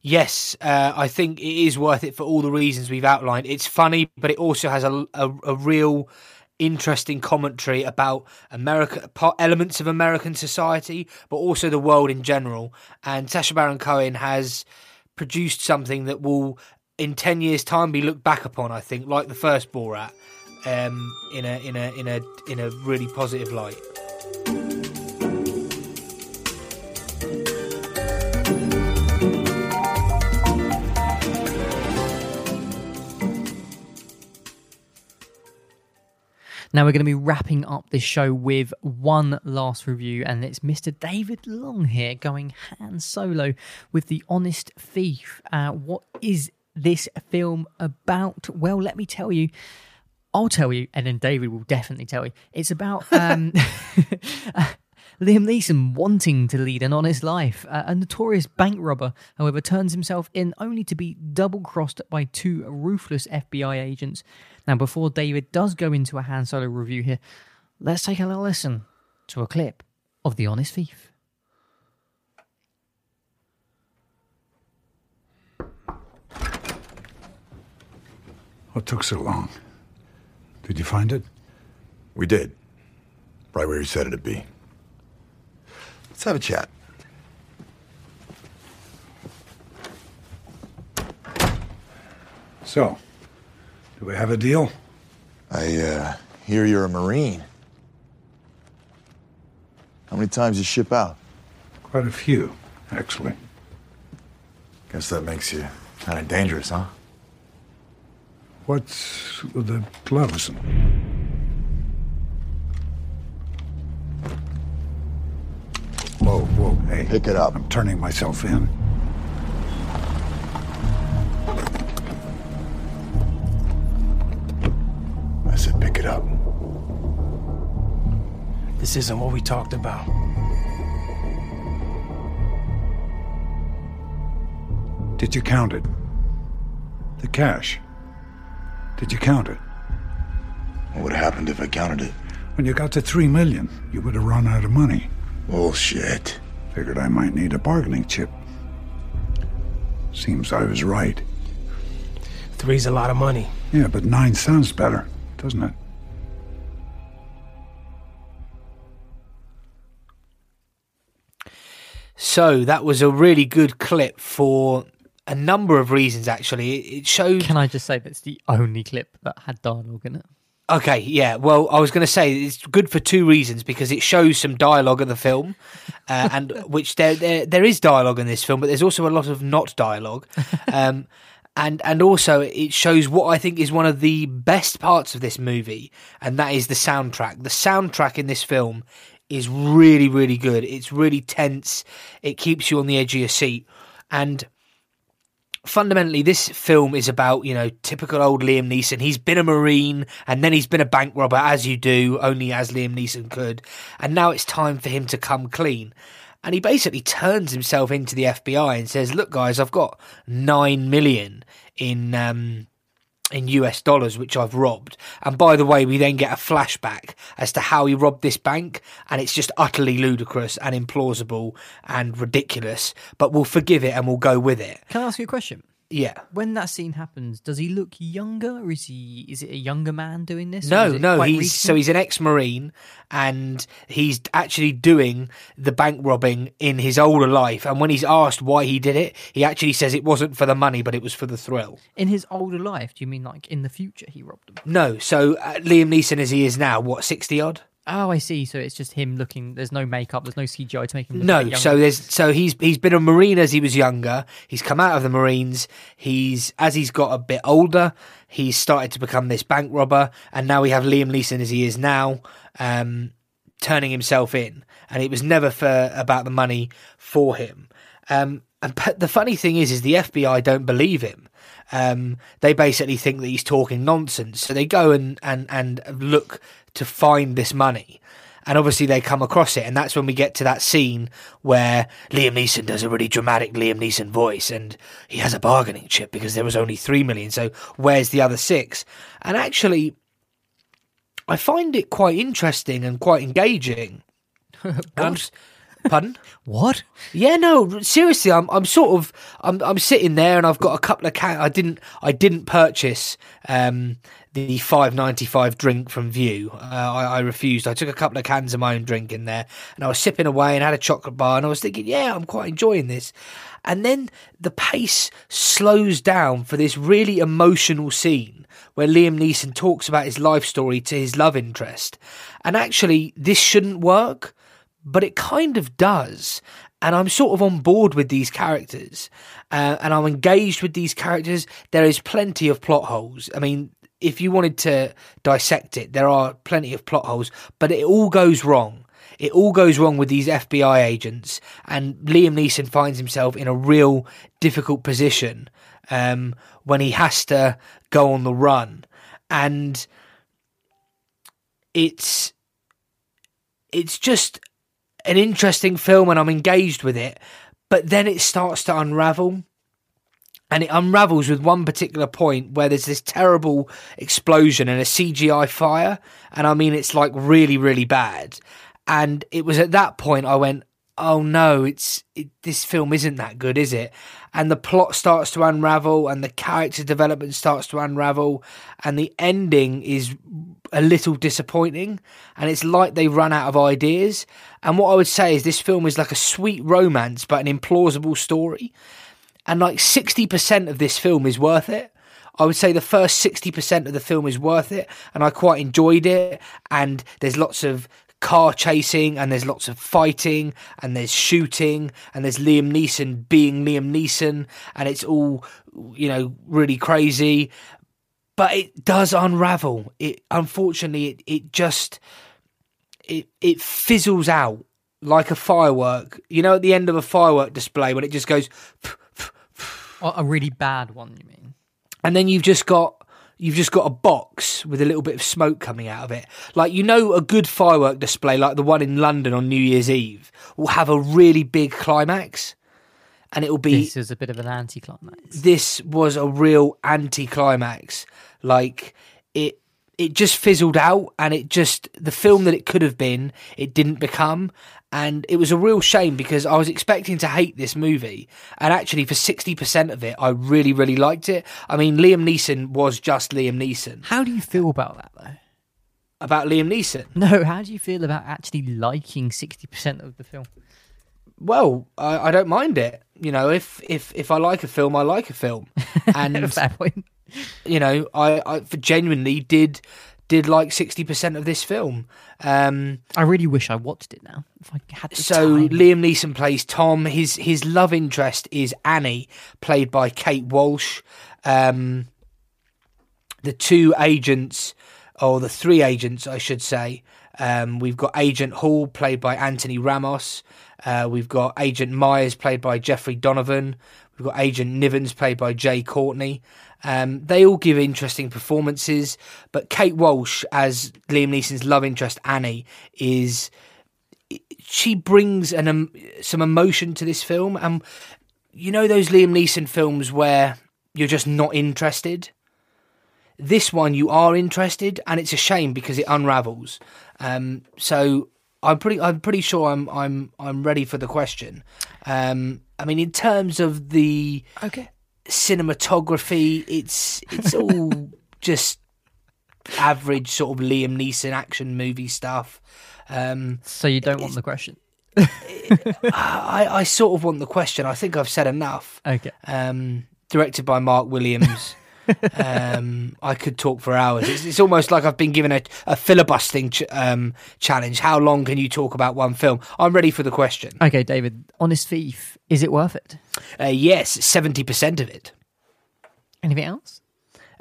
Yes, uh, I think it is worth it for all the reasons we've outlined. It's funny, but it also has a, a, a real interesting commentary about America, elements of American society, but also the world in general. And Sacha Baron Cohen has produced something that will, in ten years' time, be looked back upon. I think, like the first Borat, um, in a in a in a in a really positive light. Now we're going to be wrapping up this show with one last review, and it's Mr. David Long here going hand Solo with The Honest Thief. Uh, what is this film about? Well, let me tell you. I'll tell you, and then David will definitely tell you. It's about um, Liam Neeson wanting to lead an honest life. Uh, a notorious bank robber, however, turns himself in only to be double crossed by two ruthless FBI agents. Now, before David does go into a Han Solo review here, let's take a little listen to a clip of The Honest Thief. What took so long? Did you find it? We did. Right where you said it'd be. Let's have a chat. So, do we have a deal? I uh, hear you're a Marine. How many times you ship out? Quite a few, actually. Guess that makes you kind of dangerous, huh? What's with the gloves? Whoa, whoa, hey. Pick it up. I'm turning myself in. I said pick it up. This isn't what we talked about. Did you count it? The cash. Did you count it? What would have happened if I counted it? When you got to three million, you would have run out of money. Bullshit. Figured I might need a bargaining chip. Seems I was right. Three's a lot of money. Yeah, but nine sounds better, doesn't it? So that was a really good clip for a number of reasons. Actually, it it showed. Can I just say that's the only clip that had dialogue in it? Okay, yeah. Well, I was going to say it's good for two reasons because it shows some dialogue in the film, uh, and which there, there there is dialogue in this film, but there's also a lot of not dialogue, um, and and also it shows what I think is one of the best parts of this movie, and that is the soundtrack. The soundtrack in this film is really really good. It's really tense. It keeps you on the edge of your seat, and fundamentally this film is about you know typical old liam neeson. He's been a marine and then he's been a bank robber as you do only as liam neeson could. And now it's time for him to come clean. And he basically turns himself into the fbi and says look guys i've got 9 million in um in US dollars, which I've robbed. And by the way, we then get a flashback as to how he robbed this bank, and it's just utterly ludicrous and implausible and ridiculous. But we'll forgive it and we'll go with it. Can I ask you a question? Yeah. When that scene happens, does he look younger, or is he is it a younger man doing this? No, no, he's recent? so he's an ex-marine and he's actually doing the bank robbing in his older life. And when he's asked why he did it, he actually says it wasn't for the money, but it was for the thrill. in his older life. Do you mean like in the future he robbed them? No, so uh, Liam Neeson as he is now, what sixty odd? Oh, I see. So it's just him looking. There's no makeup. There's no CGI to make him. No, so there's so he's he's been a marine as he was younger. He's come out of the Marines. He's as he's got a bit older, he's started to become this bank robber, and now we have Liam Neeson as he is now, um, turning himself in, and it was never for about the money for him. Um, and but the funny thing is, is the FBI don't believe him. Um, they basically think that he's talking nonsense, so they go and and and look to find this money. And obviously they come across it and that's when we get to that scene where Liam Neeson does a really dramatic Liam Neeson voice and he has a bargaining chip because there was only 3 million. So where's the other 6 and actually I find it quite interesting and quite engaging. And I'm s- Pardon? What? Yeah, no, seriously, I'm I'm sort of I'm I'm sitting there and I've got a couple of can I didn't I didn't purchase um the 5.95 drink from Vue. Uh, I, I refused. I took a couple of cans of my own drink in there and I was sipping away and had a chocolate bar and I was thinking, yeah, I'm quite enjoying this. And then the pace slows down for this really emotional scene where Liam Neeson talks about his life story to his love interest. And actually, this shouldn't work, but it kind of does. And I'm sort of on board with these characters, uh, and I'm engaged with these characters. There is plenty of plot holes. I mean, if you wanted to dissect it, there are plenty of plot holes, but it all goes wrong. It all goes wrong with these FBI agents, and Liam Neeson finds himself in a real difficult position um, when he has to go on the run, and it's it's just an interesting film, and I'm engaged with it. But then it starts to unravel, and it unravels with one particular point where there's this terrible explosion and a CGI fire, and I mean it's like really, really bad. And it was at that point I went, oh no, it's it, this film isn't that good, is it? And the plot starts to unravel, and the character development starts to unravel, and the ending is a little disappointing. And it's like they run out of ideas. And what I would say is this film is like a sweet romance, but an implausible story. And like sixty percent of this film is worth it. I would say the first 60% of the film is worth it, and I quite enjoyed it. And there's lots of car chasing, and there's lots of fighting, and there's shooting, and there's Liam Neeson being Liam Neeson, and it's all, you know, really crazy. But it does unravel. It unfortunately, it, it just it it fizzles out like a firework. You know, at the end of a firework display when it just goes a really bad one, you mean? and then you've just got you've just got a box with a little bit of smoke coming out of it. Like you know, a good firework display like the one in London on New Year's Eve will have a really big climax, and it will be. This is a bit of an anticlimax. This was a real anti-climax. Like it, it just fizzled out, and it just the film that it could have been, it didn't become. And it was a real shame because I was expecting to hate this movie. And actually, for 60% of it, I really, really liked it. I mean, Liam Neeson was just Liam Neeson. How do you feel about that, though? About Liam Neeson? No, how do you feel about actually liking 60% of the film? Well, I, I don't mind it. You know, if, if, if I like a film, I like a film. And, Fair point. You know, I, I genuinely did did like 60% of this film. Um, I really wish I watched it now. If I had so time. Liam Neeson plays Tom. His his love interest is Annie, played by Kate Walsh. Um, the two agents, or the three agents, I should say. Um, we've got Agent Hall, played by Anthony Ramos. Uh, we've got Agent Myers, played by Jeffrey Donovan. We've got Agent Nivens, played by Jai Courtney. Um, they all give interesting performances, but Kate Walsh as Liam Neeson's love interest Annie is she brings an um, some emotion to this film, and you know those Liam Neeson films where you're just not interested. This one you are interested, and it's a shame because it unravels. Um, so I'm pretty I'm pretty sure I'm I'm I'm ready for the question. Um, I mean, in terms of the okay cinematography, it's it's all just average sort of Liam Neeson action movie stuff. Um, so you don't want the question? I, I sort of want the question. I think I've said enough. Okay. Um, directed by Mark Williams. um, I could talk for hours. It's, it's almost like I've been given a, a filibustering ch- um, challenge. How long can you talk about one film? I'm ready for the question. Okay, David. Honest Thief. Is it worth it? Uh, yes, seventy percent of it. Anything else?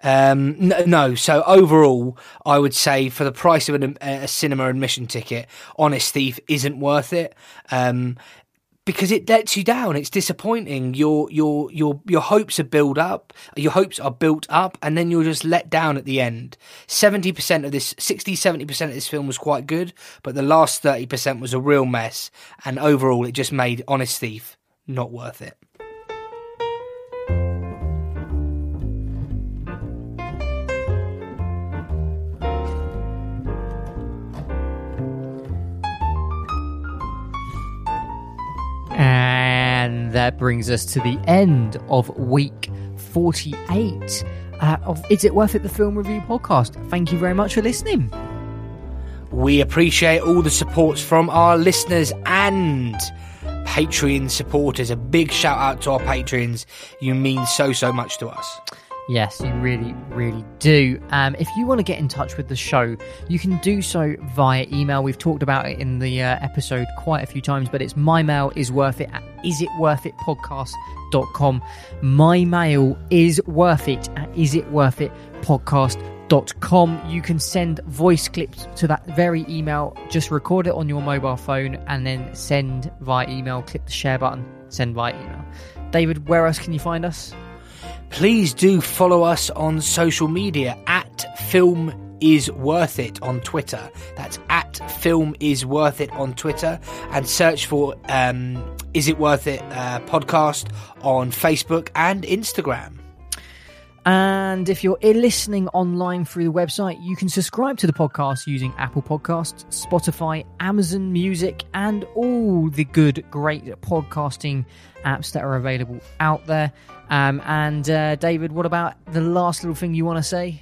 Um, no, no, so overall, I would say for the price of an, a cinema admission ticket, Honest Thief isn't worth it. Um, because it lets you down. It's disappointing. Your your your your hopes are built up. Your hopes are built up, and then you're just let down at the end. Seventy percent of this, 60 70 percent of this film was quite good, but the last thirty percent was a real mess. And overall, it just made Honest Thief not worth it. That brings us to the end of week 48 uh, of Is It Worth It, the film review podcast. Thank you very much for listening. We appreciate all the supports from our listeners and Patreon supporters. A big shout out to our Patreons. You mean so, so much to us. Yes, you really, really do. Um, if you want to get in touch with the show, you can do so via email. We've talked about it in the uh, episode quite a few times, but it's my mail is worth it at isitworthitpodcast.com. My mail is worth it at isitworthitpodcast.com. You can send voice clips to that very email. Just record it on your mobile phone and then send via email. Click the share button, send via email. David, where else can you find us? Please do follow us on social media at film is worth it on twitter. That's at film is worth it on twitter. And search for um, is it worth it uh, podcast on facebook and instagram. And if you're listening online through the website, you can subscribe to the podcast using Apple Podcasts, Spotify, Amazon Music, and all the good, great podcasting apps that are available out there. Um, and uh, David, what about the last little thing you want to say?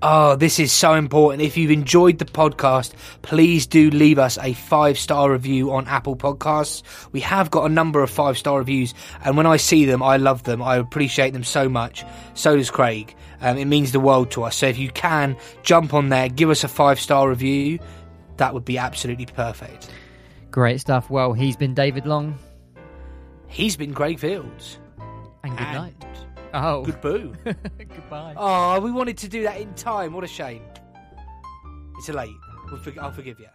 Oh, this is so important. If you've enjoyed the podcast, please do leave us a five star review on Apple Podcasts. We have got a number of five star reviews, and when I see them, I love them. I appreciate them so much. So does Craig. Um, it means the world to us. So if you can, jump on there, give us a five star review. That would be absolutely perfect. Great stuff. Well, he's been David Long. He's been Craig Fields. And good night. Oh. Good boo. Goodbye. Oh, we wanted to do that in time. What a shame. It's late. We'll forg- I'll forgive you.